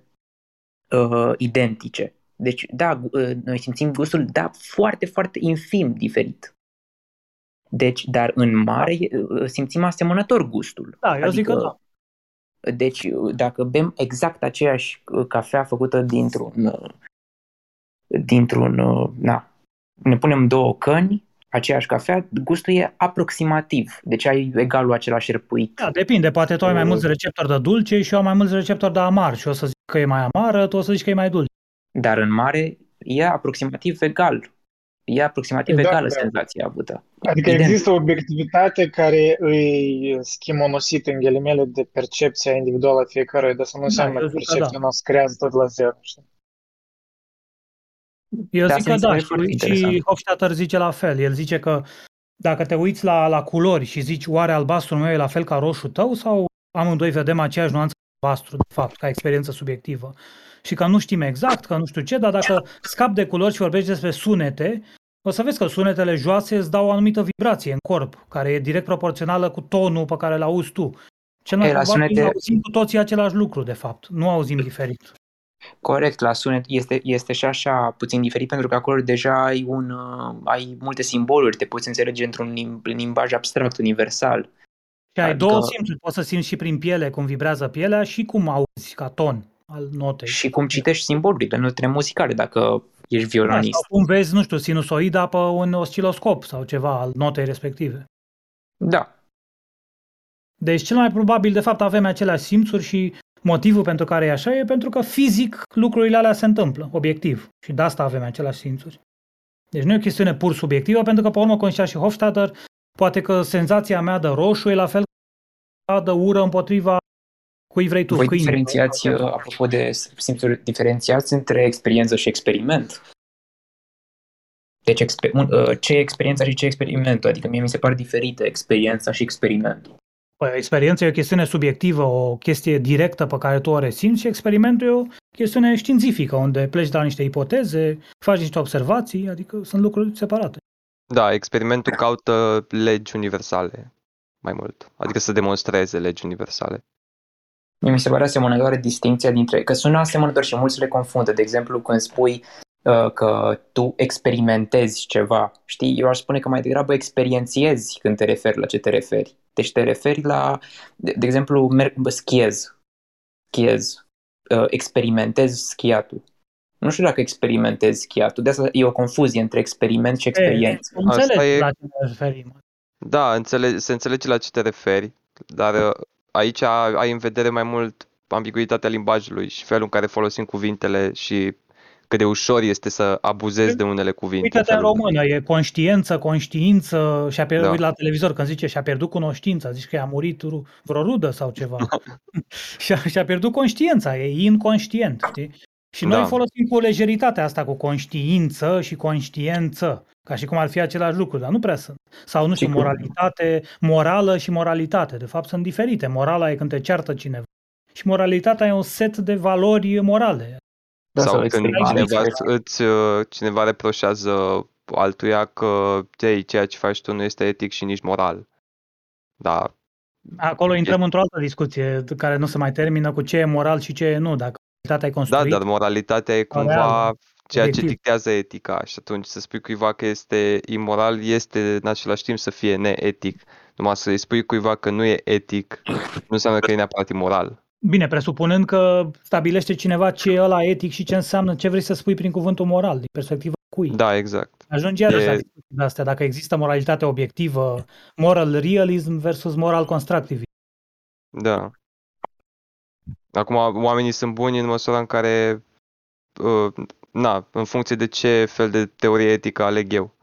uh, identice. Deci, da, gu- uh, noi simțim gustul, da, foarte, foarte infim diferit. Deci, dar în mare uh, simțim asemănător gustul. Da, eu zic că da. Deci, dacă bem exact aceeași uh, cafea făcută dintr-un, uh, dintr-un, uh, na, ne punem două căni, aceeași cafea, gustul e aproximativ. Deci ai egalul același răpuit. Da, depinde, poate tu ai mai Uh, mulți receptori de dulce și eu am mai mulți receptori de amar și o să zic că e mai amară, tu o să zici că e mai dulce. Dar în mare e aproximativ egal. E aproximativ Da, egală da. senzația avută. Adică Ident. există o obiectivitate care îi schimonosită în ghilimele de percepția individuală a fiecăruia, dar să nu înseamnă eu că zic că percepția noastră creează tot la zero. Știi? Eu Da, zic asta că mi se da, pare și, foarte și interesant. Hofstadter zice la fel. El zice că dacă te uiți la, la culori și zici oare albastru meu e la fel ca roșu tău sau amândoi vedem aceeași nuanță albastru, de fapt, ca experiență subiectivă. Și că nu știm exact, că nu știu ce, dar dacă scap de culori și vorbești despre sunete, o să vezi că sunetele joase îți dau o anumită vibrație în corp, care e direct proporțională cu tonul pe care îl auzi tu. Cel mai Ei, la probabil sunete- auzim cu toții același lucru, de fapt. Nu auzim diferit. Corect, la sunet este, este și așa puțin diferit pentru că acolo deja ai, un, uh, ai multe simboluri, te poți înțelege într-un lim- limbaj abstract, universal. Și ai Adică- două simțuri, poți să simți și prin piele cum vibrează pielea și cum auzi ca ton. al notei. Și cum citești simbolurile, notele muzicale, dacă ești Da, violonist. sau cum vezi, nu știu, sinusoida pe un osciloscop sau ceva al notei respective. Da. Deci cel mai probabil, de fapt, avem aceleași simțuri și motivul pentru care e așa e pentru că fizic lucrurile alea se întâmplă, obiectiv. Și de asta avem aceleași simțuri. Deci nu e o chestiune pur subiectivă, pentru că, pe urmă, cum zicea și Hofstadter, poate că senzația mea de roșu e la fel ca de ură împotriva cui vrei tu, Voi câini. diferențiați, uh, apropo de simțuri, diferențiați între experiență și experiment. Deci exper- un- uh, ce e experiența și ce e experimentul? Adică mie mi se par diferite experiența și experimentul. Păi, experiența e o chestiune subiectivă, o chestie directă pe care tu o resimți și experimentul e o chestiune științifică, unde pleci de la niște ipoteze, faci niște observații, adică sunt lucruri separate. Da, experimentul caută legi universale mai mult. Adică să demonstreze legi universale. Mie mi se pare asemănătoare distinția dintre, că sună asemănător și mulți le confundă. De exemplu, când spui uh, că tu experimentezi ceva, știi, eu aș spune că mai degrabă experiențiezi când te referi la ce te referi. Deci te referi la, de, de exemplu, merg, bă, schiez, schiez, uh, experimentez schiatul. Nu știu dacă experimentez schiatul, de asta e o confuzie între experiment și experiență. E, înțeleg Asta e- la ce ne referim. Da, înțele- se înțelege la ce te referi, dar uh, aici ai în vedere mai mult ambiguitatea limbajului și felul în care folosim cuvintele și cât de ușor este să abuzezi de unele cuvinte. Uite-te în felul- română, e conștiență, conștiință, și-a pierdut Da. da. la televizor când zice și-a pierdut cunoștința, zici că i-a murit ru- vreo rudă sau ceva. și-a, și-a pierdut conștiința, e inconștient, știi? Și noi Da. folosim cu lejeritatea asta, cu conștiință și conștiență, ca și cum ar fi același lucru, dar nu prea sunt. Sau, nu știu, Sigur. moralitate, morală și moralitate. De fapt, sunt diferite. Morala e când te ceartă cineva. Și moralitatea e un set de valori morale. Da, Sau când experiență. cineva îți, uh, cineva reproșează altuia că ei, ceea ce faci tu nu este etic și nici moral. Da, Acolo intrăm într-o altă discuție care nu se mai termină cu ce e moral și ce e nu. Dacă moralitatea e da, construită, dar moralitatea e cumva Reală, ceea ce obiectiv. dictează etica și atunci să spui cuiva că este imoral este în același timp să fie neetic. Numai să-i spui cuiva că nu e etic nu înseamnă că e neapărat imoral. Bine, presupunând că stabilește cineva ce e ăla etic și ce înseamnă, ce vrei să spui prin cuvântul moral, din perspectiva cui. Da, exact. Ajunge iarăși E- la discuții de astea, dacă există moralitate obiectivă, moral realism versus moral constructivism. Da. Acum, oamenii sunt buni în măsura în care, uh, na, în funcție de ce fel de teorie etică aleg eu.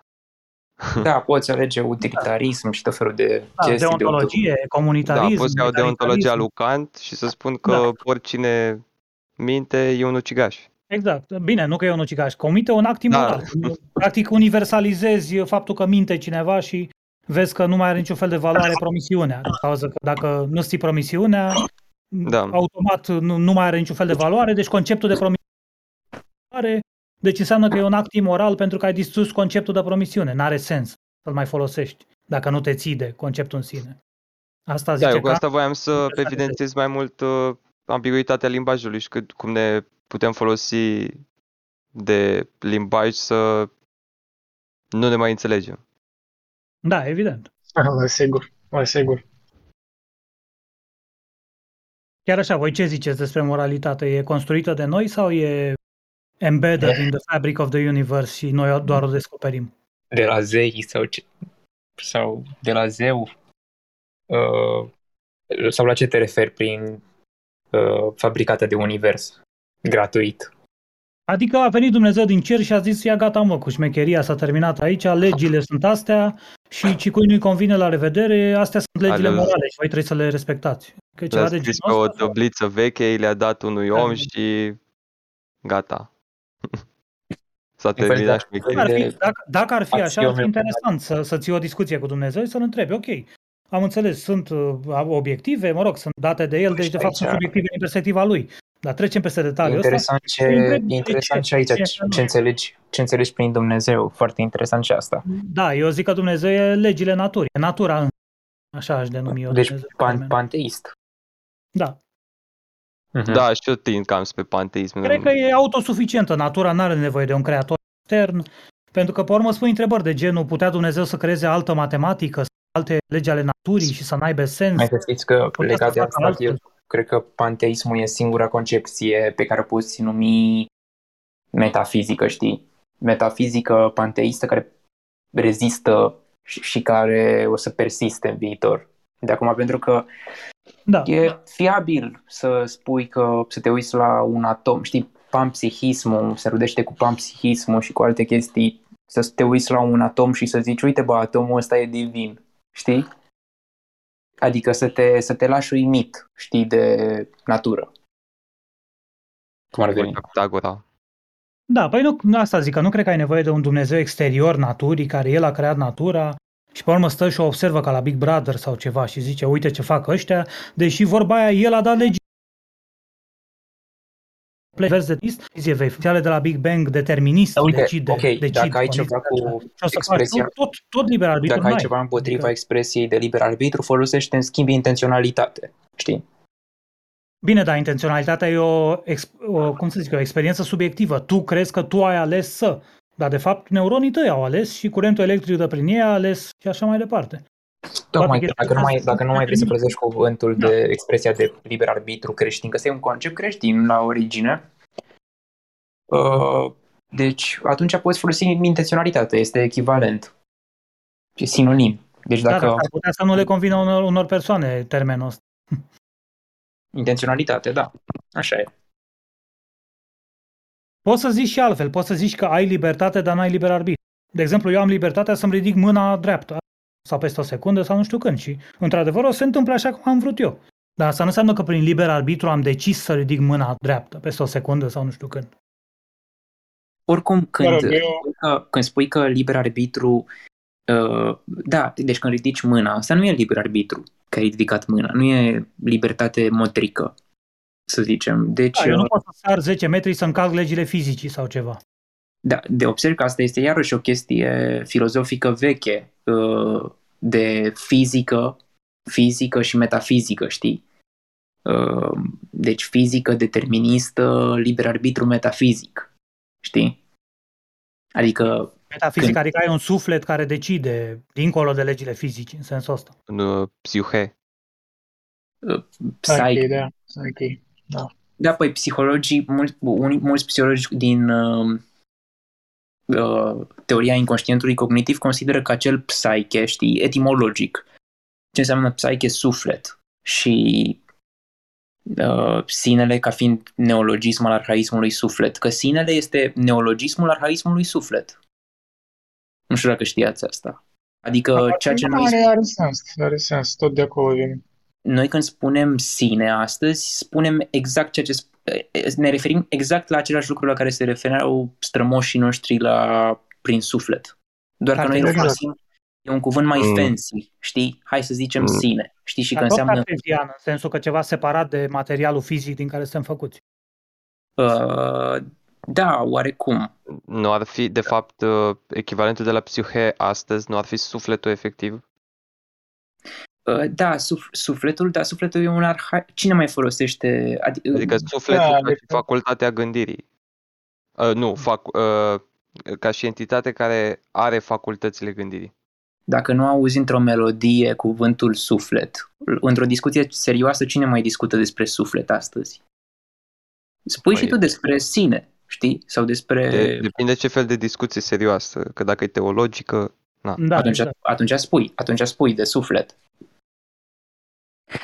Da, poți alege utilitarism și tot felul de Da, chestii. deontologie, Da, comunitarism, pot să iau deontologia egalitarism. lui Kant și să spun că Da. oricine minte e un ucigaș. Exact. Bine, nu că e un ucigaș, comite un act Da. imoral. Practic universalizezi faptul că minte cineva și vezi că nu mai are niciun fel de valoare promisiunea. Din cauza că dacă nu ții promisiunea, Da. automat nu, nu mai are niciun fel de valoare, deci conceptul de promisiune deci înseamnă că e un act imoral pentru că ai distrus conceptul de promisiune. N-are sens să-l mai folosești dacă nu te ții de conceptul în sine. Asta zice Da, eu cu că asta voiam să Interesant. evidențiez mai mult uh, ambiguitatea limbajului și cât, cum ne putem folosi de limbaj să nu ne mai înțelegem. Da, evident. La sigur, la sigur. Chiar așa, voi ce ziceți despre moralitate? E construită de noi sau e embedded in the fabric of the universe și noi doar o descoperim? de la zei sau, ce, sau de la zeu uh, sau la ce te referi prin uh, fabricată de univers gratuit. Adică a venit Dumnezeu din cer și a zis, ia gata mă, cu șmecheria s-a terminat aici, legile sunt astea și ci cui nu-i convine la revedere, astea sunt legile Ale- morale și voi trebuie să le respectați. Că ceva Le-a de scris pe genul o ăsta? sau- tabliță veche, le-a dat unui Da. om și gata. S-a Un fel terminat de- șmecheria. Ar fi, de dacă, dacă ar fi așa, ar fi acțiune. interesant să, să ții o discuție cu Dumnezeu și să-L întrebi, ok, am înțeles, sunt uh, obiective, mă rog, sunt date de El, deci de fapt sunt Aici- subiective din perspectiva Lui. Dar trecem peste E detaliul ăsta. interesant ce, Îi întreb de e interesant ce, și aici de ce ce, nu. ce, înțelegi, ce înțelegi prin Dumnezeu. Foarte interesant și asta. Da, eu zic că Dumnezeu e legile naturii, e natura în Așa aș denumi eu Deci Dumnezeu. pan, panteist. Da. Mhm. Da, și eu tind cam spre panteism. Cred că e autosuficientă. Natura nu are nevoie de un creator extern, pentru că, pe urmă, spui întrebări de genul, putea Dumnezeu să creeze altă matematică, alte legi ale naturii și să n-aibă sens. Mai să știți că Putea legat să de facă asta, altfel. eu, cred că panteismul e singura concepție pe care o poți numi metafizică, știi? Metafizică panteistă care rezistă și, și care o să persiste în viitor. De acum, pentru că Da. e fiabil să spui că să te uiți la un atom, știi, panpsihismul se rudește cu panpsihismul și cu alte chestii, să te uiți la un atom și să zici, uite bă, atomul ăsta e divin, știi? Adică să te, să te lași uimit, știi, de natură. Cum ar veni? Ca Pitagora. Da, păi nu, asta zic, că nu cred că ai nevoie de un Dumnezeu exterior naturii, care El a creat natura și pe urmă stă și o observă ca la Big Brother sau ceva și zice, uite ce fac ăștia, deși vorba aia El a dat legi vers de decizie veificiale de la Big Bang determinist Da, uite, decide, ok, decid dacă ai condițiile ceva cu așa. și o să faci expresia- tot, tot, tot liber arbitru Dacă ai n-ai. ceva împotriva Adică- expresiei de liber arbitru, folosește în schimb intenționalitate, știi? Bine, dar intenționalitatea e o, ex, o, cum să zic, o experiență subiectivă. Tu crezi că tu ai ales să, dar de fapt neuronii tăi au ales și curentul electric de prin ei a ales și așa mai departe. Tocmai chestia dacă nu, asta mai, sunt dacă nu mai vrei să deterministe. folosești cuvântul Da. de expresia de liber arbitru creștin, că ăsta e un concept creștin la origine, uh, deci atunci poți folosi intenționalitatea, este echivalent. E sinonim. Deci Da, dacă dar ar putea să nu le convină unor, unor persoane termenul ăsta. intenționalitate, da, așa e. Poți să zici și altfel, poți să zici că ai libertate, dar n-ai liber arbitru. De exemplu, eu am libertatea să-mi ridic mâna dreaptă sau peste o secundă sau nu știu când și, într-adevăr, o să se întâmple așa cum am vrut eu. Dar asta nu înseamnă că prin liber arbitru am decis să ridic mâna dreaptă peste o secundă sau nu știu când. Oricum, când, Mă rog, eu- spui că, când spui că liber arbitru, uh, da, deci când ridici mâna, asta nu e liber arbitru, că ai ridicat mâna, nu e libertate motrică, să zicem. Deci, Da, eu nu uh, pot să sar 10 metri să încalc legile fizicii sau ceva. da, de observ că asta este iarăși o chestie filozofică veche, uh, de fizică, fizică și metafizică, știi? Uh, Deci fizică deterministă, liber arbitru metafizic, știi? Adică Metafizic, Când- adică ai un suflet care decide dincolo de legile fizicii, în sensul ăsta. În uh, psihe. uh, Psyche, psych, da. Psyche. Da. Da, păi psihologii, mulți, unii, mulți psihologi din uh, uh, teoria inconștientului cognitiv consideră că acel psyche, știi, etimologic, ce înseamnă psyche, suflet și uh, sinele ca fiind neologism al arhaismului suflet, că sinele este neologismul arhaismului suflet. Nu știu dacă știați asta. Adică ceea ce noi Are, are sens, are sens, tot de acolo vine. Noi când spunem sine astăzi, spunem exact ceea ce sp- ne referim exact la aceleași lucruri la care se refereau strămoșii noștri la prin suflet. Doar că noi îl Exact. folosim e un cuvânt mai Mm. fancy, știi? Hai să zicem Mm. sine, știi? Și că Dar tot înseamnă cartezian, în sensul că ceva separat de materialul fizic din care suntem făcuți. uh, da, oarecum. Nu ar fi, de fapt, uh, echivalentul de la psihe astăzi, nu ar fi sufletul efectiv? Uh, da, suf- sufletul, da, sufletul e un arha... Cine mai folosește? Adi- Adică sufletul Da, ca și adică- facultatea gândirii. Uh, nu, fac, uh, ca și entitate care are facultățile gândirii. Dacă nu auzi într-o melodie cuvântul suflet, într-o discuție serioasă, cine mai discută despre suflet astăzi? Spui Păi- și tu despre sine, știi? Sau despre... De, depinde ce fel de discuție serioasă, că dacă e teologică, na. Da, atunci, exact. atunci spui, atunci spui de suflet.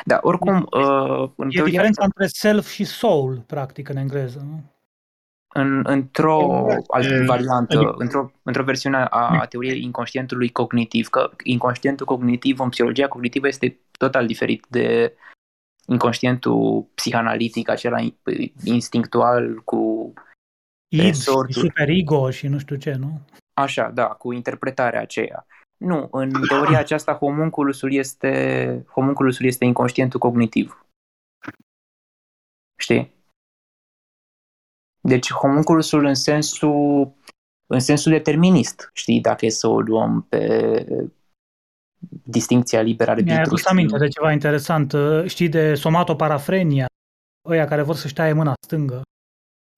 Da, oricum, uh, în E teoria diferența între self și soul, practic, în engleză. Nu? în, într-o Exact. altă E, variantă, adică- într-o, într-o versiune a teoriei inconștientului cognitiv, că inconștientul cognitiv în psihologia cognitivă este total diferit de inconștientul psihanalitic, acela in- instinctual cu Id și Resortul. superego și nu știu ce, nu? Așa, da, cu interpretarea aceea. Nu, în teoria aceasta homunculusul este, homunculusul este inconștientul cognitiv. Știi? Deci homunculusul în sensul, în sensul determinist, știi, dacă e să o luăm pe distincția liber arbitru. Mi-ai adus și- aminte de ceva interesant. Știi de somatoparafrenia? Ăia care vor să-și taie mâna stângă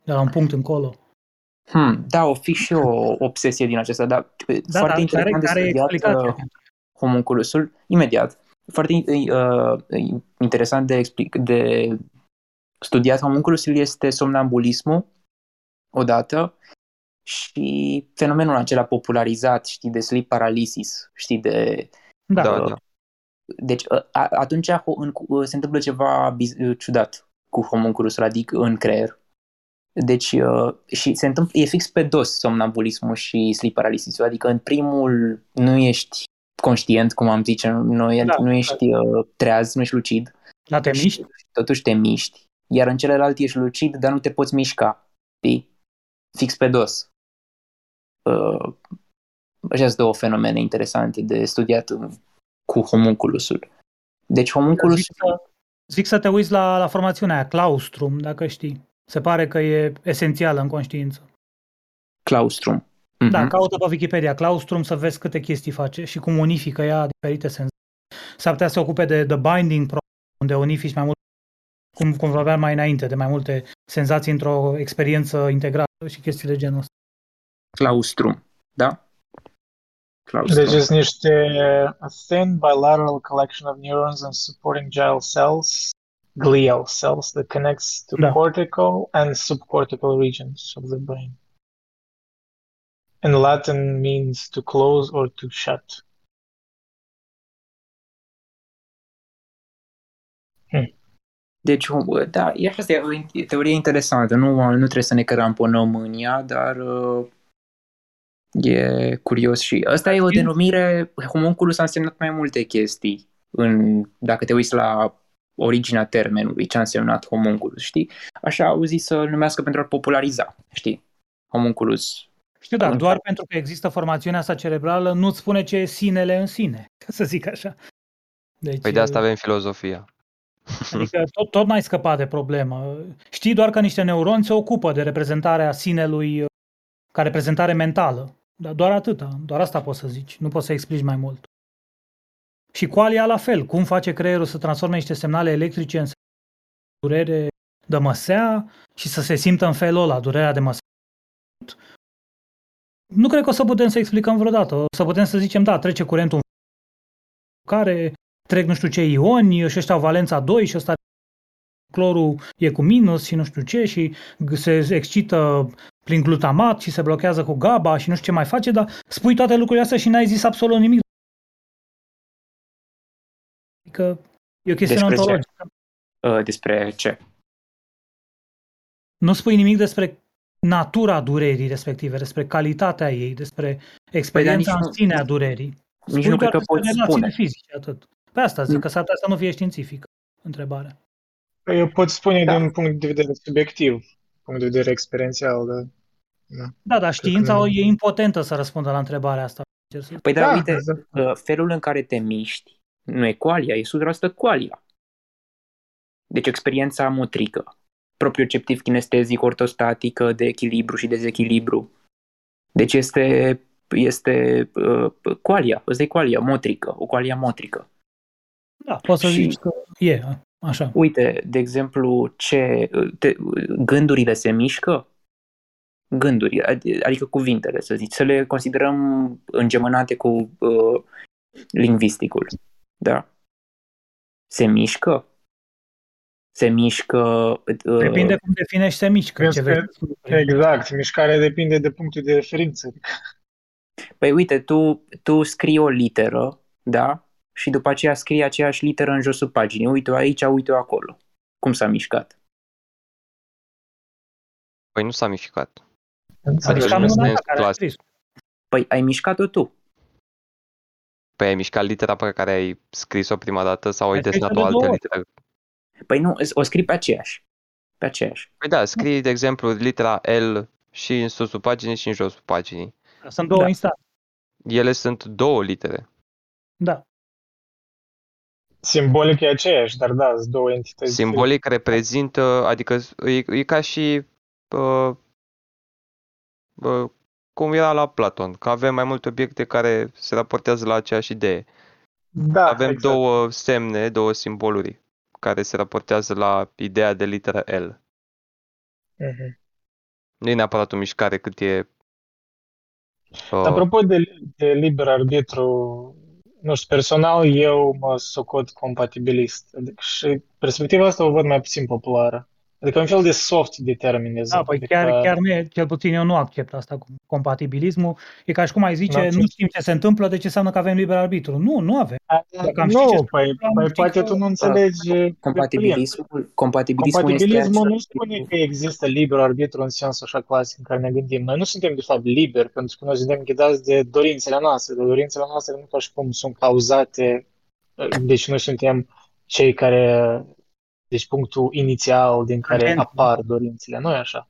de la un punct încolo. Hmm, da, o fi și o obsesie din acesta, dar Da, foarte dar interesant care, de care e studiat explicația? uh, homunculusul, imediat. foarte uh, interesant de, explic, de studiat homunculusul este somnambulismul, odată, și fenomenul acela popularizat, știi, de sleep paralysis, știi, de... Da, Da, uh, da. Deci a, a- atunci ho- în, uh, se întâmplă ceva biz- ciudat cu homunculusul, adică în creier. Deci, uh, și se întâmplă, e fix pe dos somnambulismul și sleep paralysis adică în primul nu ești conștient, cum am zice noi, Da, nu ești uh, treaz, nu ești lucid, la te miști? totuși te miști, iar în celălalt ești lucid, dar nu te poți mișca, știi? Fix pe dos. Uh, Așa sunt două fenomene interesante de studiat uh, cu homunculusul. Deci homunculusul... Zic să, zic să te uiți la, la formațiunea aia, claustrum, dacă știi. Se pare că e esențială în conștiință. Claustrum. Da, Mhm. caută pe Wikipedia claustrum să vezi câte chestii face și cum unifică ea diferite senzații. S-ar putea să se ocupe de The Binding Problem, unde unifici mai mult, cum, cum vorbeam mai înainte, de mai multe senzații într-o experiență integrată și chestii de genul ăsta. Claustrum. Da? Claustrum. Deci sunt niște a thin bilateral collection of neurons and supporting glial cells, glial cells that connects to Da. cortical and subcortical regions of the brain. In Latin means to close or to shut. Deci, da, e asta e o teorie interesantă. Nu, nu trebuie să ne cramponăm în ea, dar uh, e curios și asta e o denumire, homunculus a însemnat mai multe chestii. În, dacă te uiți la originea termenului, ce a însemnat homunculus, știi? Așa au zis să-l numească pentru a populariza, știi? Homunculus. Știu, dar În doar fapt. pentru că există formațiunea asta cerebrală, nu-ți spune ce e sinele în sine, ca să zic așa. Deci, Păi de asta avem filozofia. Adică tot, tot n-ai scăpat de problemă. Știi doar că niște neuroni se ocupă de reprezentarea sinelui ca reprezentare mentală. Dar doar atâta, doar asta poți să zici, nu poți să explici mai mult. Și qualia la fel, cum face creierul să transforme niște semnale electrice în durere de măsea și să se simtă în felul ăla, durerea de măsea. Nu cred că o să putem să explicăm vreodată. O să putem să zicem, da, trece curentul care trec nu știu ce ioni și ăștia au valența 2 și ăsta clorul e cu minus și nu știu ce și se excită prin glutamat și se blochează cu GABA și nu știu ce mai face, dar spui toate lucrurile astea și n-ai zis absolut nimic. Adică e o chestiune Despre ce? ontologică. Uh, despre ce? Nu spui nimic despre natura durerii respective, despre calitatea ei, despre experiența nici în nu- sine a durerii. Nici Spui nu cred doar că despre poți relațiile spune. fizice, atât. Pe asta zic, că s-ar putea să nu fie științifică întrebarea. Păi Eu pot spune Da. din un punct de vedere subiectiv, punct de vedere experiențial, da. Da. Da, dar știința nu- e impotentă să răspundă la întrebarea asta. sincer să zic. Păi da, Da, uite, exact. uh, felul în care te miști nu e qualia, e 100% qualia. Deci experiența motrică, proprioceptiv kinestezic, ortostatică, de echilibru și dezechilibru. Deci este, este uh, qualia, ăsta e qualia motrică, o qualia motrică. Da, poți să Și- zici că e așa. Uite, de exemplu, ce te, gândurile se mișcă? Gânduri, ad- adică cuvintele, să zici, să le considerăm îngemănate cu uh, lingvisticul. Da? Se mișcă? Se mișcă... Uh, Depinde cum definești se mișcă. Cred Ce că- vezi. Exact, mișcarea depinde de punctul de referință. Păi uite, tu, tu scrii o literă, da? Și după aceea scrii aceeași literă în josul paginii. Uite-o aici, uite-o acolo. Cum s-a mișcat? Păi nu s-a mișcat. Adică Adică am în mâna sens ta care a clasic. scris. Păi ai mișcat-o tu. Păi ai mișcat litera pe care ai scris-o prima dată sau ai Ai scris-o desenat de o altă două ori. literă? Păi nu, o scrii pe aceeași. Pe aceeași. Păi da, scrii, de exemplu, litera L și în susul paginii și în josul paginii. Sunt două Da. instanțe. Ele sunt două litere. Da. Simbolic e aceeași, dar da, sunt două entități. Simbolic reprezintă, adică e, e ca și uh, uh, cum era la Platon, că avem mai multe obiecte care se raportează la aceeași idee. Da, Avem exact. două semne, două simboluri care se raportează la ideea de literă L. Mhm. Nu e neapărat o mișcare cât e... Uh, Apropo de, de liber arbitru, nu știu, personal eu mă socot compatibilist. Adică și perspectiva asta o văd mai puțin populară. Adică un fel de soft determinism. Da, păi adică... chiar, chiar nu e, cel puțin eu nu accept asta cu compatibilismul. E ca și cum ai zice, Da, nu știm ce se întâmplă, deci înseamnă că avem liber arbitru. Nu, nu avem. Dacă am ști ce nu, se păi, întâmplă, am păi ști poate că- tu nu înțelegi pe plin. Compatibilismul, compatibilismul, Compatibilismul este nu spune că există liber arbitru în sensul așa clasic în care ne gândim. Noi nu suntem de fapt liberi, pentru că noi suntem ghidați de dorințele noastre. De dorințele noastre nu ca și cum sunt cauzate, deci noi suntem cei care, deci punctul inițial din care Agenții. apar dorințele, nu e așa?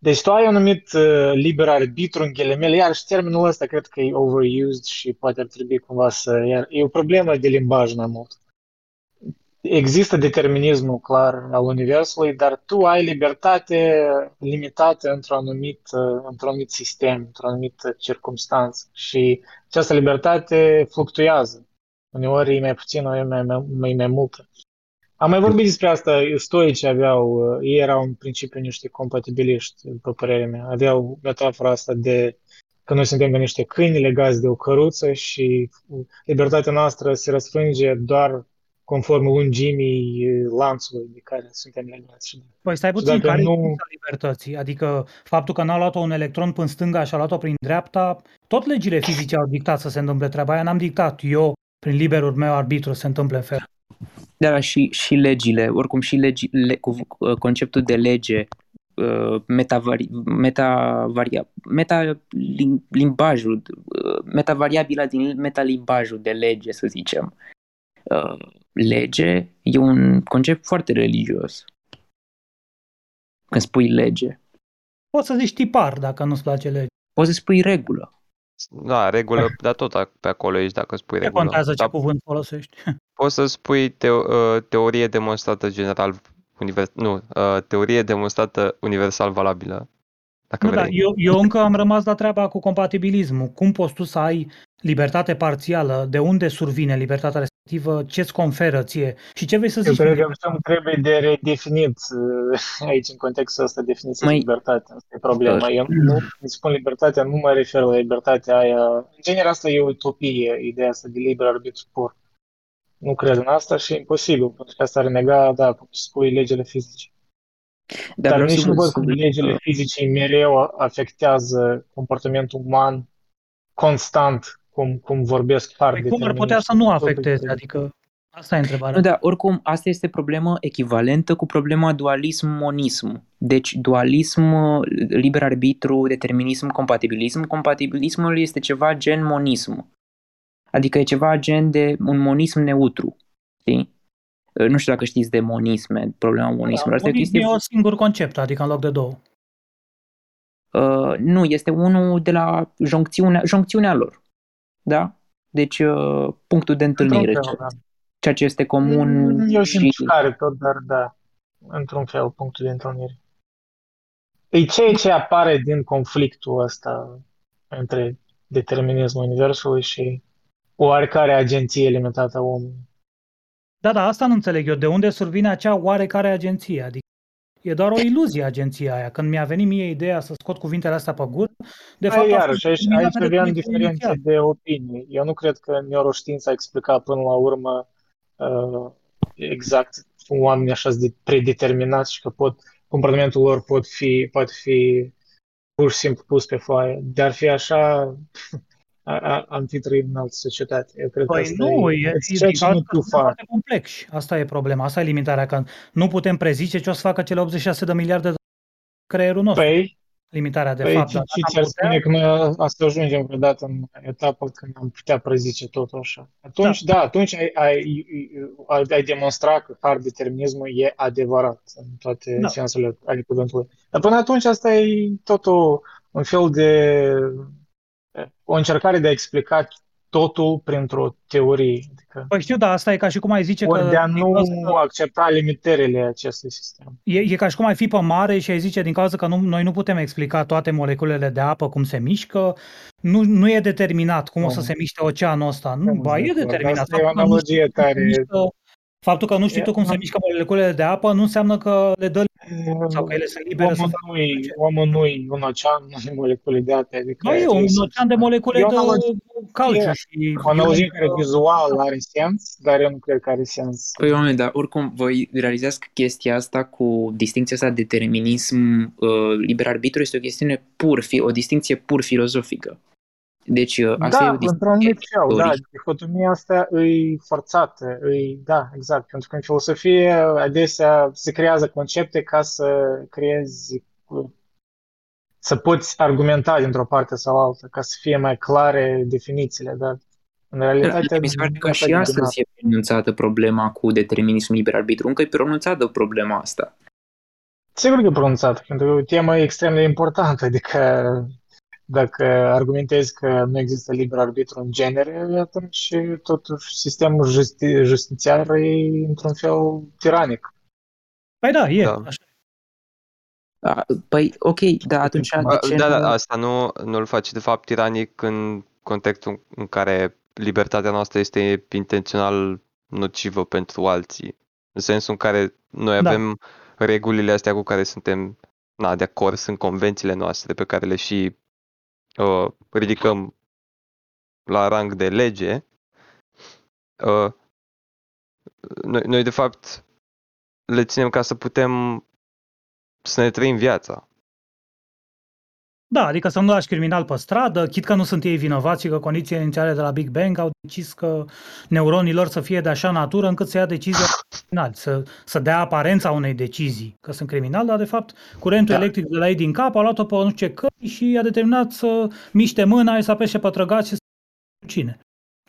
Deci tu ai un anumit uh, liber arbitru în ghilimele, iar și termenul ăsta cred că e overused și poate ar trebui cumva să... Iar e o problemă de limbaj mai mult. Există determinismul clar al Universului, dar tu ai libertate limitată într-un anumit, uh, într-un anumit sistem, într-o anumită circunstanță și această libertate fluctuează. Uneori e mai puțin, uneori e mai, mai, mai, mai multă. Am mai vorbit despre asta, stoicii aveau, uh, ei erau în principiu niște compatibiliști, după părerea mea. Aveau metafora asta de că noi suntem ca niște câini legați de o căruță și libertatea noastră se răsfrânge doar conform lungimii uh, lanțului de care suntem legați. Și Păi stai Și puțin, dacă care nu- e esența libertății? Adică faptul că n-a luat-o un electron până stânga și a luat-o prin dreapta, tot legile fizice au dictat să se întâmple treaba aia, n-am dictat eu prin liberul meu arbitru să se întâmple în fel. Da, și, și legile, oricum și legi, le, cu, uh, conceptul de lege, uh, metavari, metavaria, meta lim- limbajul, uh, metavariabila din metalimbajul de lege, să zicem. Uh, Lege e un concept foarte religios. Când spui lege, Poți să zici tipar dacă nu-ți place legea. poți să spui regulă. Da, regulă, dar tot a- pe acolo ești dacă spui Ce regulă. contează ce Dar cuvânt folosești? poți să spui teo- uh, teorie demonstrată general univers- nu, uh, teorie demonstrată universal valabilă. Dacă Nu, da, vrei. eu, eu încă am rămas la treaba cu compatibilismul. Cum poți tu să ai libertate parțială? De unde survine libertatea respectivă? Ce-ți conferă ție? Și ce vrei să Eu zici? cred prin că acum trebuie de redefinit uh, aici, în contextul ăsta, definiția de Mai- libertate. Asta e problema. Eu nu, când spun libertatea, nu mă refer la libertatea aia. În general, asta e o utopie, ideea asta de liber arbitru pur. Nu cred în asta și e imposibil, pentru că asta ar nega, da, cum spui, legile fizice. Dar, Dar vreau nici să nu vă văd cum spun legile că- fizice mereu afectează comportamentul uman constant, cum, cum vorbesc hard Păi cum ar putea să nu afecteze? Adică asta e întrebarea. Nu, da, oricum, asta este problemă echivalentă cu problema dualism-monism. Deci, dualism, liber arbitru, determinism, compatibilism. Compatibilismul este ceva gen monism. Adică e ceva gen de un monism neutru. Știi? Nu știu dacă știți de monisme, problema monismului. Asta e o Monism chestie... e un singur concept, adică în loc de două. Uh, nu, este unul de la joncțiunea, joncțiunea lor. Da? Deci, uh, punctul de întâlnire. Într-un fel, da. Ceea ce este comun Eu și... simt care tot, dar da, într-un fel, punctul de întâlnire. E ceea ce apare din conflictul ăsta între determinismul Universului și oarecare agenție limitată a omului. Da, da, asta nu înțeleg eu. De unde survine acea oarecare agenție? Adică e doar o iluzie agenția aia. Când mi-a venit mie ideea să scot cuvintele astea pe gură, de fapt Păi, a iarăși, fost aici, aici determinată de avem conectul diferențe inițial. de opinii. Eu nu cred că neuroștiința explica până la urmă uh, exact cum oamenii așa sunt de predeterminați și că pot, comportamentul lor pot fi, poate fi pur și simplu pus pe foaie. De-ar fi așa, a, a, am fi trăit în altă societate. Eu cred că Păi asta nu, e, e, it's e, stretching din cauza it că too sunt far. foarte complexi. Asta e problema, asta e limitarea, că nu putem prezice ce o să facă cele 86 de miliarde de creierul nostru. Păi, limitarea de păi fapt. ce, dar ce dacă ți-ar am putea- spune că noi o să ajungem vreodată în etapa când am putea prezice totul așa? Atunci, da, atunci ai, ai, ai, ai demonstra că hard determinismul e adevărat în toate Da. sensurile ale cuvântului. Dar până atunci asta e totul un fel de o încercare de a explica totul printr-o teorie. Adică, Păi știu, dar asta e ca și cum ai zice că... ori de a din nu cauza că- accepta limitările acestui sistem. E, e ca și cum ai fi pe mare și ai zice din cauza că nu, noi nu putem explica toate moleculele de apă cum se mișcă, nu, nu e determinat cum o să Nu. se miște oceanul ăsta. Nu, Nu, ba, e de acord. determinat. Asta e o Faptul că nu analogie știi cum se tare- mișcă Faptul că nu știi tu cum se mișcă moleculele de apă nu înseamnă că le dă sau că ele sunt libere să Omul facă nu-i, orice. omul nu-i un ocean, nu molecule de apă. Adică Nu, e un e- ocean de molecule e o de analogie. calciu E și... O analogie care vizual are sens, dar eu nu cred că are sens. Păi, oameni, dar oricum, voi realizați că chestia asta cu distinția asta determinism, uh, liber arbitru este o chestiune pur, fi, o distinție pur filozofică. Deci, uh, asta e Da, o distinție într-un anumit fel, da, teorică. dihotomia asta e forțată, e, da, exact, pentru că în filosofie adesea se creează concepte ca să creezi, să poți argumenta dintr-o parte sau alta, ca să fie mai clare definițiile, dar în realitate Mi se pare nu că așa și de astăzi e pronunțată problema cu determinism liber arbitru. Încă e pronunțată problema asta. Sigur că e pronunțat, pentru că e o temă extrem de importantă, adică dacă argumentezi că nu există liber arbitru în genere, atunci totuși sistemul justi- justițiar e într-un fel tiranic. Păi da, e. Da. Așa. A, Păi, ok, dar atunci de Ba, ce Da, nu... da, asta nu, nu îl face de fapt tiranic în contextul în care libertatea noastră este intențional nocivă pentru alții. În sensul în care noi Da. avem regulile astea cu care suntem na, de acord, sunt convențiile noastre pe care le și uh, ridicăm la rang de lege. Uh, noi, noi, de fapt, le ținem ca să putem să ne trăim viața. Da, adică să nu lași criminal pe stradă, chit că nu sunt ei vinovați și că condițiile inițiale de la Big Bang au decis că neuronii lor să fie de așa natură încât să ia decizia criminali, să, să dea aparența unei decizii că sunt criminali, dar de fapt curentul Da. electric de la ei din cap a luat-o pe nu știu ce căi și a determinat să miște mâna și să apeșe pe trăgaci și să cine.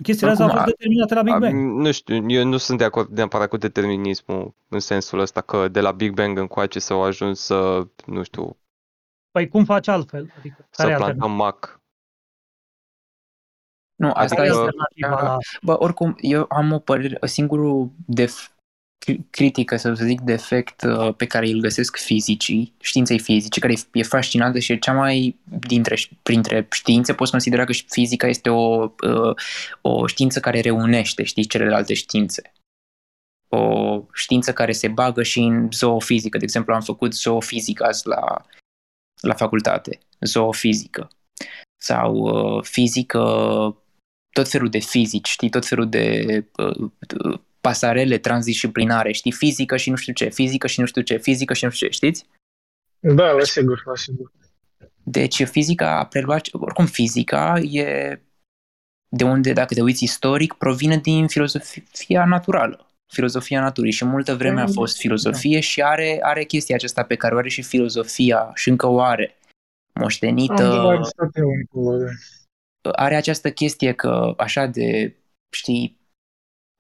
Chestiile astea au Acum, fost determinate la Big A, Bang. Nu știu, eu nu sunt de acord neapărat cu determinismul în sensul ăsta că de la Big Bang încoace s-au ajuns să, nu știu, Păi cum faci altfel? Adică, să care e plantăm alternativa? mac. Nu, asta Care e Adică- este... alternativa la... Bă, oricum, eu am o părere, singurul def, cri- critică, să zic, defect uh, pe care îl găsesc fizicii, științei fizice, care e, e fascinantă și e cea mai, dintre, printre științe, poți considera că și fizica este o, uh, o știință care reunește, știi, celelalte științe. O știință care se bagă și în zoofizică. De exemplu, am făcut zoofizică azi la, la facultate, zoofizică. Sau uh, fizică tot felul de fizici, știi, tot felul de uh, uh, pasarele transdisciplinare, știi, fizică și nu știu ce, fizică și nu știu ce, fizică și nu știu ce, știți? Da, la sigur, la sigur. Deci fizica a preluat, oricum fizica e de unde, dacă te uiți istoric, provine din filozofia naturală, filozofia naturii și multă vreme a fost filozofie și are, are chestia aceasta pe care o are și filozofia și încă o are, Am moștenită, de la Aristotel încolo, da. are această chestie că, așa de, știi,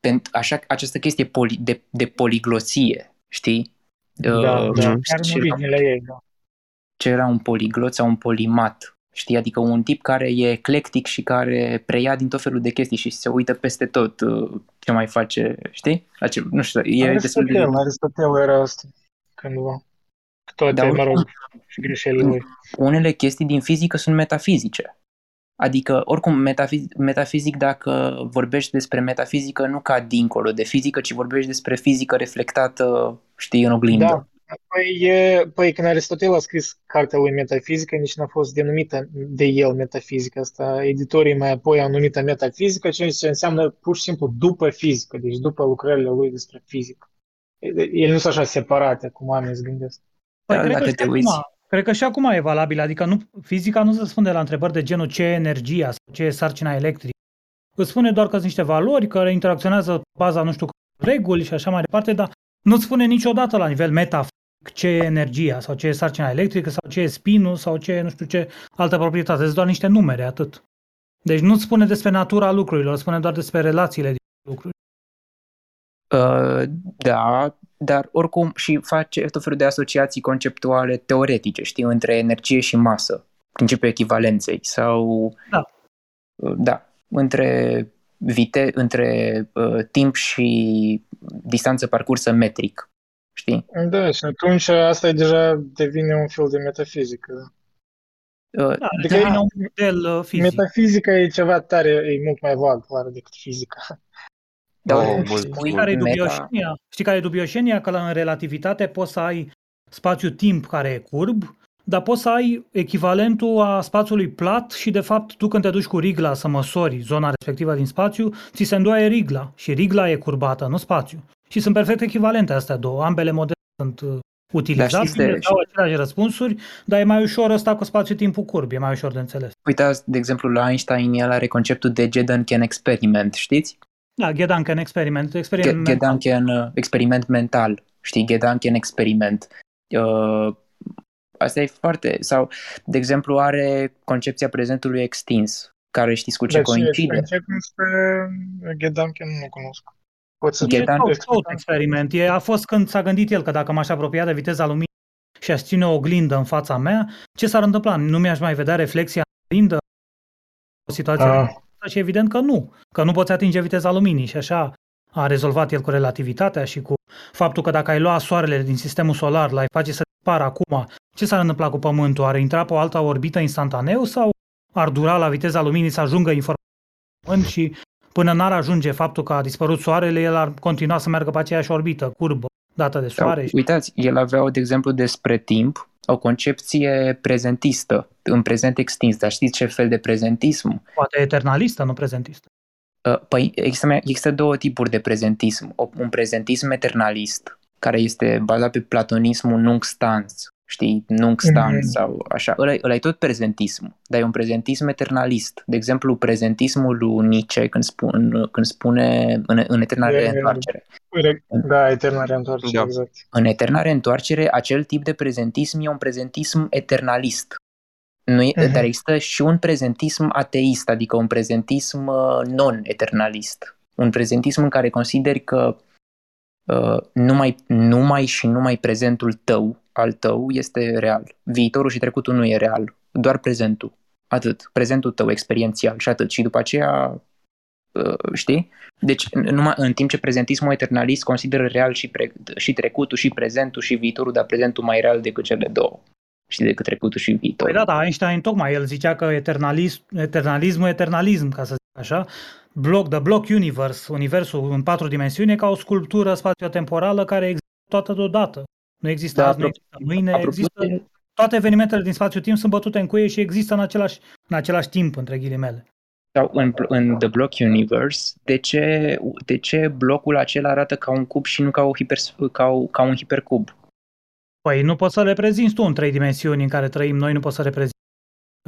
pent- așa, această chestie poli, de, de poligloție, știi? Da, Uh, da, nu chiar știu în ce era, originele ei, da. ce era un poliglot sau un polimat, știi? Adică un tip care e eclectic și care preia din tot felul de chestii și se uită peste tot uh, ce mai face, știi? La ce, nu știu, e destul de... Aristotel, Aristotel era asta cândva. Cu Toate, Dar mă oricum- rog, și greșelile lui. unele chestii din fizică sunt metafizice. Adică, oricum, metafizic, metafizic, dacă vorbești despre metafizică, nu ca dincolo de fizică, ci vorbești despre fizică reflectată, știi, în oglindă. Da. Păi, e, păi când Aristotel a scris cartea lui Metafizică, nici n-a fost denumită de el Metafizică. Asta editorii mai apoi au numit Metafizică, ceea ce înseamnă pur și simplu după fizică, deci după lucrările lui despre fizică. El nu sunt așa separate cum oamenii se gândesc. Păi Da, cred, dacă că și te acum, uiți. cred că și acum e valabil, adică nu, fizica nu se spune la întrebări de genul ce e energia sau ce e sarcina electrică. Îți spune doar că sunt niște valori care interacționează pe baza, nu știu, reguli și așa mai departe, dar nu spune niciodată la nivel metafizic ce e energia sau ce e sarcina electrică sau ce e spinul sau ce e nu știu ce altă proprietate. Sunt doar niște numere, atât. Deci nu spune despre natura lucrurilor, spune doar despre relațiile dintre lucruri. Uh, da, dar oricum și face tot felul de asociații conceptuale teoretice, știi, între energie și masă, principiul echivalenței sau Da. Uh, da, între vite, între uh, timp și distanță parcursă metric, știi? Da, și atunci asta e deja devine un fel de metafizică. Uh, Da, Adică devine e- un model uh, fizic. Metafizica e ceva tare, e mult mai vag, clar, decât fizica. Dar Oh, oricum mult, spui mult. care e meta, dubioșenia? Știi care e dubioșenia? Că la, în relativitate poți să ai spațiu-timp care e curb, dar poți să ai echivalentul a spațiului plat și de fapt tu când te duci cu rigla să măsori zona respectivă din spațiu, ți se îndoaie rigla și rigla e curbată, nu spațiu. Și sunt perfect echivalente astea două. Ambele modele sunt uh, utilizabile, știți de- dau aceleași răspunsuri, dar e mai ușor ăsta cu spațiu-timpul curb, e mai ușor de înțeles. uitați, de exemplu, la Einstein, el are conceptul de Gedanken experiment, știți? Da, Gedanken experiment, Ge- experiment Gedanken uh, experiment mental, știi? Gedanken experiment. Uh, asta e foarte... Sau, de exemplu, are concepția prezentului extins, care știți cu ce Dar coincide. Începem spre Gedanken, nu cunosc. Poți să E Gedan- tot, explici? tot experiment. E, a fost când s-a gândit el că dacă m-aș apropia de viteza luminii și aș ține o oglindă în fața mea, ce s-ar întâmpla? Nu mi-aș mai vedea reflexia în oglindă? O situație Ah. de asta? și evident că nu, că nu poți atinge viteza luminii și așa a rezolvat el cu relativitatea și cu faptul că dacă ai lua soarele din sistemul solar, l-ai face să dispară acum, ce s-ar întâmpla cu Pământul? Ar intra pe o altă orbită instantaneu sau ar dura la viteza luminii să ajungă informația la Pământ și până n-ar ajunge faptul că a dispărut soarele, el ar continua să meargă pe aceeași orbită, curbă, dată de Sau, soare. Și... uitați, el avea, de exemplu, despre timp, o concepție prezentistă, în prezent extins. Dar știți ce fel de prezentism? Poate eternalistă, nu prezentistă. Uh, Păi există, există două tipuri de prezentism. O- Un prezentism eternalist, care este bazat pe platonismul nunc stans, știi, nunc stans Mhm. sau așa. Ăla, ăla e tot prezentism, dar e un prezentism eternalist. De exemplu, prezentismul lui Nietzsche când, spun, când spune în, în eterna E- reîntoarcere. Re- Da, eterna reîntoarcere, Da. exact. În eterna reîntoarcere, acel tip de prezentism e un prezentism eternalist. Nu e, Mhm. Dar există și un prezentism ateist, adică un prezentism uh, non-eternalist. Un prezentism în care consideri că uh, numai, numai și numai prezentul tău, al tău, este real. Viitorul și trecutul nu e real, doar prezentul. Atât. Prezentul tău, experiențial și atât. Și după aceea, uh, știi? Deci, numai în timp ce prezentismul eternalist consideră real și, pre, și trecutul, și prezentul, și viitorul, dar prezentul mai real decât cele două. Și decât trecutul și Păi viitorul. da, da, Einstein tocmai, el zicea că eternalism, eternalismul e eternalism, ca să zic așa. Block, the block universe, universul în patru dimensiuni, e ca o sculptură spațiotemporală care există toată deodată. Nu există Da, azi, nu apropo- există mâine, Apropo există... de, Toate evenimentele din spațiu-timp sunt bătute în cuie și există în același, în același timp, între ghilimele. sau în, în The Block Universe, de ce, de ce blocul acela arată ca un cub și nu ca, o hiper, ca, o, ca un hipercub? Păi nu poți să reprezinți tu în trei dimensiuni în care trăim noi, nu poți să reprezinți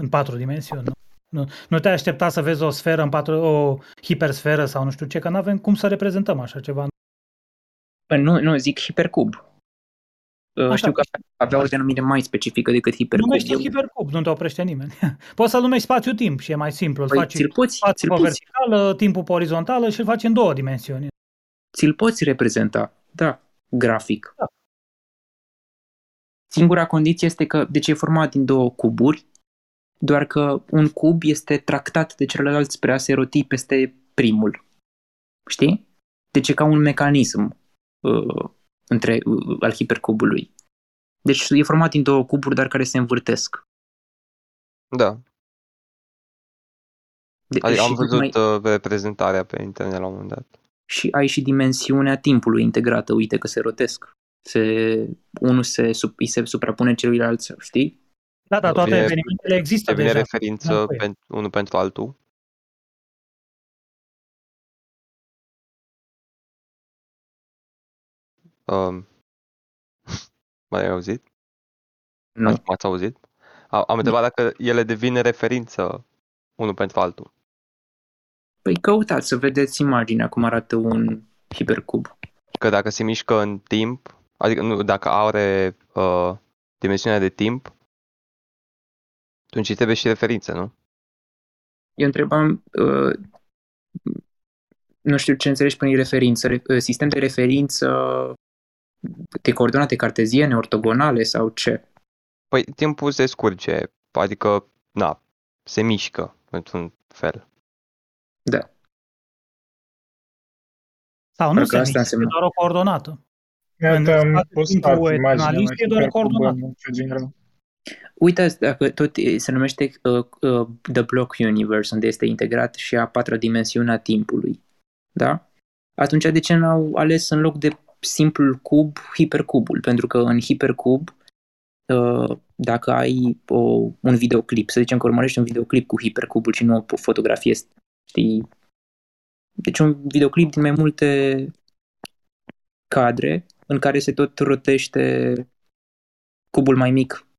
în patru dimensiuni. Nu, nu, nu te aștepta să vezi o sferă în patru, o hipersferă sau nu știu ce, că nu avem cum să reprezentăm așa ceva. Păi Nu, nu, zic hipercub. Uh, Așa. Știu că avea o denumire mai specifică decât hipercub. Numește Eu- hipercub, nu te oprește nimeni. Poți să-l numești spațiu-timp și e mai simplu. Îl Păi, faci ți-l poți, spațiu ți-l, pe poți, verticală, timpul pe orizontală și îl faci în două dimensiuni. ți-l poți reprezenta, da, grafic. Da. Singura condiție este că, deci e format din două cuburi, doar că un cub este tractat de celălalt spre a se roti peste primul. Știi? Deci e ca un mecanism uh, între, uh, al hipercubului. Deci e format din două cuburi, dar care se învârtesc. Da, De- adică am și văzut mai- uh, reprezentarea pe internet la un moment dat. și ai și dimensiunea timpului integrată. Uite că se rotesc. Se, unul se, sub, îi se suprapune celuilalt, știi? Da, dar toate Devine- evenimentele există Devine deja. referință Da, păi. pen, unul pentru altul. Um, mai ai auzit? Nu. Ați- M-ați auzit? Am, am întrebat dacă ele devin referință unul pentru altul. Păi căutați să vedeți imaginea cum arată un hipercub. Că dacă se mișcă în timp, adică nu, dacă are uh, dimensiunea de timp, atunci îi trebuie și referință, nu? Eu întrebam, uh, nu știu ce înțelegi prin referință, re, uh, sistem de referință de coordonate carteziene, ortogonale sau ce? Păi timpul se scurge, adică, na, se mișcă într-un fel. Da. Sau nu Parcă se asta mișcă, e înseamnă. doar o coordonată. Iată, am spațiu pus timpul față imaginea eternalist e doar hipercubă coordonat. în general. Uitați, dacă tot e- se numește uh, uh, The Block Universe, unde este integrat și a patra dimensiune a timpului. Da? atunci de ce n-au ales în loc de simplul cub hipercubul? Pentru că în hipercub, uh, dacă ai o, un videoclip, să zicem că urmărești un videoclip cu hipercubul și nu o fotografie, știi? Deci un videoclip din mai multe cadre în care se tot rotește cubul mai mic Mm.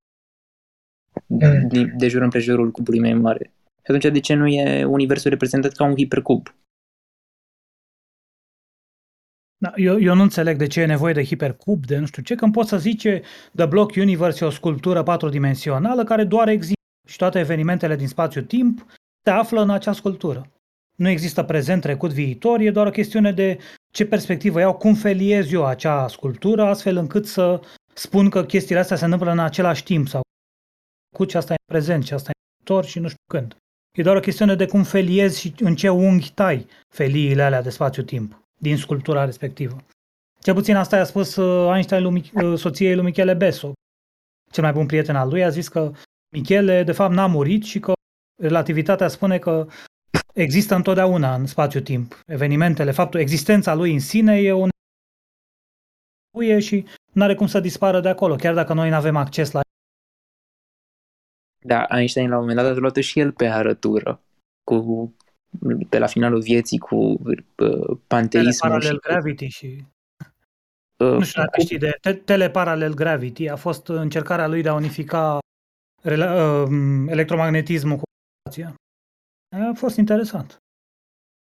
De, de jur împrejurul cubului mai mare. Și atunci de ce nu e universul reprezentat ca un hipercub? Da, eu, eu nu înțeleg de ce e nevoie de hipercub, de nu știu ce, când pot să zice The Block Universe e o sculptură patrodimensională care doar există și toate evenimentele din spațiu-timp se află în acea sculptură. Nu există prezent, trecut, viitor, e doar o chestiune de ce perspectivă iau, cum feliez eu acea sculptură, astfel încât să spun că chestiile astea se întâmplă în același timp sau cu ce asta e în prezent, ce asta e în viitor și nu știu când. E doar o chestiune de cum feliezi și în ce unghi tai feliile alea de spațiu-timp din sculptura respectivă. Cel puțin asta i-a spus uh, Einstein lui, Mich- uh, soției lui Michele Beso, cel mai bun prieten al lui, a zis că Michele de fapt n-a murit și că relativitatea spune că există întotdeauna în spațiu-timp. Evenimentele, faptul, existența lui în sine e un și nu are cum să dispară de acolo, chiar dacă noi nu avem acces la Da, Einstein la un moment dat a luat și el pe arătură cu pe la finalul vieții cu uh, panteismul Teleparallel și cu, gravity și uh, nu știu dacă știi de te- teleparallel gravity. A fost încercarea lui de a unifica rela- uh, electromagnetismul cu gravitația. A fost interesant.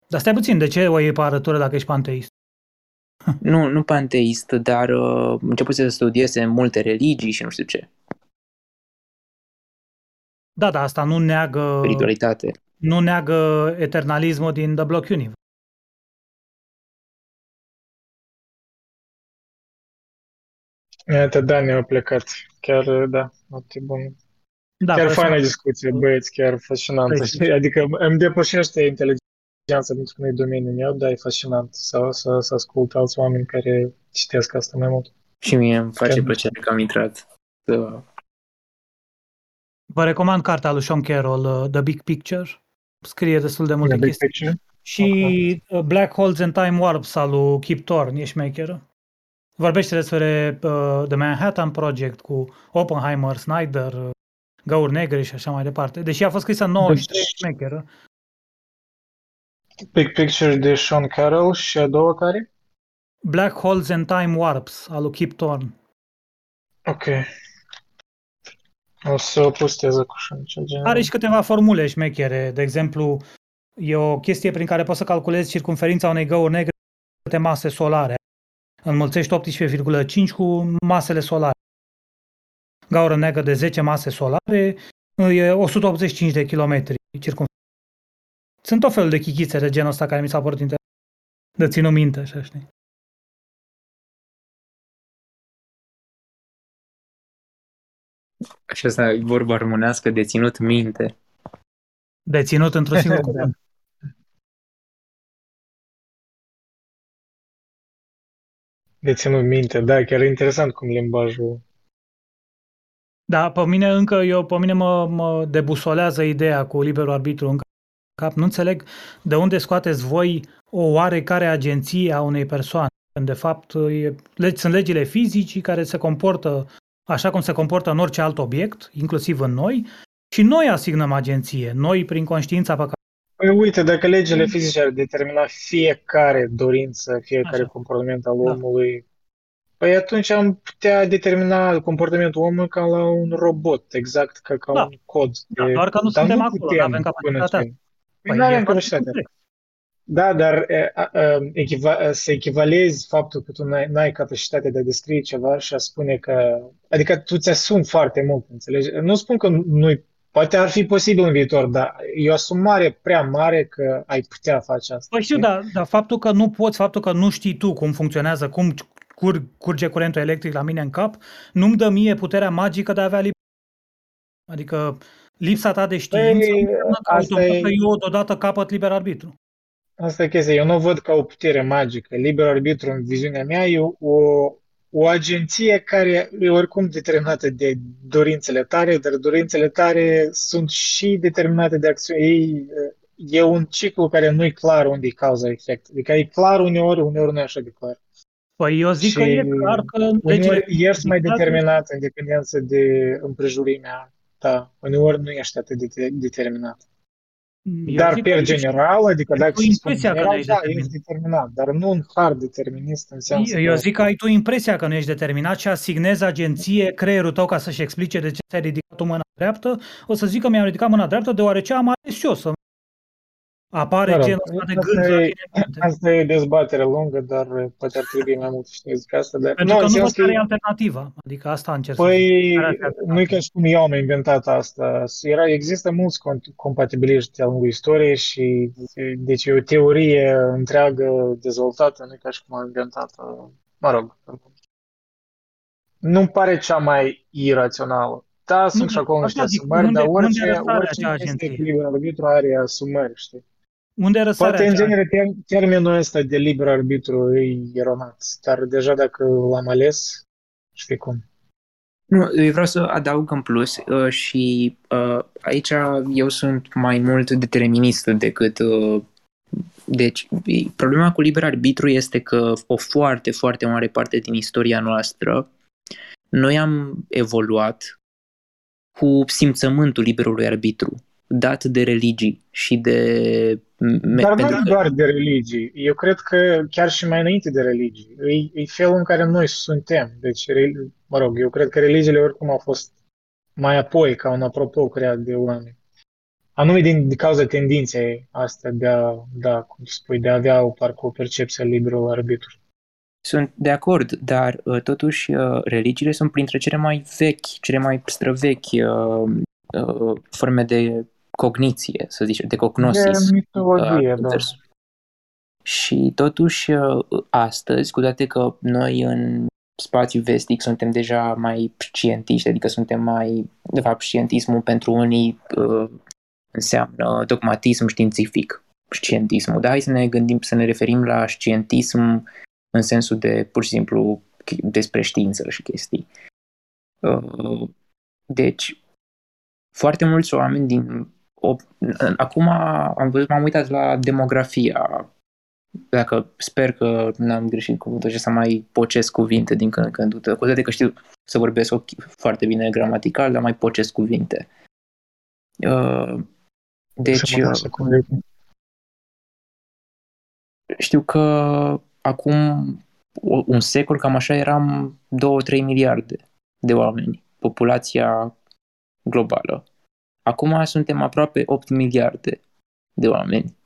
Dar stai puțin, de ce o iei pe arătură dacă ești panteist? nu, nu panteist, dar uh, începuse să studieze multe religii și nu știu ce, Da, da, asta nu neagă, spiritualitate. nu neagă eternalismul din The Block Universe. Iată, Dani a plecat. Chiar, da, foarte bun. Da, Chiar personal- faină discuție, băieți, chiar fascinantă. Păi, Adică îmi depășește inteligența pentru că nu e domeniul meu, dar e fascinant să, să, să ascult alți oameni care citesc asta mai mult. Și mie îmi face Chiar. plăcere că am intrat. Să... Vă recomand cartea lui Sean Carroll, uh, The Big Picture. Scrie destul de multe The Big chestii. Picture? Și uh, Black Holes and Time Warps al lui Kip Thorne, e șmecheră. Vorbește despre uh, The Manhattan Project cu Oppenheimer, Snyder, uh, Gauri Negri și așa mai departe. Deși a fost scrisă în 93, e șmecheră. Big Picture de Sean Carroll și a doua care? Black Holes and Time Warps al lui Kip Thorne. Ok. O să o postez acum cel genul. Are și câteva formule șmechere. De exemplu, e o chestie prin care poți să calculezi circumferința unei găuri negre cu câte mase solare. Înmulțești 18,5 cu masele solare. Gaură neagră de 10 mase solare e 185 de kilometri circumferință. Sunt tot felul de chichițe de genul ăsta care mi s-au părut interesant. De ținut minte, așa știi. Și asta e vorba românească de ținut minte. De ținut într-un singur Da. cuvânt. De ținut minte, da, chiar e interesant cum limbajul... Da, pe mine încă, eu, pe mine mă, mă debusolează ideea cu liberul arbitru în cap. Nu înțeleg de unde scoateți voi o oarecare agenție a unei persoane. Când de fapt e, le, sunt legile fizicii care se comportă așa cum se comportă în orice alt obiect, inclusiv în noi, și noi asignăm agenție. Noi, prin conștiința pe care Păi uite, dacă legile fizice ar determina fiecare dorință, fiecare Așa. comportament al Da. omului, păi atunci am putea determina comportamentul omului ca la un robot, exact ca, ca Da. un cod. Da, de- doar că nu dar suntem acolo, putem nu avem până capacitatea. în- Păi Păi, nu e avem foarte capacitatea. Complex. Da, dar e, a, a, echiva, să echivalezi faptul că tu n-ai, n-ai capacitatea de a descrie ceva și a spune că... Adică tu ți-asumi foarte mult, înțelegi? Nu spun că nu Poate ar fi posibil în viitor, dar e o asumare prea mare că ai putea face asta. Păi știu, știi? dar, dar faptul că nu poți, faptul că nu știi tu cum funcționează, cum cur, curge curentul electric la mine în cap, nu-mi dă mie puterea magică de a avea libertate. Adică lipsa ta de știință Păi, înseamnă că asta automat e- că eu deodată capăt liber arbitru. Asta e chestia. Eu nu o văd ca o putere magică. Liber arbitru, în viziunea mea, e o, o agenție care e oricum determinată de dorințele tale, dar dorințele tale sunt și determinate de acțiuni. Ei, e un ciclu care nu e clar unde e cauza-efect. Adică e clar uneori, uneori nu e așa de clar. Păi eu zic Și că e clar că legile Uneori ești mai fizică- determinat în dependență de împrejurimea ta. Uneori nu ești atât de determinat. Eu Dar zic pe că general, adică ai dacă tu se spune impresia că general, nu ești da, determinat. ești determinat, dar nu un hard determinist în sensul Eu că- zic că ai tu impresia că nu ești determinat și asignezi agenție creierul tău ca să-și explice de ce ți-ai ridicat tu mâna dreaptă. O să zic că mi-am ridicat mâna dreaptă deoarece am ales eu să apare Mă rog, genul ăsta de asta gând la e- tine în minte. Asta e dezbatere lungă, dar poate ar trebui mai mult să știți asta. Dar, Pentru nu, că în nu sens văd că care e alternativa. Adică asta încerc să zic. Păi, Care ar fi alternativa? nu e ca și cum eu am inventat asta. Era, există mulți con- compatibiliști de-a lungul istoriei și deci e o teorie întreagă dezvoltată, nu e ca și cum am inventat-o. Mă rog, nu-mi pare cea mai irațională. Da, sunt și acolo niște asta zic, asumări, unde- dar unde orice, răsare orice acea chestie agenție? cu liber arbitru are asumări, știi? Unde răsare Poate, în acea- genere, ter- termenul ăsta de liber arbitru e eronat, dar deja dacă l-am ales, știi cum. Nu, eu vreau să adaug în plus uh, și uh, aici eu sunt mai mult determinist decât... Uh, deci, e- problema cu liber arbitru este că o foarte, foarte mare parte din istoria noastră noi am evoluat cu simțământul liberului arbitru dat de religii și de... me- Dar pentru nu că- doar de religii. Eu cred că chiar și mai înainte de religii. E, e felul în care noi suntem. Deci, re- mă rog, eu cred că religiile oricum au fost mai apoi ca un apropo creat de oameni. Anume din, din cauza tendinței astea de a, da, cum spui, de a avea o, parcă o percepție a liberului arbitru. Sunt de acord, dar uh, totuși uh, religiile sunt printre cele mai vechi, cele mai străvechi uh, uh, forme de cogniție, să zicem, de cognosis. De mitologie, uh, da. vers- Și totuși, uh, astăzi, cu toate că noi în spațiu vestic suntem deja mai scientiști, adică suntem mai, de fapt, scientismul pentru unii uh, înseamnă dogmatism științific, scientismul. Da, hai să ne gândim, să ne referim la scientism în sensul de, pur și simplu, ch- despre știință și chestii. Uh, Deci, foarte mulți oameni din... O, acum am văzut, m-am uitat la demografia dacă sper că n-am greșit cuvântul și să mai pocesc cuvinte din când în când, cu toate că știu să vorbesc ok- foarte bine gramatical, dar mai pocesc cuvinte. Uh, Deci, Și mă lasă cum e. știu că acum o- un secol, cam așa, eram 2-3 miliarde de oameni, populația globală. Acum suntem aproape 8 miliarde de oameni.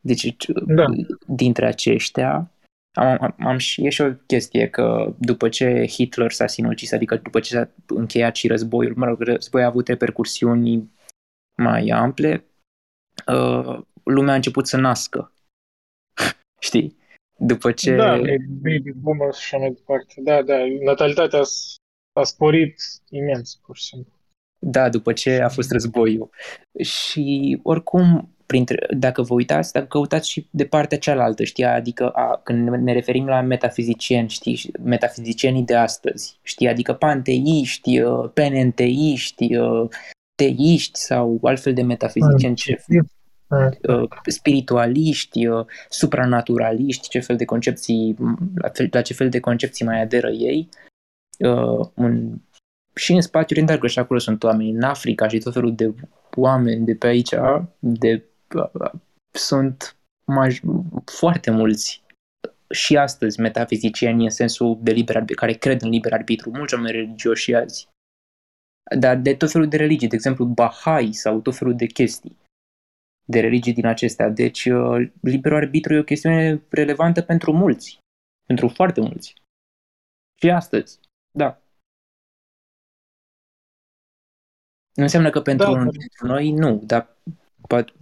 Deci, Da. dintre aceștia, am, am, am și, e și o chestie că după ce Hitler s-a sinucis, adică după ce s-a încheiat și războiul, mă rog, războiul a avut repercursiuni mai ample, uh, lumea a început să nască. Știi? După ce... Da, baby boomers și așa mai departe. Da, da, natalitatea s- a sporit imens, pur și simplu. Da, după ce a fost războiul. Și oricum, printre, dacă vă uitați, dacă căutați și de partea cealaltă, știi, adică a, când ne referim la metafizicieni, știi, și metafizicienii de astăzi, știi, adică panteiști, uh, penenteiști, uh, teiști sau altfel de metafizicieni, ce, uh, spiritualiști, uh, supranaturaliști, ce fel de concepții, la, fel, la ce fel de concepții mai aderă ei. Uh, în, și în spațiul întreagă și acolo sunt oameni în Africa și tot felul de oameni de pe aici, de, uh, sunt maj- foarte mulți și astăzi metafizicieni în sensul de liber arbitru, care cred în liber arbitru, mulți oameni religioși azi. Dar de tot felul de religii, de exemplu Bahai sau tot felul de chestii de religii din acestea. Deci, uh, liberul arbitru e o chestiune relevantă pentru mulți. Pentru foarte mulți. Și astăzi. Da. Nu înseamnă că pentru, Da, da, dar- pentru noi nu, dar, pot-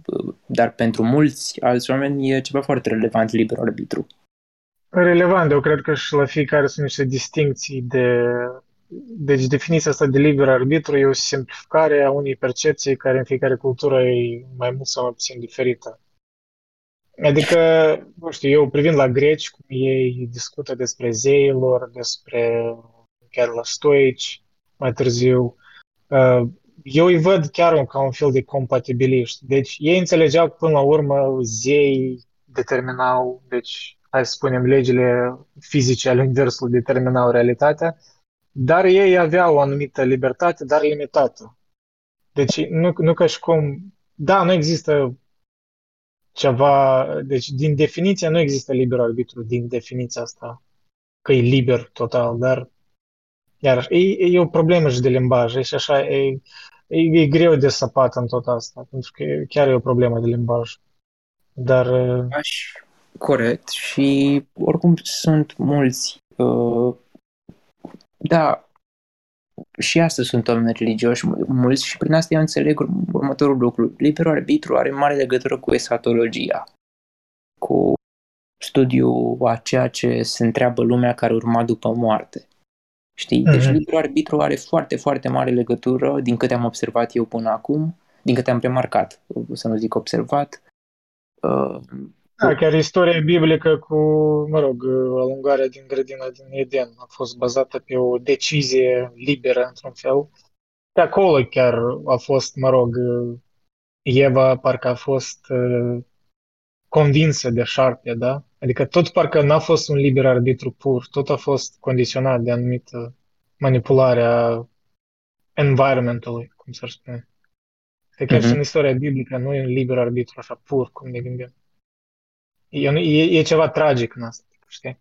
dar pentru mulți alți oameni e ceva foarte relevant liberul arbitru. Relevant, eu cred că și la fiecare sunt niște distincții de... Deci definiția asta de liber arbitru e o simplificare a unei percepții care în fiecare cultură e mai mult sau mai puțin diferită. Adică, nu știu, eu privind la greci, cum ei discută despre zeilor, despre chiar la stoici, mai târziu, uh, eu îi văd chiar ca un fel de compatibiliști. Deci ei înțelegeau că până la urmă zei determinau, deci hai să spunem, legile fizice ale Universului determinau realitatea, dar ei aveau o anumită libertate, dar limitată. Deci nu, nu ca și cum, da, nu există ceva, deci din definiție nu există liber arbitru, din definiția asta, că e liber total, dar iar e, e o problemă și de limbaj, e și așa, e, e, e greu de săpat în tot asta, pentru că chiar e o problemă de limbaj. Dar... Aș, corect, și oricum sunt mulți, uh, da, și astăzi sunt oameni religioși mulți și prin asta eu înțeleg următorul lucru. Liberul arbitru are mare legătură cu esatologia, cu studiul a ceea ce se întreabă lumea care urma după moarte. Știi? Deci uh-huh. liberul arbitru are foarte, foarte mare legătură, din câte am observat eu până acum, din câte am remarcat, să nu zic observat. Uh, da, chiar istoria biblică cu, mă rog, alungarea din grădina din Eden a fost bazată pe o decizie liberă, într-un fel. De acolo chiar a fost, mă rog, Eva parcă a fost uh, convinsă de șarpe, da? Adică tot parcă n-a fost un liber arbitru pur, tot a fost condiționat de anumită manipulare a environmentului, cum s-ar spune. Adică uh-huh. și în istoria biblică nu e un liber arbitru așa pur, cum ne gândim. E, e, e ceva tragic în asta, știi?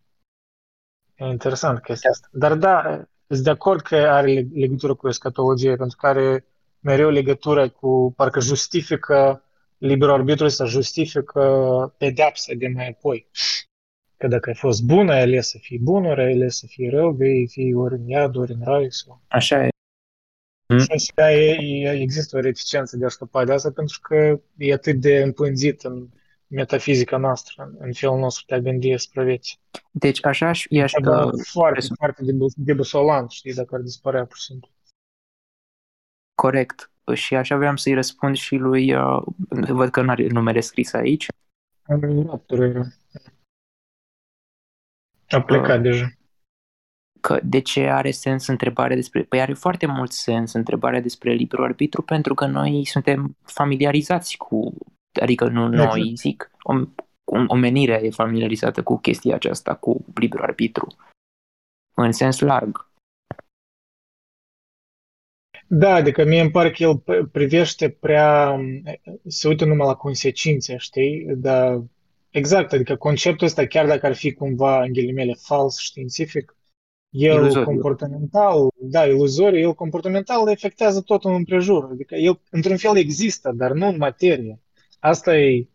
E interesant chestia asta. Dar da, sunt de acord că are legătură cu escatologie, pentru că are mereu legătură cu, parcă justifică liberul arbitru să justifică pedeapsa de mai apoi. Că dacă ai fost bună, ai ales să fii bun, ori ai ales să fii rău, vei fi ori în iad, ori în rai. Sau... Așa e. Mm. Și da, e, e, există o reticență de a scăpa de asta pentru că e atât de împânzit în metafizica noastră, în felul nostru de a gândi spre vieți. Deci așa și i-aș... Da, foarte, foarte debusolant, știi, dacă ar dispărea, pur și simplu. Corect. Și așa vreau să-i răspund și lui, uh, văd că nu are numele scris aici. A plecat uh, deja. Că de ce are sens întrebarea despre... Păi are foarte mult sens întrebarea despre liberul arbitru pentru că noi suntem familiarizați cu Adică nu exact. noi, zic, omenirea e familiarizată cu chestia aceasta, cu liberul arbitru, în sens larg. Da, adică mie îmi pare că el privește prea, se uită numai la consecințe, știi? Dar exact, adică conceptul ăsta, chiar dacă ar fi cumva, în ghilimele, fals științific, el iluzoriu. comportamental, da, iluzoriu, el comportamental efectează tot în împrejur. Adică el, într-un fel, există, dar nu în materie. Asta e,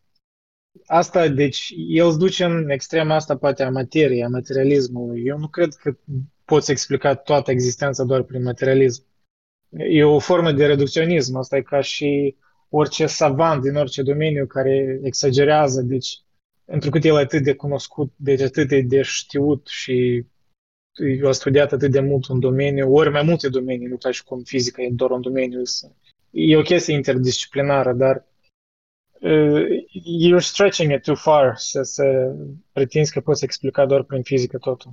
asta, deci, el îți duce în extrema asta, poate, a materiei, a materialismului. Eu nu cred că poți explica toată existența doar prin materialism. E o formă de reducționism. Asta e ca și orice savant din orice domeniu care exagerează, deci, întrucât el e atât de cunoscut, deci atât de știut și eu a studiat atât de mult un domeniu, ori mai multe domenii, nu ca și cum fizica e doar un domeniu. E o chestie interdisciplinară, dar uh, you're stretching it too far să, să pretinzi că poți explica doar prin fizică totul.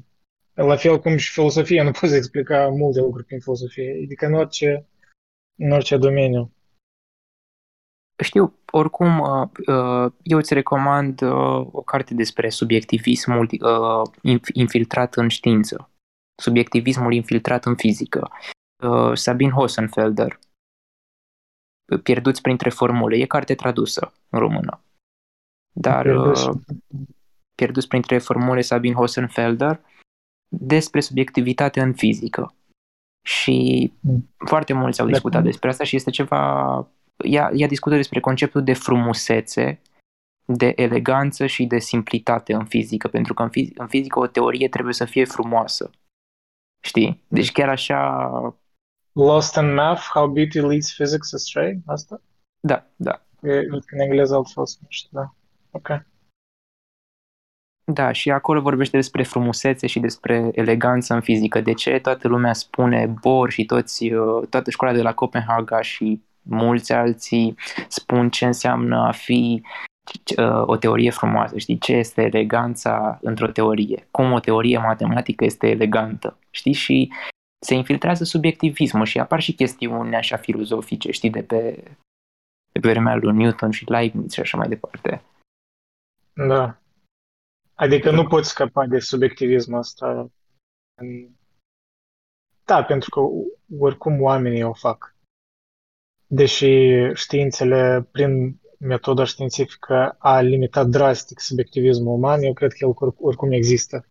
La fel cum și filosofia, nu poți explica multe lucruri prin filosofie, adică în orice, în orice domeniu. Știu, oricum, uh, uh, eu îți recomand uh, o carte despre subiectivismul infiltrat în știință, subiectivismul infiltrat în fizică. Sabine Hossenfelder, Pierduți printre formule. E carte tradusă în română. Dar Pierduți, Pierduți printre formule Sabine Hossenfelder despre subiectivitate în fizică. Și mm. foarte mulți au discutat despre asta și este ceva... Ea, ea discută despre conceptul de frumusețe, de eleganță și de simplitate în fizică, pentru că în, fiz- în fizică o teorie trebuie să fie frumoasă. Știi? Deci chiar așa Lost in Math, How Beauty Leads Physics Astray, asta? Da, da. E, în engleză altfel se numește, da. Ok. Da, și acolo vorbește despre frumusețe și despre eleganță în fizică. De ce toată lumea spune Bohr și toți, uh, toată școala de la Copenhaga și mulți alții spun ce înseamnă a fi uh, o teorie frumoasă, știi? Ce este eleganța într-o teorie? Cum o teorie matematică este elegantă, știi? Și se infiltrează subiectivismul și apar și chestiuni așa filozofice, știi, de pe, de pe vremea lui Newton și Leibniz și așa mai departe. Da. Adică nu poți scăpa de subiectivismul ăsta. Da, pentru că oricum oamenii o fac. Deși științele, prin metoda științifică, a limitat drastic subiectivismul uman, eu cred că el oricum există.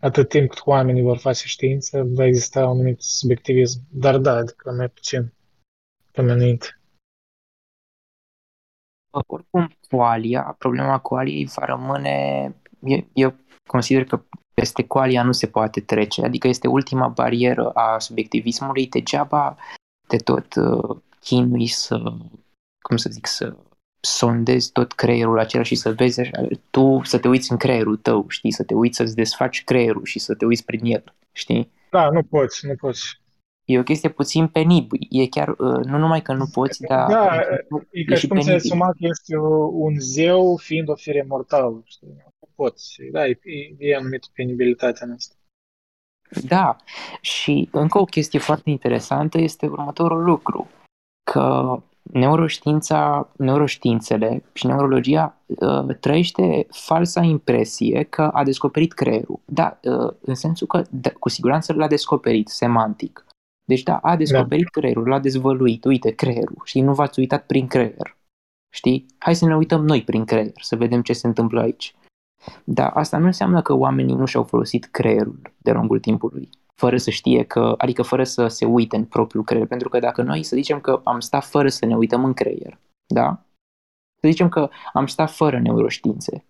Atât timp cât oamenii vor face știință, va exista un anumit subiectivism. Dar da, adică mai puțin pomenit. Oricum, coalia, problema coaliei va rămâne, eu, eu consider că peste coalia nu se poate trece, adică este ultima barieră a subiectivismului, degeaba de tot uh, chinui să, cum să zic, să sondezi tot creierul acela și să vezi așa, tu să te uiți în creierul tău, știi, să te uiți să-ți desfaci creierul și să te uiți prin el, știi? Da, nu poți, nu poți. E o chestie puțin penibil. E chiar, uh, nu numai că nu poți, dar... Da, e ca și cum ți-ai asumat că ești un zeu fiind o fire mortală, știi? Nu poți. Da, e, e anumită penibilitatea în asta. Da, și încă o chestie foarte interesantă este următorul lucru, că neuroștiința, neuroștiințele și neurologia uh, trăiește falsa impresie că a descoperit creierul. Da, uh, în sensul că da, cu siguranță l-a descoperit semantic. Deci da, a descoperit da. creierul, l-a dezvăluit, uite, creierul, și nu v-ați uitat prin creier. Știi? Hai să ne uităm noi prin creier, să vedem ce se întâmplă aici. Dar asta nu înseamnă că oamenii nu și-au folosit creierul de lungul timpului, fără să știe că, adică fără să se uite în propriul creier, pentru că dacă noi să zicem că am stat fără să ne uităm în creier, da? Să zicem că am stat fără neuroștiințe.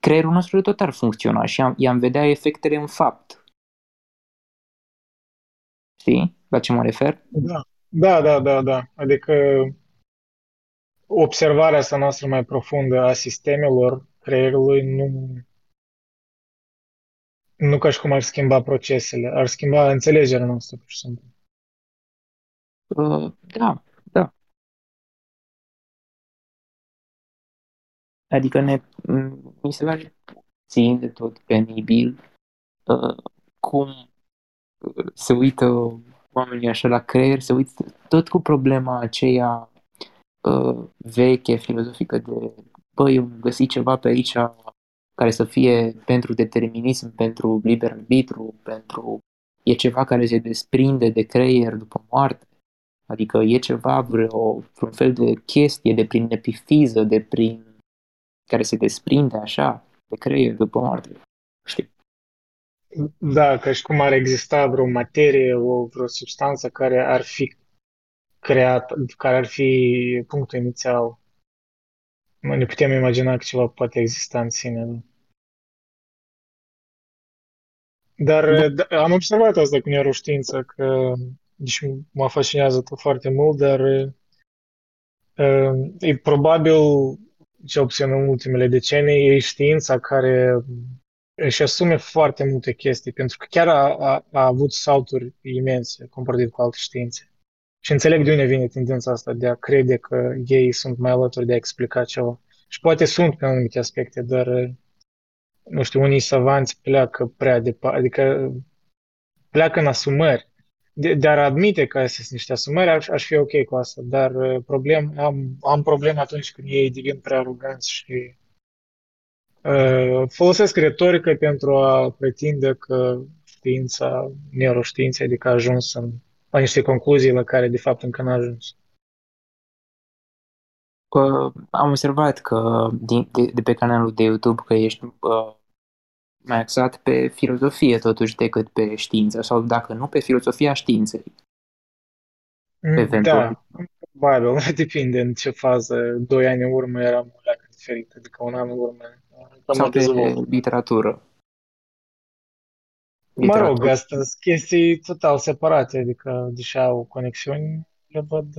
Creierul nostru tot ar funcționa și am, i-am vedea efectele în fapt, Știi la ce mă refer? Da, da, da, da. da. Adică observarea asta noastră mai profundă a sistemelor creierului nu, nu ca și cum ar schimba procesele, ar schimba înțelegerea noastră, pur și simplu. Uh, da, da. Adică ne, mi se pare puțin de tot penibil uh, cum se uită oamenii așa la creier, se uită tot cu problema aceea uh, veche, filozofică de băi, am găsit ceva pe aici care să fie pentru determinism, pentru liber arbitru, pentru... E ceva care se desprinde de creier după moarte. Adică e ceva, vreo, vreun fel de chestie de prin epifiză, de prin... care se desprinde așa de creier după moarte. Știi? Da, ca și cum ar exista vreo materie, o, vreo substanță care ar fi creat, care ar fi punctul inițial. Ne putem imagina că ceva poate exista în sine. Da. Dar da. am observat asta cu neuroștiință, că deci mă fascinează foarte mult, dar e probabil, ce puțin în ultimele decenii, e știința care își asume foarte multe chestii, pentru că chiar a, a, a avut salturi imense comparativ cu alte științe. Și înțeleg de unde vine tendința asta de a crede că ei sunt mai alături de a explica ceva. Și poate sunt pe anumite aspecte, dar, nu știu, unii savanți pleacă prea departe, adică pleacă în asumări. De, dar admite că sunt niște asumări, aș, aș fi ok cu asta, dar problem, am, am probleme atunci când ei devin prea aroganți și Uh, folosesc retorică pentru a pretinde că știința, neuroștiința, adică a ajuns în, la niște concluzii la care de fapt încă n-a ajuns. Uh, am observat că din, de, de pe canalul de YouTube că ești uh, mai axat pe filozofie totuși decât pe știință sau dacă nu pe filozofia științei. Mm, da, probabil, depinde în ce fază. Doi ani în urmă eram o leacă diferit, adică un an în urmă sau pe literatură. Mă rog, astea sunt chestii total separate, adică, deși au conexiuni, le văd...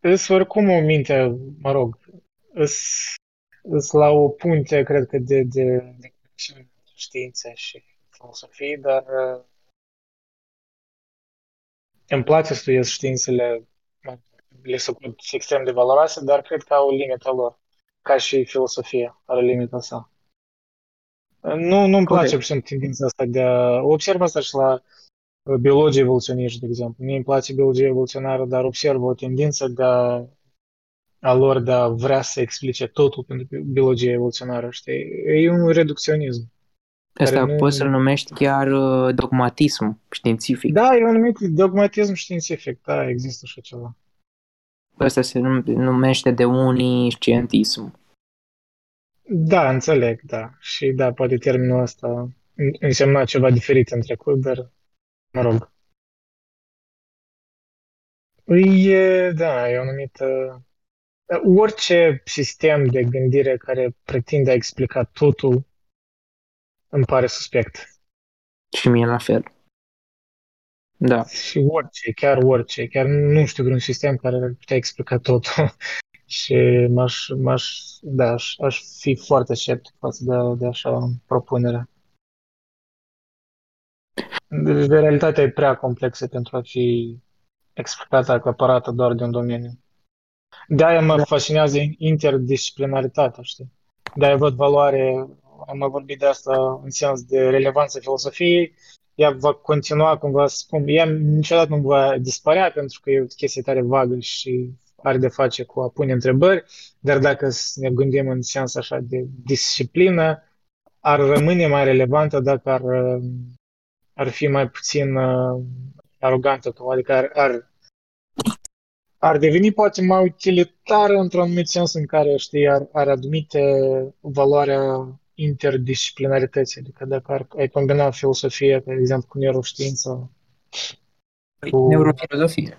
Îs oricum o minte, mă rog, îs la o punte, cred că, de, de, de științe și filosofie, dar îmi place să studiez științele, le sunt extrem de valoroase, dar cred că au o limită lor ca și filosofia are limita sa. Nu, nu-mi place, Corect. pur și simplu, tendința asta de a... Observ asta și la uh, biologii evoluționiști, de exemplu. Mie îmi place biologia evoluționară, dar observ o tendință de a, a lor de a vrea să explice totul pentru biologia evoluționară, știi? E un reducționism. Asta nu- poți să-l numești chiar uh, dogmatism științific. Da, e un anumit dogmatism științific, da, există așa ceva. Asta se num- numește de unii scientism. Da, înțeleg, da. Și da, poate termenul ăsta însemna ceva diferit în trecut, dar mă rog. E, da, e o anumită... Orice sistem de gândire care pretinde a explica totul îmi pare suspect. Și mie la fel. Da. Și orice, chiar orice, chiar nu știu vreun sistem care ar putea explica totul. Și m-aș, m-aș, da, aș, aș fi foarte sceptic față de, de așa propunere. Deci, de realitatea e prea complexă pentru a fi explicată, aclaparată doar de un domeniu. De-aia mă fascinează interdisciplinaritatea, știi? De-aia văd valoare, am mai vorbit de asta în sens de relevanță filosofiei, ea va continua cumva să spun, ea niciodată nu va dispărea pentru că e o chestie tare vagă și are de face cu a pune întrebări, dar dacă să ne gândim în sens așa de disciplină, ar rămâne mai relevantă dacă ar, ar fi mai puțin uh, arogantă, cumva, adică ar, ar, ar deveni poate mai utilitară într-un anumit sens în care, știi, ar, ar admite valoarea interdisciplinarității, adică dacă ar, ai combina filosofie, de exemplu, cu neuroștiință, Cu- Neurofilozofie.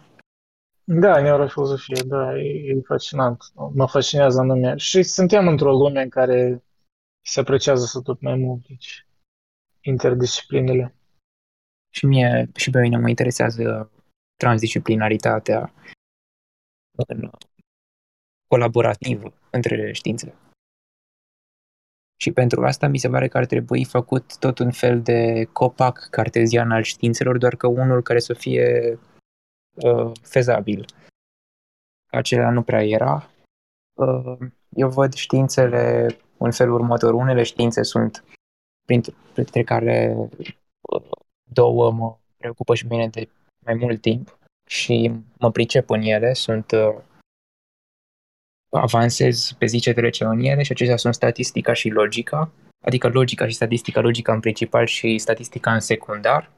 Da, neurofilozofie, da, e, e fascinant. Mă fascinează anume. Și suntem într-o lume în care se apreciază să tot mai mult, deci, interdisciplinele. Și mie și pe mine mă interesează transdisciplinaritatea în colaborativ între științe. Și pentru asta mi se pare că ar trebui făcut tot un fel de copac cartezian al științelor, doar că unul care să fie uh, fezabil. Acela nu prea era. Uh, eu văd științele în felul următor. Unele științe sunt printre, printre care uh, două mă preocupă și bine de mai mult timp și mă pricep în ele, sunt uh, avansez pe zi ce trece în ele și acestea sunt statistica și logica, adică logica și statistica, logica în principal și statistica în secundar.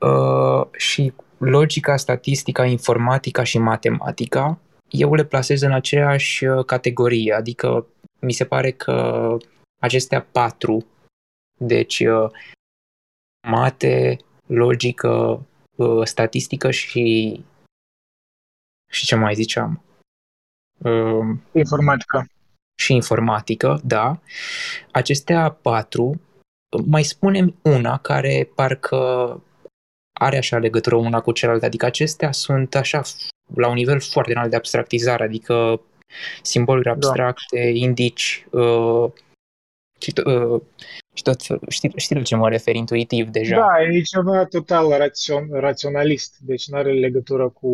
Uh, și logica, statistica, informatica și matematica, eu le plasez în aceeași uh, categorie, adică mi se pare că acestea patru, deci uh, mate, logică, uh, statistică și și ce mai ziceam? Uh, Informatica. și informatică, da. Acestea patru, mai spunem una care parcă are așa legătură una cu cealaltă, adică acestea sunt așa la un nivel foarte înalt de abstractizare, adică simboluri abstracte, indici uh, și, to- uh, și tot felul. Știi, știi la ce mă refer intuitiv deja? Da, e ceva total rațion, raționalist, deci nu are legătură cu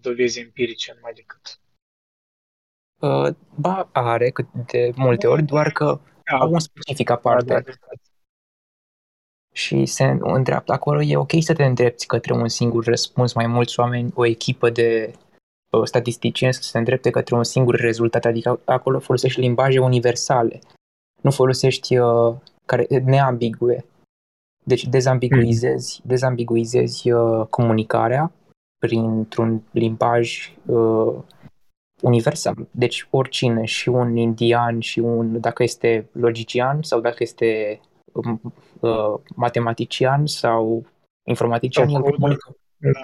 dovezi empirice numai decât. Uh, ba, are cât de multe ori, doar că Da, au un specific aparte. da, da. și se îndreaptă acolo, e ok să te îndrepți către un singur răspuns, mai mulți oameni, o echipă de uh, statisticieni să se îndrepte către un singur rezultat, adică acolo folosești limbaje universale, nu folosești uh, care, neambigue. Deci dezambiguizezi, dezambiguizezi uh, comunicarea printr-un limbaj uh, universal. Deci oricine, și un indian, și un, dacă este logician sau dacă este um, uh, matematician sau informatician, Sau el coder. comunică, Da.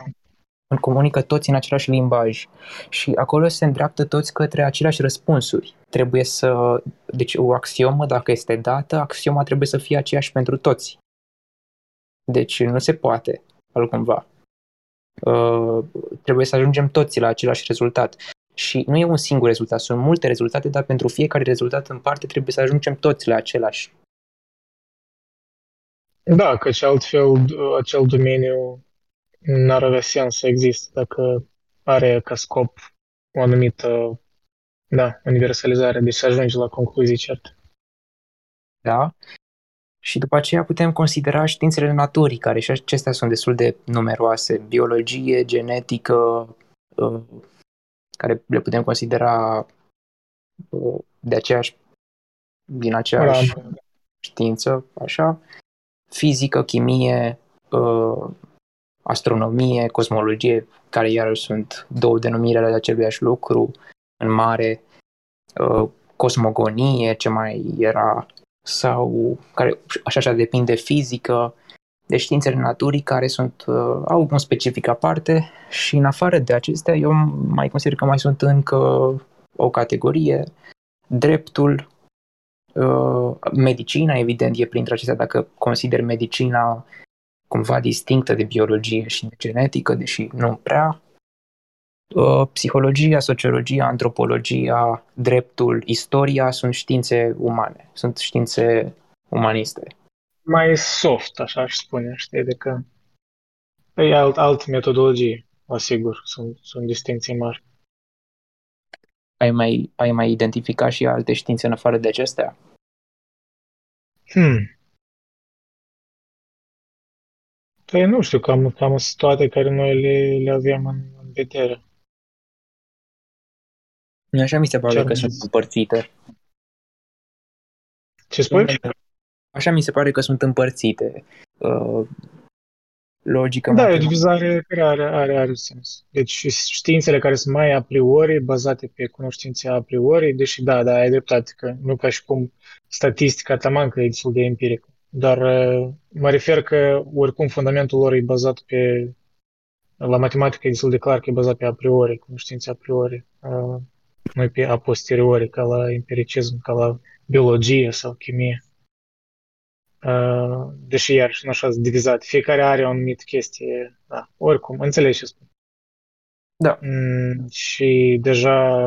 îl comunică toți în același limbaj și acolo se îndreaptă toți către aceleași răspunsuri. Trebuie să, deci o axiomă, dacă este dată, axioma trebuie să fie aceeași pentru toți. Deci nu se poate altcumva. Uh, trebuie să ajungem toți la același rezultat. Și nu e un singur rezultat, sunt multe rezultate, dar pentru fiecare rezultat în parte trebuie să ajungem toți la același. Da, căci altfel acel domeniu n-ar avea sens să existe dacă are ca scop o anumită, da, universalizare, deci să ajungi la concluzii certe. Da? Și după aceea putem considera științele naturii, care și acestea sunt destul de numeroase. Biologie, genetică, uh, care le putem considera uh, de aceeași, din aceeași Da. știință, așa. Fizică, chimie, uh, astronomie, cosmologie, care iarăși sunt două denumiri ale aceluiași lucru în mare, uh, cosmogonie, ce mai era, sau care așa așa depinde fizică, de științele naturii care sunt, uh, au un specific aparte și în afară de acestea eu mai consider că mai sunt încă o categorie, dreptul, uh, medicina, evident, e printre acestea dacă consider medicina cumva distinctă de biologie și de genetică, deși nu prea. Uh, Psihologia, sociologia, antropologia, dreptul, istoria sunt științe umane, sunt științe umaniste. Mai soft, așa aș spune, știi, adică e alt, alt metodologie, asigur, sunt, sunt distinții mari. Ai mai, ai mai identificat și alte științe în afară de acestea? Hmm. Păi nu știu, cam, cam sunt toate care noi le, le avem în, în vedere. Așa mi se pare Ce-am că zis? sunt împărțite. Ce spui? Așa mi se pare că sunt împărțite. Uh, logică, Da, e o matematică. divizare care are, are, are sens. Deci științele care sunt mai a priori, bazate pe cunoștințe a priori, deși da, da, ai dreptate, că nu ca și cum statistica tamancă e destul de empirică. Dar uh, mă refer că oricum fundamentul lor e bazat pe, la matematică e destul de clar că e bazat pe a priori, cunoștințe a priori, uh, nu pe a posteriori, ca la empiricism, ca la biologie sau chimie. Uh, deși iarăși nu așa sunt divizat. Fiecare are o anumită chestie, da, oricum, înțelegi ce spun. Da. Mm, și deja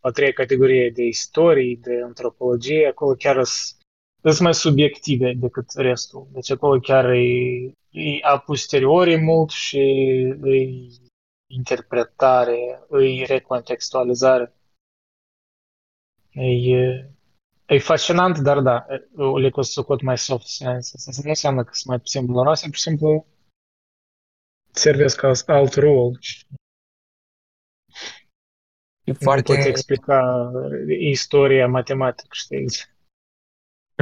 a treia categorie de istorie, de antropologie, acolo chiar sunt mai subiective decât restul. Deci acolo chiar e, e a posteriori mult și e interpretare, e recontextualizare. E, e fascinant, dar da, le costă mai soft science. Asta nu înseamnă că sunt mai puțin valoroase, pur și simplu servesc ca alt rol. E Nu foarte... poți explica istoria matematică, știi?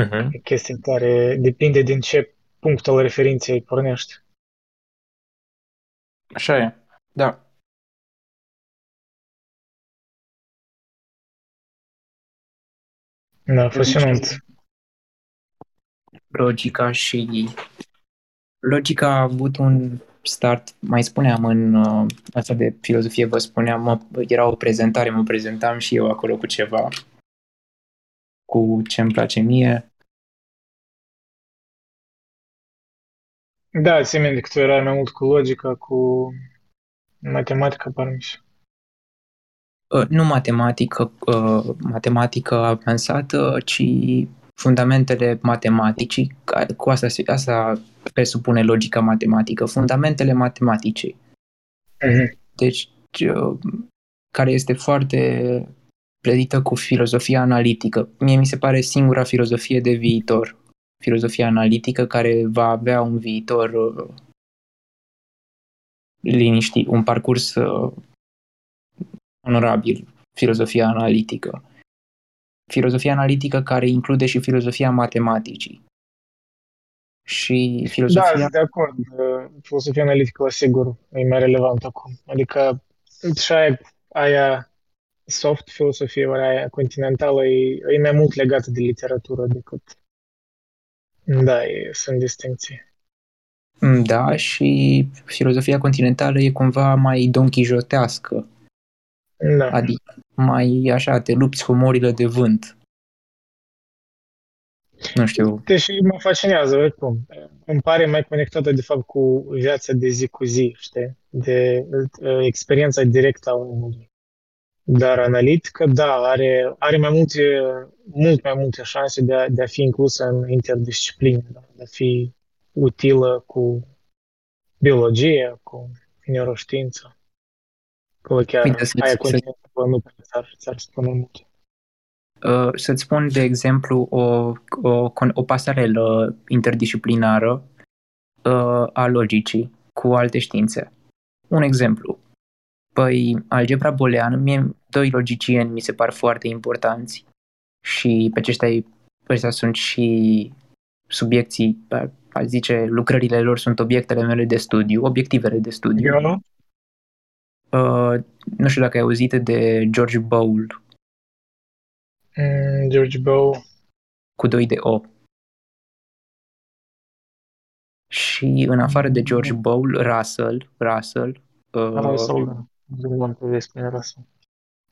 Uh-huh. E chestie care depinde din ce punct al referinței pornești. Așa e. Da. Da, fascinant. Logica și... Logica a avut un start, mai spuneam în uh, asta de filozofie, vă spuneam, mă, era o prezentare, mă prezentam și eu acolo cu ceva, cu ce îmi place mie. Da, țin minte că tu erai mai mult cu logica, cu matematica, parmi Uh, nu matematică, uh, matematică avansată, ci fundamentele matematicii, ca- cu asta, se- asta presupune logica matematică, fundamentele matematicii. Mhm. Deci, uh, care este foarte plătită cu filozofia analitică. Mie mi se pare singura filozofie de viitor. Filozofia analitică care va avea un viitor uh, liniștit, un parcurs uh, onorabil, filozofia analitică. Filozofia analitică care include și filozofia matematicii. Și Da, filozofia... sunt de acord. Uh, Filosofia analitică, la sigur, e mai relevant acum. Adică și aia, aia soft filosofie, ori aia continentală, e, e mai mult legată de literatură decât... Da, e, sunt distincții. Da, și filozofia continentală e cumva mai donchijotească, Da. adică mai așa, te lupți cu morile de vânt. Nu știu, Deși mă fascinează, oricum. Îmi pare mai conectată, de fapt, cu viața de zi cu zi, știi? De uh, experiența directă a omului. Dar analitică, da, are, are mai multe, mult mai multe șanse de a, de a fi inclusă în interdiscipline, da? de a fi utilă cu biologie, cu neuroștiință. Acolo chiar Bine, să- aia să- continentală nu prea ți-ar, ți-ar spune mult. Uh, să-ți spun, de exemplu, o, o, o pasarelă interdisciplinară uh, a logicii cu alte științe. Un exemplu. Păi, algebra booleană, mie doi logicieni mi se par foarte importanți și pe aceștia, pe aceștia sunt și subiecții, a zice, lucrările lor sunt obiectele mele de studiu, obiectivele de studiu. Eu nu? Uh, nu știu dacă ai auzit de George Bowl, Mm, George Bow. cu 2 de O. Și în afară de George Bowl, Russell, Russell, uh, Russell, da. Nu am despre Russell.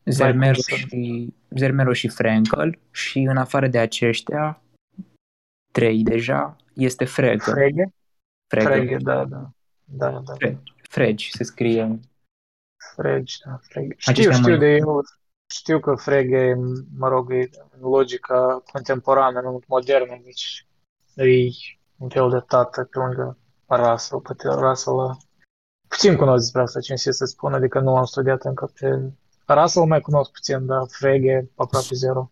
Zermelo Michael și, Zermelo și Frankel și în afară de aceștia, trei deja, este Frege. Frege? Frege. Frege, da, da. Da, da. Fre- Frege se scrie. Frege, da. Frege. Știu, Aceștia știu mai- de eu. Știu că Frege, mă rog, e în logica contemporană, nu modernă, deci e un fel de tată pe lângă Russell, poate Russell a... Puțin cunosc despre asta, ce insist să spun, adică nu am studiat încă pe... Russell mai cunosc puțin, dar Frege aproape zero.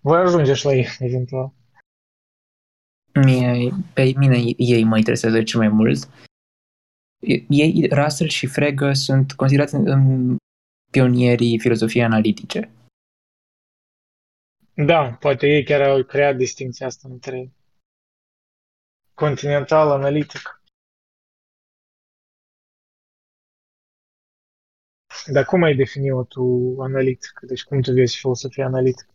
Voi ajunge și la ei, eventual. Mie, pe mine ei mă interesează cel mai mult. Ei, Russell și Frege sunt considerați în, în pionierii filozofiei analitice. Da, poate ei chiar au creat distinția asta între continental, analitic. Dar cum ai defini-o tu analitic? Deci cum tu vezi filosofia analitică?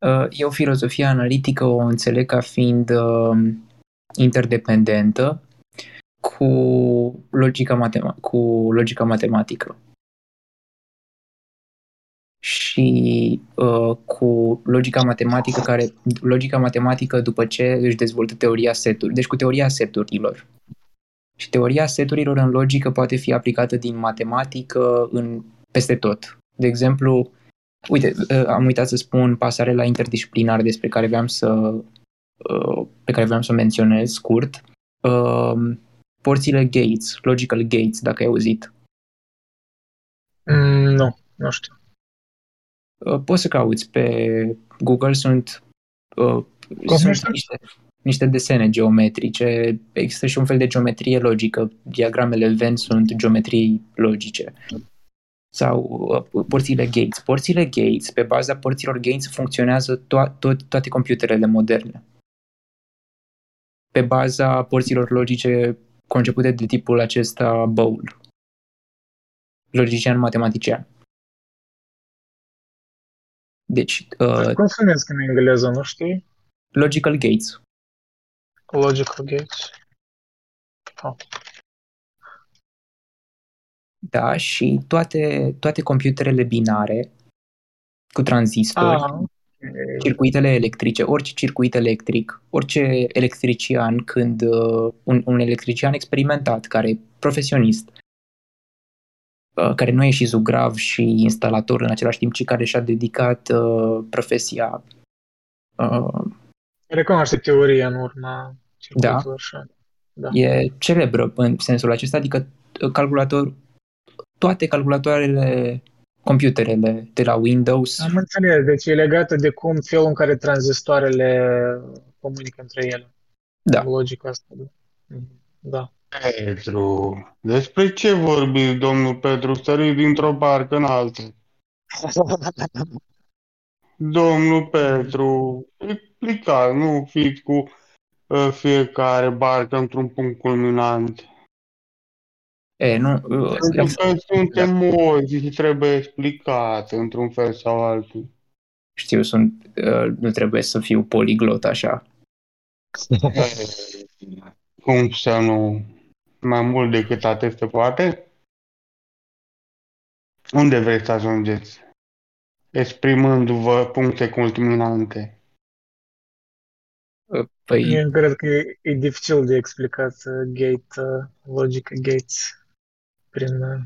Uh, Eu filozofia analitică o înțeleg ca fiind uh, interdependentă cu logica, matema- cu logica matematică. Și uh, cu logica matematică care logica matematică după ce își dezvoltă teoria setului, deci cu teoria seturilor. Și teoria seturilor în logică poate fi aplicată din matematică în peste tot. De exemplu, Uite, uh, am uitat să spun pasarela interdisciplinară despre care vreau să uh, pe care vreau să o menționez scurt. Uh, Porțile Gates, Logical Gates, dacă ai auzit. Mm, nu, nu știu. Uh, Poți să cauți pe Google, sunt, uh, Cum sunt este? niște, niște desene geometrice, există și un fel de geometrie logică, diagramele Venn sunt geometrii logice. Sau uh, porțile Gates. Porțile Gates, pe baza porților Gates funcționează to- tot, toate computerele moderne. Pe baza porților logice concepute de tipul acesta Bowl. Logician matematician. Deci, uh, Cum se numesc în engleză, nu știi? Logical Gates. Logical gates. Oh. Da, și toate, toate computerele binare cu tranzistori, Ah, circuitele electrice, orice circuit electric, orice electrician, când uh, un, un electrician experimentat, care e profesionist, uh, care nu e și zugrav și instalator în același timp, ci care și-a dedicat uh, profesia uh, recunoaște teoria în urma circuitelor și Da. e celebră în sensul acesta, adică uh, calculator, toate calculatoarele, computerele de la Windows, Am înțeles, deci e legată de cum felul în care tranzistoarele comunică între ele. da, Logica asta. da. Mhm. Da. Petru, despre ce vorbiți, domnul Petru? Săriți dintr-o barcă în alta. Domnul Petru, explicați, nu fiți cu uh, fiecare barcă într-un punct culminant. E, nu, uh, Pentru că suntem mozi și trebuie explicat într-un fel sau altul. știu, sunt, uh, nu trebuie să fiu poliglot așa. Cum să nu? Mai mult decât atât se poate? Unde vreți să ajungeți? Exprimându-vă puncte culminante. Uh, Păi, Eu cred că e, e dificil de explicat uh, gate, uh, logica gates prin uh,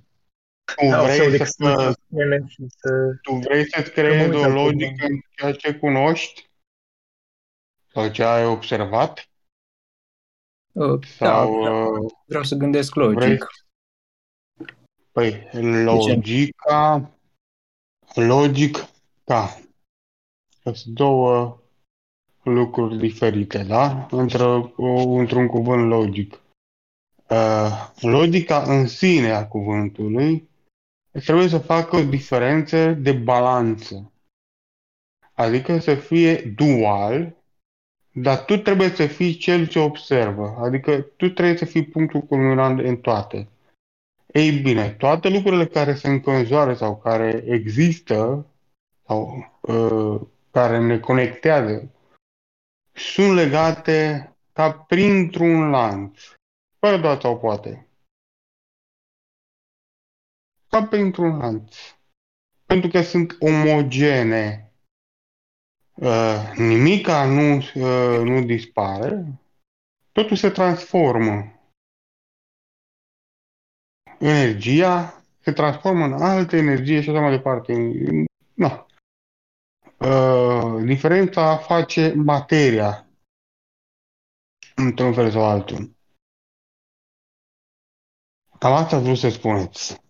Tu un fel de vrei să, explicație și să... tu vrei să-ți creezi o Comunicat, logică în ceea ce cunoști? Sau ce ai observat? uh, da, Sau vreau, uh, vreau să gândesc vrei... logic. Păi, logica... Logic... Da. Sunt două lucruri diferite, da? Între, într-un cuvânt logic. Uh, logica în sine a cuvântului trebuie să facă o diferență de balanță. Adică să fie dual, dar tu trebuie să fii cel ce observă. Adică tu trebuie să fii punctul culminant în toate. Ei bine, toate lucrurile care se înconjoară sau care există sau uh, care ne conectează sunt legate ca printr-un lanț. Fără doar sau poate. Ca printr-un lanț. Pentru că sunt omogene. Uh, nimica nu, uh, nu dispare. Totul se transformă. Energia se transformă în altă energie și așa mai departe. Na. Uh, diferența face materia într-un fel sau altul. Cam asta vreau să spuneți.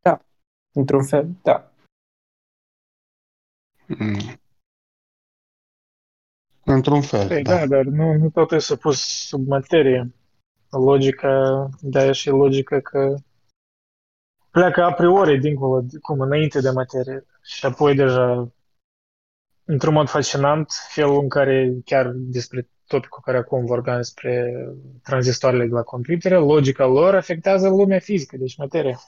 Da, într-un fel, da. Mm. Într-un fel, Păi da. da, dar nu, nu totul este pus sub materie. Logica, de-aia și logica că pleacă a priori dincolo, cum înainte de materie. Și apoi deja, într-un mod fascinant, felul în care chiar despre topicul care acum vorbim despre tranzistoarele de la computere, logica lor afectează lumea fizică, deci materia.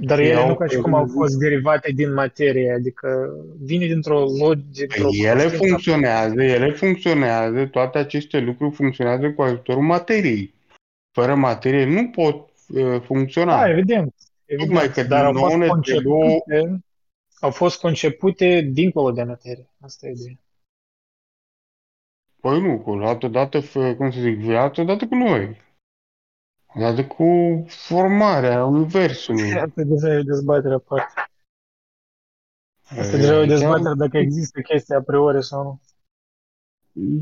Dar ele nu ca și cum au fost derivate din materie, adică vine dintr-o logică, dintr-o Păi ele conștiință. funcționează, ele funcționează, toate aceste lucruri funcționează cu ajutorul materiei. Fără materie nu pot uh, funcționa. Da, evident. Tocmai evident. că Dar au din fost nou ne concepute, au fost concepute dincolo de materie. Asta e ideea. Păi nu, cu dată, dată, f- cum să zic, viață, dată cu noi. Odată cu formarea Universului. Asta deja e o dezbatere aparte. Asta E, deja e o chiar- dezbatere dacă există chestia a priori sau nu.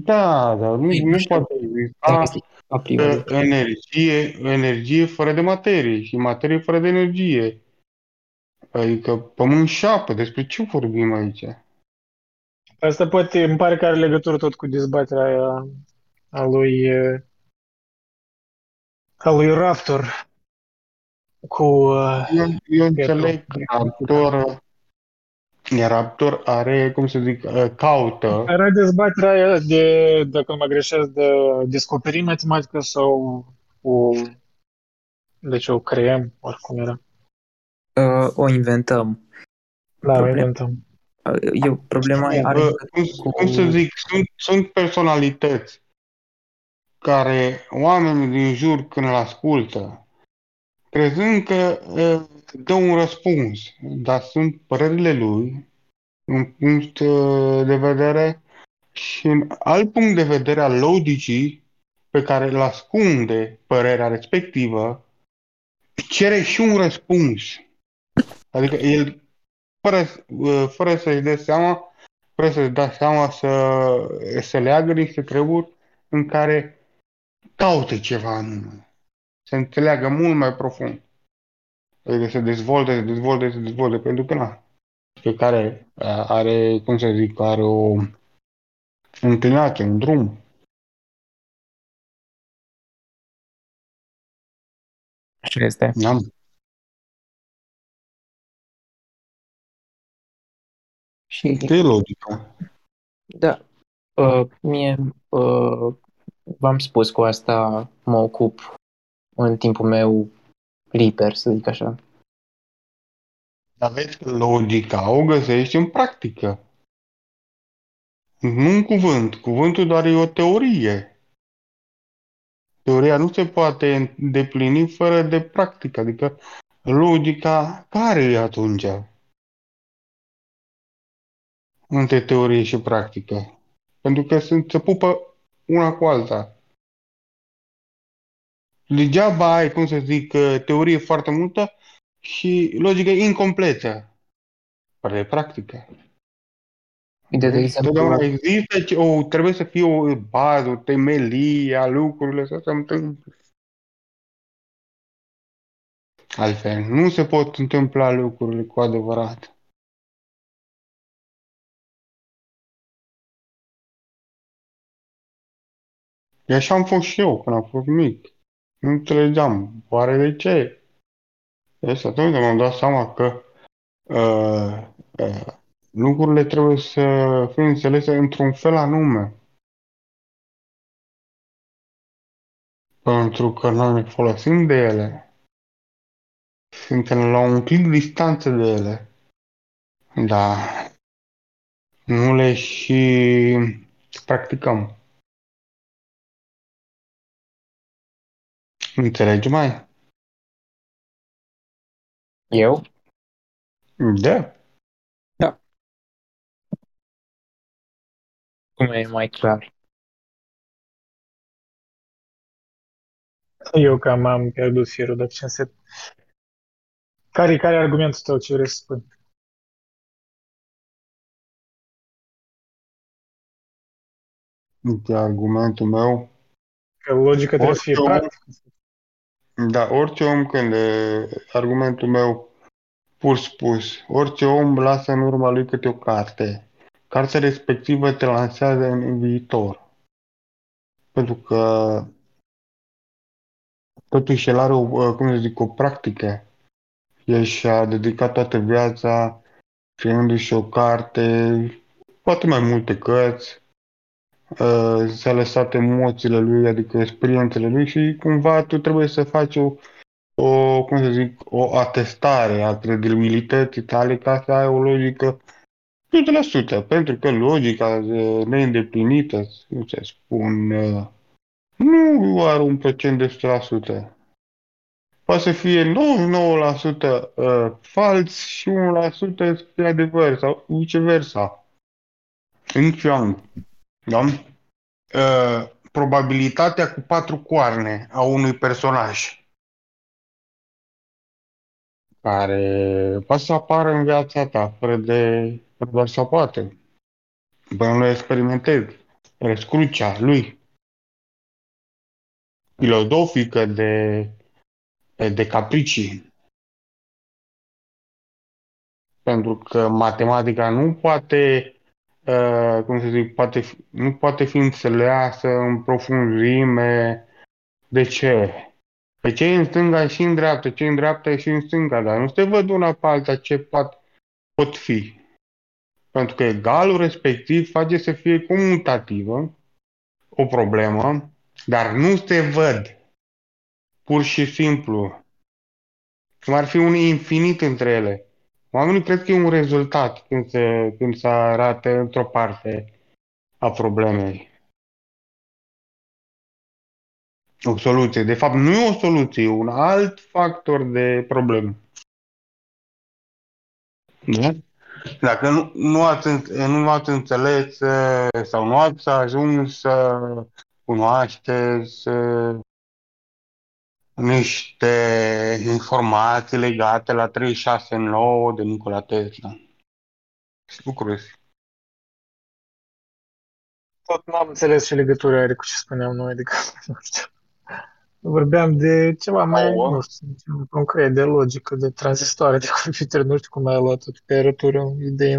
Da, dar nu, Păi, nu nu știu. poate Dacă exista este a priori. uh, energie, energie fără de materie și materie fără de energie. Adică pământ și șapă, despre ce vorbim aici? Asta poate, îmi pare că are legătură tot cu dezbaterea aia a lui, eh, a lui Raptor cu eh, Eu, eu Pietro. înțeleg că Raptor, Raptor are, cum să zic, uh, caută. Era dezbaterea aia de, dacă nu mă greșesc, de descoperi matematică sau o, deci o creăm, oricum era. Uh, o inventăm. Da, o Problem- inventăm. Uh, Eu, problema Nu, are bă, cum, cu... cum să zic, sunt, sunt personalități care oamenii din jur când îl ascultă, crezând că uh, dă un răspuns, dar sunt părerile lui, un punct uh, de vedere și în alt punct de vedere al logicii pe care îl ascunde părerea respectivă, cere și un răspuns. Adică el, fără, uh, fără să-și dea seama, fără să-și dea seama să, să leagă niște treburi în care caută ceva anume. Să înțeleagă mult mai profund. Adică să dezvolte, să dezvolte, să dezvolte, pentru că na, pe care uh, are, cum să zic, are o înclinație, un drum. Așa este. Da? Și, De logică. da, uh, mie, uh, v-am spus cu asta mă ocup în timpul meu liber, să zic așa. Dar vezi că logica o găsești în practică. Nu un cuvânt. Cuvântul doar e o teorie. Teoria nu se poate îndeplini fără de practică. Adică logica care e atunci? Între teorie și practică. Pentru că sunt, se pupă una cu alta. Degeaba ai, cum să zic, teorie foarte multă și logică incompletă. Fără de practică. Uite, de Vezi? exemplu, Totdeauna există, ce- o, trebuie să fie o bază, o temelie a lucrurilor să se întâmple. Altfel, nu se pot întâmpla lucrurile cu adevărat. E așa am fost și eu când am fost mic. Nu înțelegeam. Oare de ce? Deci atunci m-am dat seama că uh, uh, lucrurile trebuie să fie înțelese într-un fel anume. Pentru că noi ne folosim de ele. Suntem la un clic distanță de ele. Da. Nu le și practicăm. Înțelegi mai? Eu? Da. Cum e mai clar? Eu cam am pierdut firul, dar ce înseamnă? Care, care e argumentul tău, ce vrei să spui? Uite argumentul meu. Că logica trebuie să fie practică. Da, orice om când e, argumentul meu pur spus, orice om lasă în urma lui câte o carte. Cartea respectivă te lansează în viitor. Pentru că totuși el are o, cum să zic, o practică. El și-a dedicat toată viața scriindu-și o carte, poate mai multe cărți, uh, s-a lăsat emoțiile lui, adică experiențele lui și cumva tu trebuie să faci o, o, cum să zic, o atestare a credibilității tale ca să ai o logică 100%, pentru că logica uh, neîndeplinită, nu se spun, uh, nu are un procent de 100%. Poate să fie 99% uh, fals și 1% să fie adevăr sau viceversa. În Young, da? Uh, probabilitatea cu patru coarne a unui personaj care poate să apară în viața ta, fără de fără doar să poate. Până nu experimentezi. Răscrucea lui. Filozofică de, de capricii. Pentru că matematica nu poate, uh, cum să zic, poate, fi- nu poate fi înțeleasă în profunzime. De ce? Pe ce e în stânga și în dreapta, ce e în dreapta și în stânga, dar nu se văd una pe alta ce pot, pot fi. Pentru că egalul respectiv face să fie comutativă o problemă, dar nu se văd pur și simplu. Cum ar fi un infinit între ele. Oamenii cred că e un rezultat când se, când se arată într-o parte a problemei. O soluție. De fapt, nu e o soluție, e un alt factor de problemă. Da? Dacă nu, nu, ați, în- nu ați înțeles eh, sau nu ați ajuns să cunoașteți eh, niște informații legate la 369 de Nikola Tesla. Lucruri. Tot n-am înțeles ce legătură are cu ce spuneam noi, adică, nu știu. Vorbeam de ceva mai, Ouă. nu știu, ceva concret, de logică, de tranzistoare, de computer, nu știu cum ai luat pe erătură idei.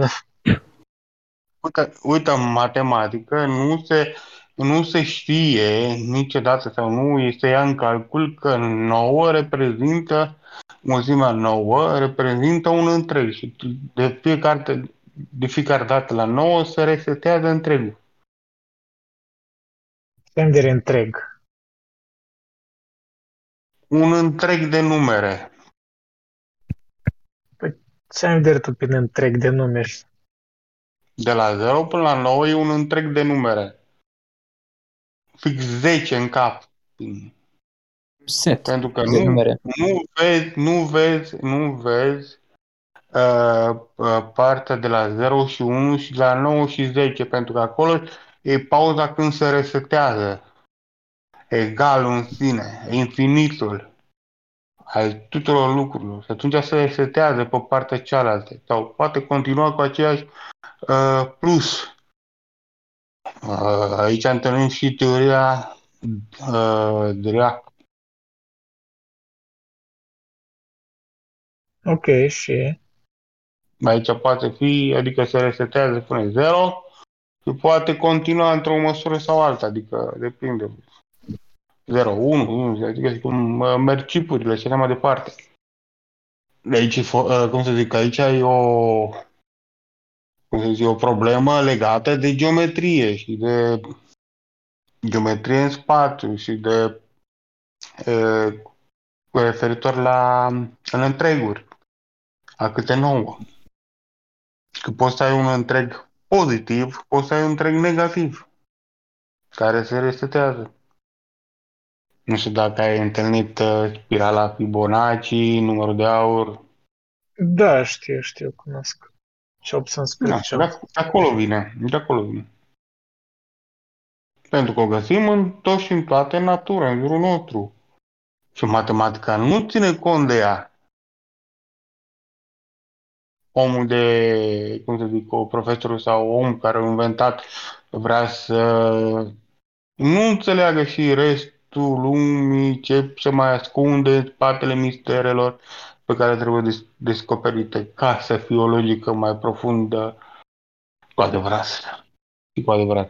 Uite, uite, în matematică nu se, nu se știe niciodată sau nu este ia în calcul că 9 reprezintă, mulțimea 9 reprezintă un întreg și de fiecare, de fiecare dată la 9 se resetează întregul. Suntem de întreg. Un întreg de numere. Ce ai de tu prin întreg de numeri? De la 0 până la 9 e un întreg de numere. Fix 10 în cap. Set Pentru că de nu, numere. nu vezi, nu vezi, nu vezi uh, uh, partea de la 0 și 1 și de la 9 și 10, pentru că acolo e pauza când se resetează. Egalul în sine, infinitul al tuturor lucrurilor. Și atunci se resetează pe partea cealaltă. Sau poate continua cu aceeași uh, plus. Uh, aici întâlnim și teoria uh, dreaptă Ok, și... Aici poate fi, adică se resetează până 0 și poate continua într-o măsură sau alta, adică depinde. 0, 1, 1 adică cum uh, merg chipurile și așa mai departe. De aici, e fo- uh, cum să zic, aici e o, cum să zic, o problemă legată de geometrie și de geometrie în spațiu și de e, referitor la în întreguri, a câte nouă. Că poți să ai un întreg pozitiv, poți să ai un întreg negativ, care se resetează. Nu știu dacă ai întâlnit uh, spirala Fibonacci, numărul de aur. Da, știu, știu, cunosc. Chop să-mi spui Da, ce de, de acolo vine, de acolo vine. Pentru că o găsim în tot și în toate în natură, în jurul nostru. Și matematica nu ține cont de ea. Omul de, cum să zic, o profesorul sau om care a inventat vrea să nu înțeleagă și restul lumii, ce se mai ascunde în spatele misterelor pe care trebuie des- descoperite ca să fie o logică mai profundă cu adevărat și cu adevărat.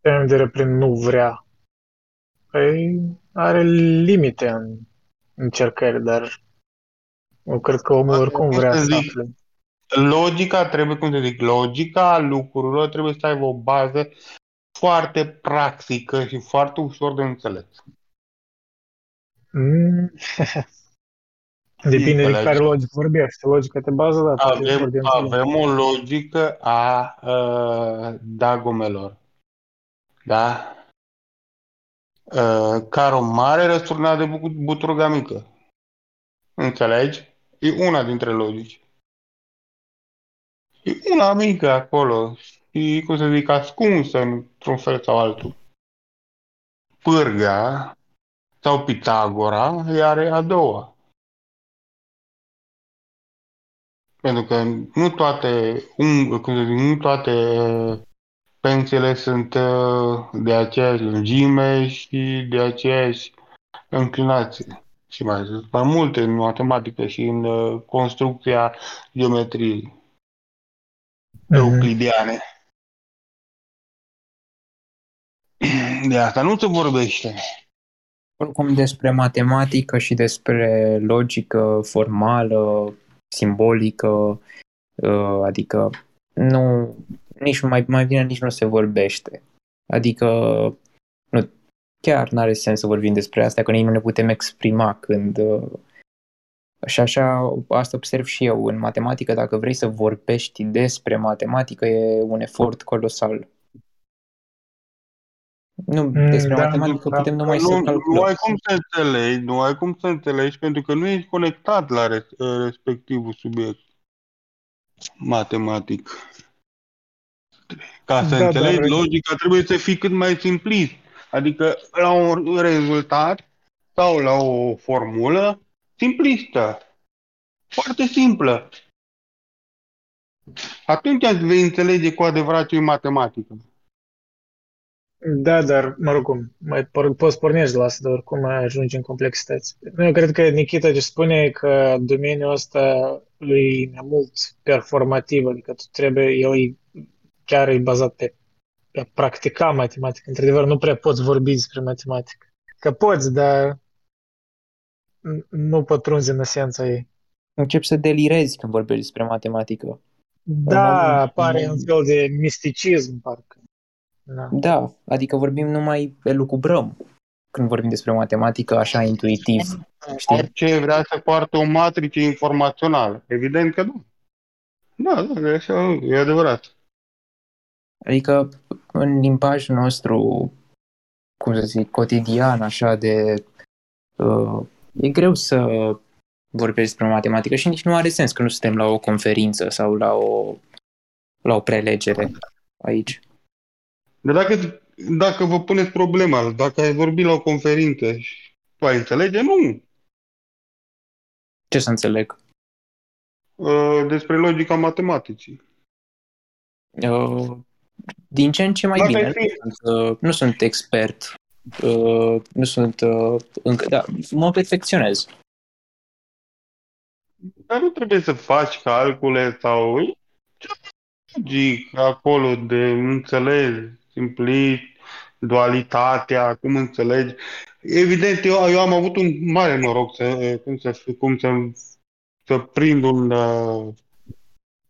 Pe vedere prin nu vrea. Păi are limite în încercări, dar eu cred că omul oricum vrea să Zic, afle. Logica trebuie, cum să zic, logica lucrurilor trebuie să aibă o bază foarte practică și foarte ușor de înțeles. Mm. Depinde de Înțelegi? care logică vorbește. Logica te bază, da, poate e ușor Avem, de înțeles. avem o logică a uh, dagomelor. Da? Uh, care o mare răsturnat de bu- buturga mică. Înțelegi? E una dintre logici. E una mică acolo și, cum să zic, ascunsă într-un fel sau altul. Pârga sau Pitagora iar e a doua. Pentru că nu toate, um, cum să zic, nu toate pensiile sunt uh, de aceeași lungime și de aceeași înclinație. Și mai sunt mai multe în matematică și în uh, construcția geometriei Mhm. euclidiane. De asta nu se vorbește. Oricum despre matematică și despre logică formală, simbolică, uh, adică nu, nici mai, mai bine nici nu se vorbește. Adică nu, chiar nu are sens să vorbim despre asta, că nici nu ne putem exprima când uh, și așa, asta observ și eu în matematică, dacă vrei să vorbești despre matematică, e un efort colosal. Nu, Mm, despre da, matematică Da, putem numai nu, să nu calculăm. ai cum să înțelegi, nu ai cum să înțelegi pentru că nu ești conectat la res- respectivul subiect matematic. Ca să Da, înțelegi dar- logica trebuie să fii cât mai simplist. Adică la un rezultat sau la o formulă simplistă. Foarte simplă. Atunci vei înțelege cu adevărat ce e matematică. Da, dar, mă rog, cum, mai por- poți pornești de la asta, dar oricum mai ajungi în complexități. Eu cred că Nikita ce spune e că domeniul ăsta lui e mai mult performativ, adică tu trebuie, el e, chiar e bazat pe, pe a practica matematică. Într-adevăr, nu prea poți vorbi despre matematică. Că poți, dar n- nu pătrunzi în esența ei. Încep să delirezi când vorbești despre matematică. Da, În- apare un fel de misticism, parcă. Da. Da, adică vorbim numai elucubrăm când vorbim despre matematică așa intuitiv. Știi? Orice vrea să poartă o matrice informațională. Evident că nu. Da, da, e așa, e adevărat. Adică în limbajul nostru, cum să zic, cotidian, așa de... Uh, e greu să vorbești despre matematică și nici nu are sens că nu suntem la o conferință sau la o, la o prelegere aici. Dar dacă, dacă vă puneți problema, dacă ai vorbit la o conferință și tu ai înțelege, nu. Ce să înțeleg? Uh, despre logica matematicii. Uh, din ce în ce mai Dacă bine. ai fi- Nu sunt, uh, nu sunt expert uh, nu sunt uh, încă, da, mă perfecționez. Dar nu trebuie să faci calcule sau e ceva logic acolo de înțelegi, simplit, dualitatea, cum înțelegi. Evident, eu, eu am avut un mare noroc să, cum să, cum să, să prind un, uh,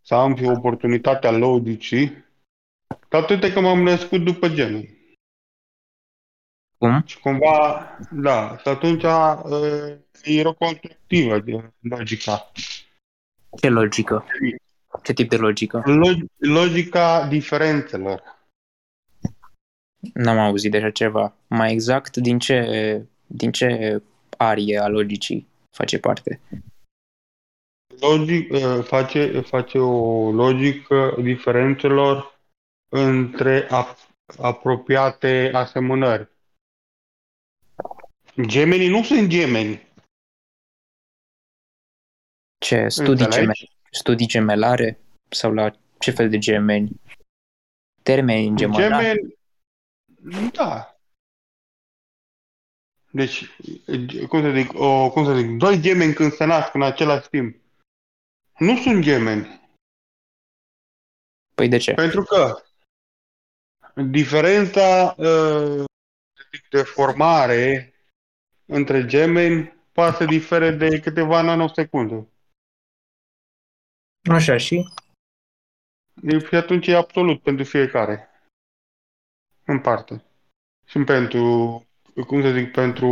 să am și oportunitatea logicii, dar toate că m-am născut după genul. Cum? Și cumva, da, și atunci uh, era constructivă de logica. Ce logică? Ce tip de logică? Log- logica diferențelor. N-am auzit de așa ceva. Mai exact, din ce, din ce arie a logicii face parte? Logic, uh, face, face o logică diferențelor între ap- apropiate asemănări. Gemenii nu sunt gemeni. Ce studii, Înțelegi? geme- studii gemelare? Sau la ce fel de gemeni? Termeni în gemelare? Gemeni, da. Deci, cum să zic, o, cum să zic, doi gemeni când se nasc în același timp, nu sunt gemeni. Păi de ce? Pentru că diferența uh, să zic, de formare între gemeni poate să difere de câteva nanosecunde. Așa și? Deci, Și atunci e absolut pentru fiecare. În parte. Și pentru, cum să zic, pentru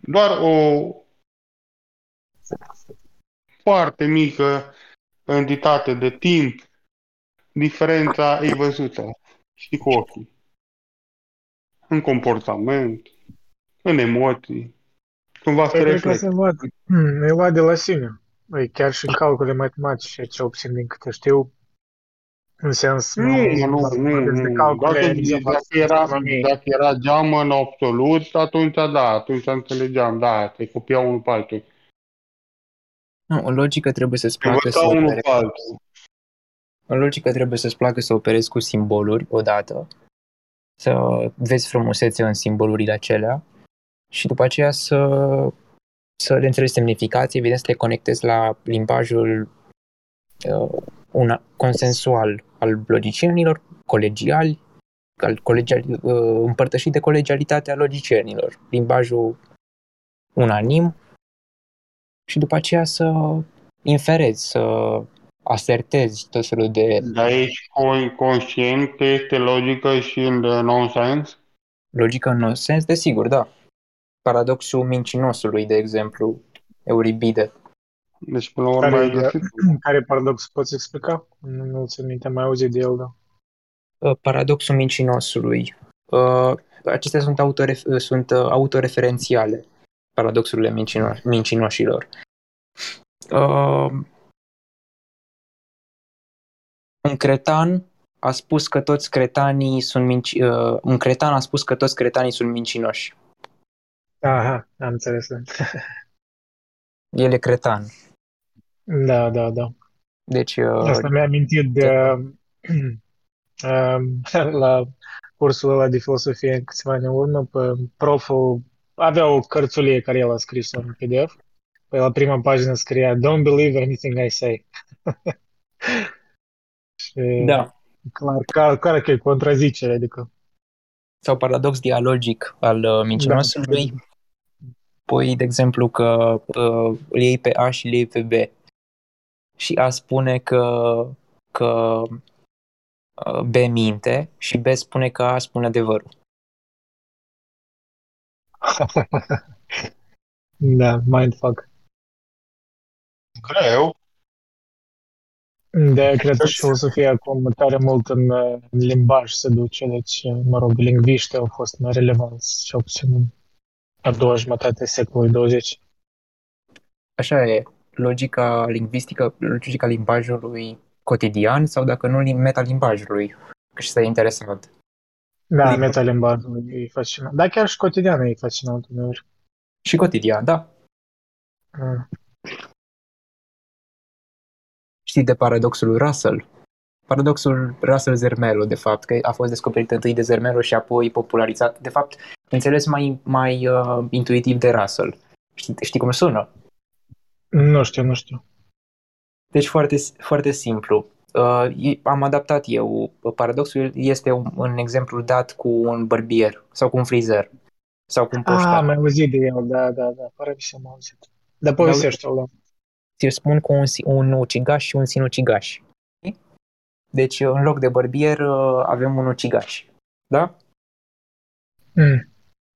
doar o foarte mică entitate de timp, diferența e văzută. Și cu ochii. În comportament, în emoții. Cumva se Păi cred că reflectă. se văd. Hmm, E luat de la sine. Păi chiar și calcule matematice, ce obțin din câte știu, în sens... Nu, nu, nu, vorbesc de nu. calcule, Dacă, de dacă, era, dacă era geamăn absolut, atunci da, atunci înțelegeam, da, te copia unul pe altul. Nu, o logică trebuie să-ți placă să Învăța unul opere... pe altul. O logică trebuie să-ți placă să operezi cu simboluri odată, să vezi frumusețe în simbolurile acelea și după aceea să, să le înțelegi semnificații, evident să le conectezi la limbajul uh, una, consensual al logicienilor, colegiali, al colegial, uh, împărtășit de colegialitatea logicienilor, limbajul unanim și după aceea să inferezi, să asertezi tot felul de Dar ești con- conștient că este logică și în uh, nonsens? logică în sens, desigur, da. Paradoxul mincinosului, de exemplu, Euripide. Deci, până la urmă, Care ai e- găsit. Care paradox poți explica? Nu, nu țin minte, am mai auzit de el, da. Uh, Paradoxul mincinosului. Uh, Acestea sunt, autoref- uh, sunt uh, autoreferențiale, paradoxurile mincino- mincinoșilor. Uh, Un cretan a spus că toți cretanii sunt minci... uh, un cretan a spus că toți cretanii sunt mincinoși. Aha, am înțeles. da. El e cretan. Da, da, da. Deci, uh, Asta mi-a amintit de um, la cursul ăla de filosofie câțiva ani în urmă, pe proful avea o cărțulie care el a scris-o în PDF. Pe la prima pagină scria Don't believe anything I say. Și da. clar, clar, clar că e contrazicere, adică Sau paradox dialogic al uh, mincinosului. Da. Pui, de exemplu, că uh, îl iei pe A și îl iei pe B. Și A spune că, că uh, B minte și B spune că A spune adevărul. da, mindfuck. Greu. De cred că și filosofia acum tare mult în, uh, în limbaj se duce, deci, uh, mă rog, lingviștii au fost mai relevanți, cel puțin în a doua jumătate a secolului 20. Așa e. Logica lingvistică, logica limbajului cotidian sau dacă nu metalimbajului. Că și asta e interesant. Da, Limba. metalimbajul e fascinant. Da, chiar și cotidianul e fascinant uneori. Și cotidian, da. Mm. Știi de paradoxul lui Russell? Paradoxul Russell-Zermelo, de fapt, că a fost descoperit întâi de Zermelo și apoi popularizat. De fapt, înțeles mai, mai uh, intuitiv de Russell. Știi, știi cum sună? Nu știu, nu știu. Deci foarte, foarte simplu. Uh, am adaptat eu. Paradoxul este un, un exemplu dat cu un bărbier sau cu un frizer sau cu un Ah, poștar. am mai auzit de el, da, da, da, pare că am auzit. Dar povestește-o, da. ți spun cu un, si- un ucigaș și un sinucigaș. Deci, în loc de bărbier, uh, avem un ucigaș. Da? Mm.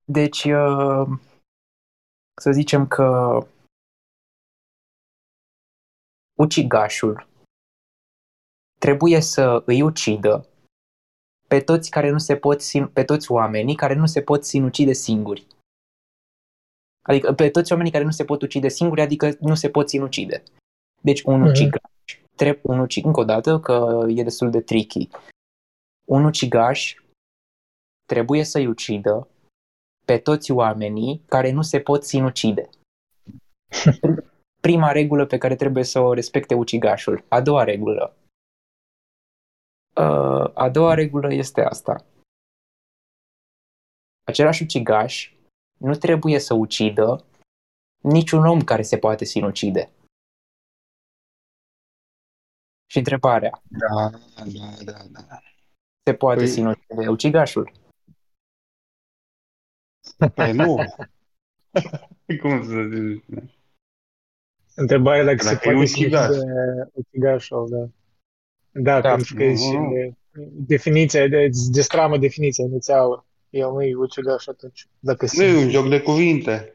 Deci, uh, să zicem că ucigașul trebuie să îi ucidă pe toți care nu se pot sin- pe toți oamenii care nu se pot sinucide singuri. Adică pe toți oamenii care nu se pot ucide singuri, adică nu se pot sinucide. Deci un Mhm. ucigaș, trebuie un ucigaș, încă o dată că e destul de tricky. Un ucigaș trebuie să-i ucidă pe toți oamenii care nu se pot sinucide. Prima regulă pe care trebuie să o respecte ucigașul. A doua regulă. Uh, a doua regulă este asta. Același ucigaș nu trebuie să ucidă niciun om care se poate sinucide. Și întrebarea, Da, da, da, da. se poate Păi- sinucide ucigașul? Păi nu. Cum să zic? Întrebarea dacă, Dacă se e poate ucigaș. sinucide ucigașul, da. Da, Da. pentru că e Nu, și nu. definiția, de, îți destramă definiția inițială. El nu e ucigaș atunci. Dacă Nu e un simți. joc de cuvinte.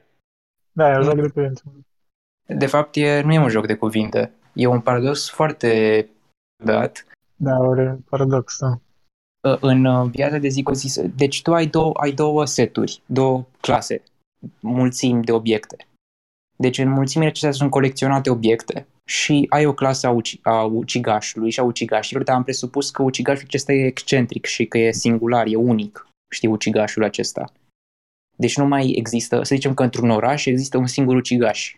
Da, e un joc de cuvinte. De fapt, e, nu e un joc de cuvinte. E un paradox foarte dat Da, ori paradox, da. uh, în uh, viața de zi cu zi. Deci tu ai două, ai două seturi, două clase, mulțimi de obiecte. Deci în mulțimile acestea sunt colecționate obiecte și ai o clasă a, uci, a ucigașului și a ucigașilor, dar am presupus că ucigașul acesta e excentric și că e singular, e unic, știi, ucigașul acesta. Deci nu mai există, să zicem că într-un oraș există un singur ucigaș.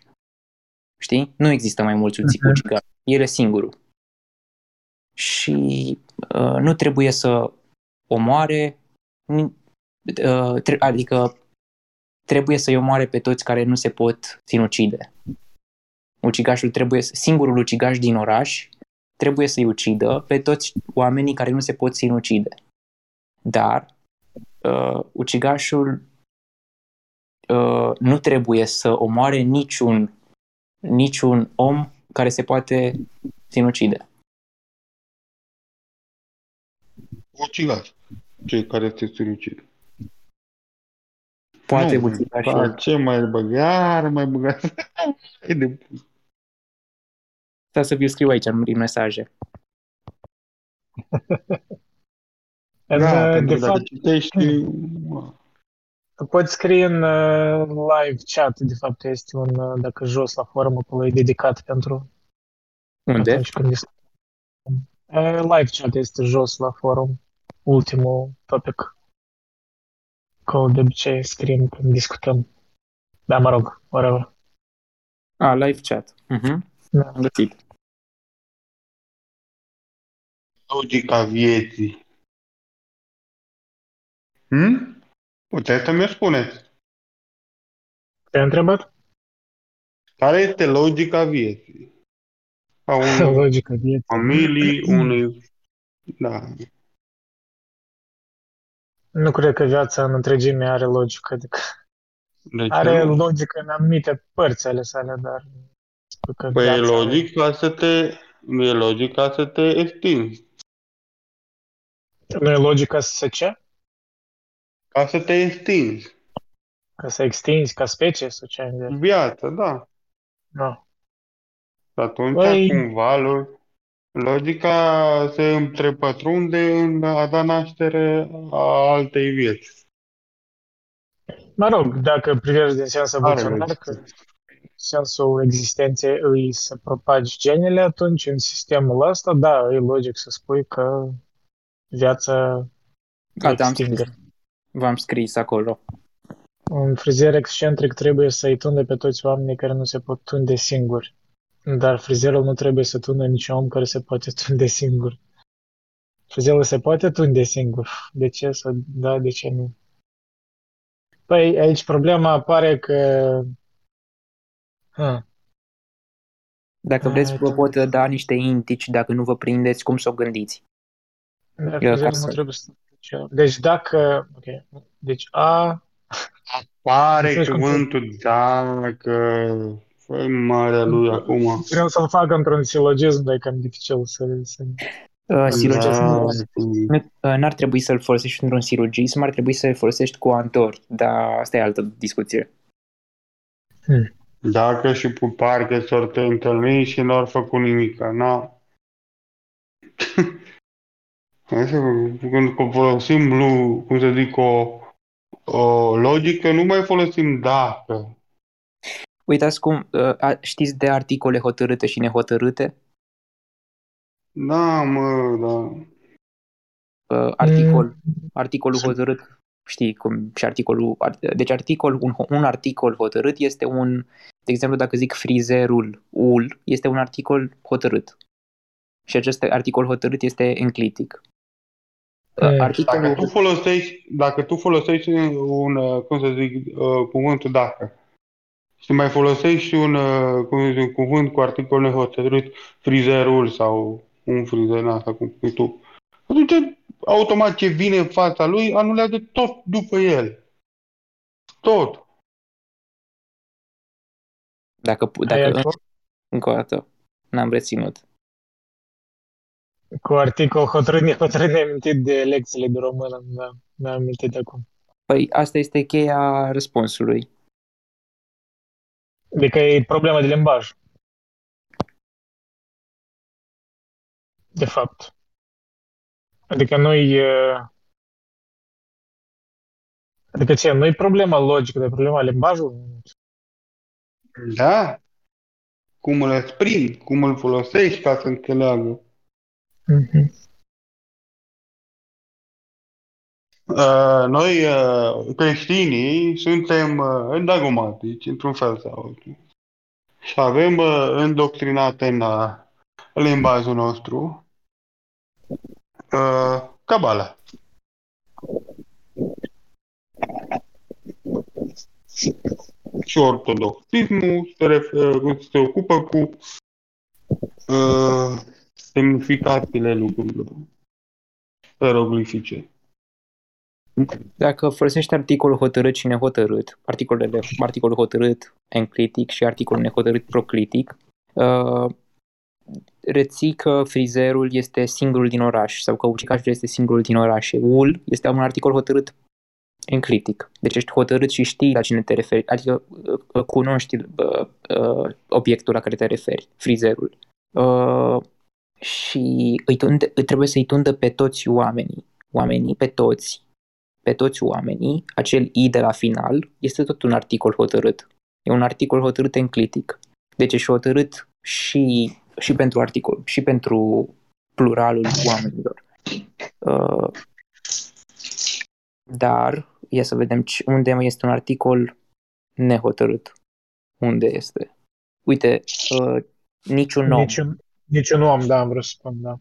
Știi? Nu există mai mulți uci- Mhm. ucigași. El e singurul. Și uh, nu trebuie să omoare, ni- uh, tre- adică trebuie să-i omoare pe toți care nu se pot sinucide. Ucigașul trebuie, să- singurul ucigaș din oraș trebuie să-i ucidă pe toți oamenii care nu se pot sinucide. Dar uh, ucigașul uh, nu trebuie să omoare niciun, niciun om care se poate sinucide. Ucigaș. Cei care te sinucid. Poate Nu, ucigașul... da, Ce mai băgar, mai băgar. E de pus. Stai să vi scriu aici în mesaje. În, Da, uh, pentru de că dacă fapt, citești, poți scrie în uh, live chat, de fapt este un, uh, dacă jos la forum, acolo e dedicat pentru Unde? atunci când discutăm. Uh, Live chat este jos la forum, ultimul topic. Acolo de obicei scriem când discutăm. Da, mă rog, whatever. A, live chat. Uh-huh. Da. Am găsit. logica vieții. Hm? Puteți să mi spuneți. Te-ai întrebat? Care este logica vieții? A unei Logica vieții. familii, unui... Da. Nu cred că viața în întregime are logică. Adică Deci, are nu. logică în anumite părți ale sale, dar spun că Păi e viața logic ca să te... Nu e logic ca să te extinzi. Nu e logica să se ce? Ca să te extinzi. Ca să extinzi ca specie sau ce ai în vedere? Viața, da. Nu. Și atunci, Păi- cumva, lo- logica se întrepătrunde în a da naștere a altei vieți. Mă rog, dacă privești din sens Are evoluționar, logică. că sensul existenței îi să propagi genele, atunci în sistemul ăsta, da, e logic să spui că viața Gata, am extinde. scris. V-am scris acolo. Un frizer excentric trebuie să-i tunde pe toți oamenii care nu se pot tunde singuri. Dar frizerul nu trebuie să tunde niciun om care se poate tunde singur. Frizerul se poate tunde singur. De ce să... Da, de ce nu? Păi aici problema apare că... Ha. Dacă vreți, vă Hai, pot da niște indici, dacă nu vă prindeți, cum să o gândiți. Dar Eu frizerul acasă. nu trebuie să... Deci dacă... Ok. Deci A... Apare Înțelegi cum se- cuvântul dacă... Fă marea lui acum. Vreau să-l fac într-un silogism, dar e cam dificil să... să... Uh, silogism, Da, nu- uh, n-ar trebui să-l folosești într-un silogism, ar trebui să-l folosești cu antori, dar asta e altă discuție. Dacă și pe parche s-or te întâlni și n-or făcut nimica, na. Hai să, când folosim, lu- cum să zic, o, o logică, nu mai folosim dacă. Uitați cum, uh, a- știți de articole hotărâte și nehotărâte? Da, mă, da. Uh, articol, Mm. articolul Sunt- hotărât, știi cum, și articolul, ar- deci articol, un, un articol hotărât este un, de exemplu, dacă zic frizerul ul, este un articol hotărât. Și acest articol hotărât este enclitic. Uh, Mm. Articolul, Dacă tu folosești, dacă tu folosești un, uh, cum să zic, uh, cuvântul dacă și mai folosești un, uh, cum să zic, un cuvânt cu articol nehotărât, frizerul sau un frizer, asta cum spui tu, atunci automat ce vine în fața lui anulează tot după el. Tot. dacă, pu- Ai dacă acolo? încă o dată, n-am reținut. Cu articol hotărât, nehotărât, ne-am amintit de lecțiile de română, da, mi-am amintit acum. Păi asta este cheia răspunsului. Adică e problema de limbaj. De fapt. Adică nu-i... uh, Adică ce, nu-i problema logică, dar problema limbajului? Da? Cum îl exprimi, cum îl folosești ca să înțeleagă. Mhm. Noi, uh, creștinii, suntem uh, dogmatici, într-un fel sau altul. Și avem uh, îndoctrinate în uh, limbajul nostru uh, Cabala. Și ortodoxismul se, refer, se ocupă cu uh, semnificațiile lucrurilor hieroglifice. Dacă folosești articolul hotărât și nehotărât, articolele, articolul hotărât enclitic și articolul nehotărât proclitic, uh, reții că frizerul este singurul din oraș sau că ucigașul este singurul din oraș. Ul este un articol hotărât enclitic. Deci ești hotărât și știi la cine te referi, adică uh, cunoști uh, uh, obiectul la care te referi, frizerul. Uh, și îi tunde, trebuie să-i tundă pe toți oamenii. Oamenii, pe toți, pe toți oamenii, acel i de la final este tot un articol hotărât. E un articol hotărât enclitic. Deci ești hotărât și, și pentru articol, și pentru pluralul oamenilor. Uh, dar, ia să vedem ce- unde mai este un articol nehotărât. Unde este? Uite, uh, niciun om. Niciun, niciun om, da, am vrut să spun, da.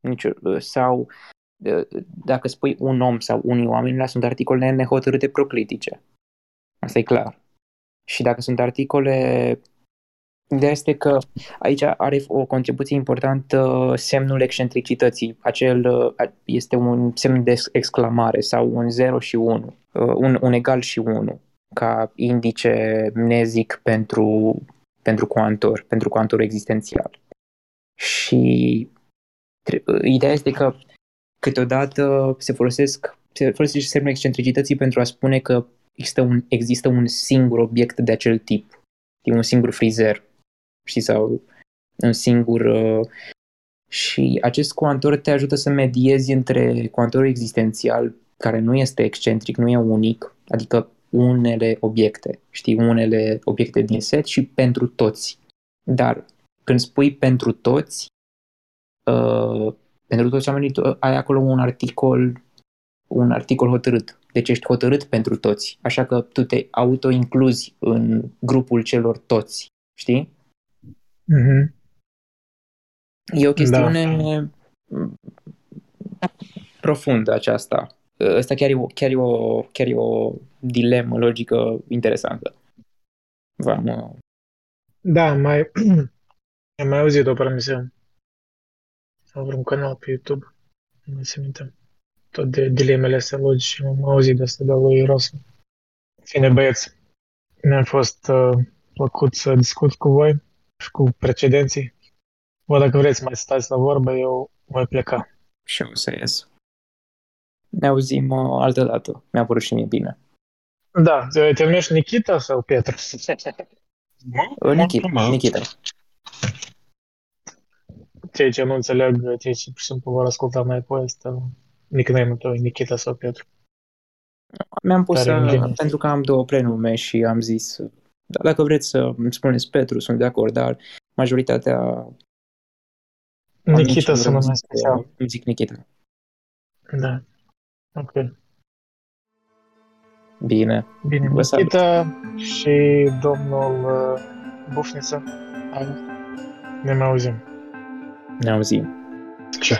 Nici, sau uh, dacă spui un om sau unii oameni, la sunt articole nehotărâte proclitice. Asta e clar. Și dacă sunt articole Ideea este că aici are o contribuție importantă semnul excentricității. Acel uh, este un semn de exclamare sau un 0 și 1, un, un egal și 1, ca indice mnezic pentru, pentru cuantor, pentru cuantor existențial. Și tre- ideea este că câteodată se folosesc se folosește semnul excentricității pentru a spune că există un, există un singur obiect de acel tip, un singur frizer, știi, sau un singur... Uh, și acest cuantor te ajută să mediezi între cuantorul existențial, care nu este excentric, nu e unic, adică unele obiecte, știi, unele obiecte din set și pentru toți. Dar când spui pentru toți, uh, pentru toți oamenii, tu ai acolo un articol, un articol hotărât. Deci ești hotărât pentru toți. Așa că tu te auto-incluzi în grupul celor toți. Știi? Mm-hmm. E o chestiune da. profundă aceasta. ăsta chiar e, o, chiar, e o, chiar e o dilemă logică interesantă. V-am, Da, mai, am mai auzit o promisiune. Sau vreun canal pe YouTube. Nu mai se minte. Tot de dilemele astea logice. Am auzit de asta de la lui Russell. Fine, băieți. Mi-a fost uh, plăcut să discut cu voi și cu precedenții. Vă dacă vreți mai stați la vorbă, eu voi pleca. și eu o să ies. Ne auzim uh, altă dată. Mi-a părut și mie bine. Da, te te numești Nikita sau Petru? Uh, Nikita, mă. Nikita. Cei ce nu înțeleg, cei ce pur și simplu vor asculta mai apoi, asta nickname-ul tău e Nikita sau Petru. Mi-am pus, Care în uh, genul. pentru că am două prenume și am zis, uh, da, dacă vreți să îmi spuneți Petru, sunt de acord, dar majoritatea Nikita amicilor sună îmi mai zic, special. uh, Îmi zic Nikita. Da. Ok. Bine. Bine, Vă salut. Nikita și domnul uh, Bufniță. Hai, ne mai auzim. Ne auzim. Ce?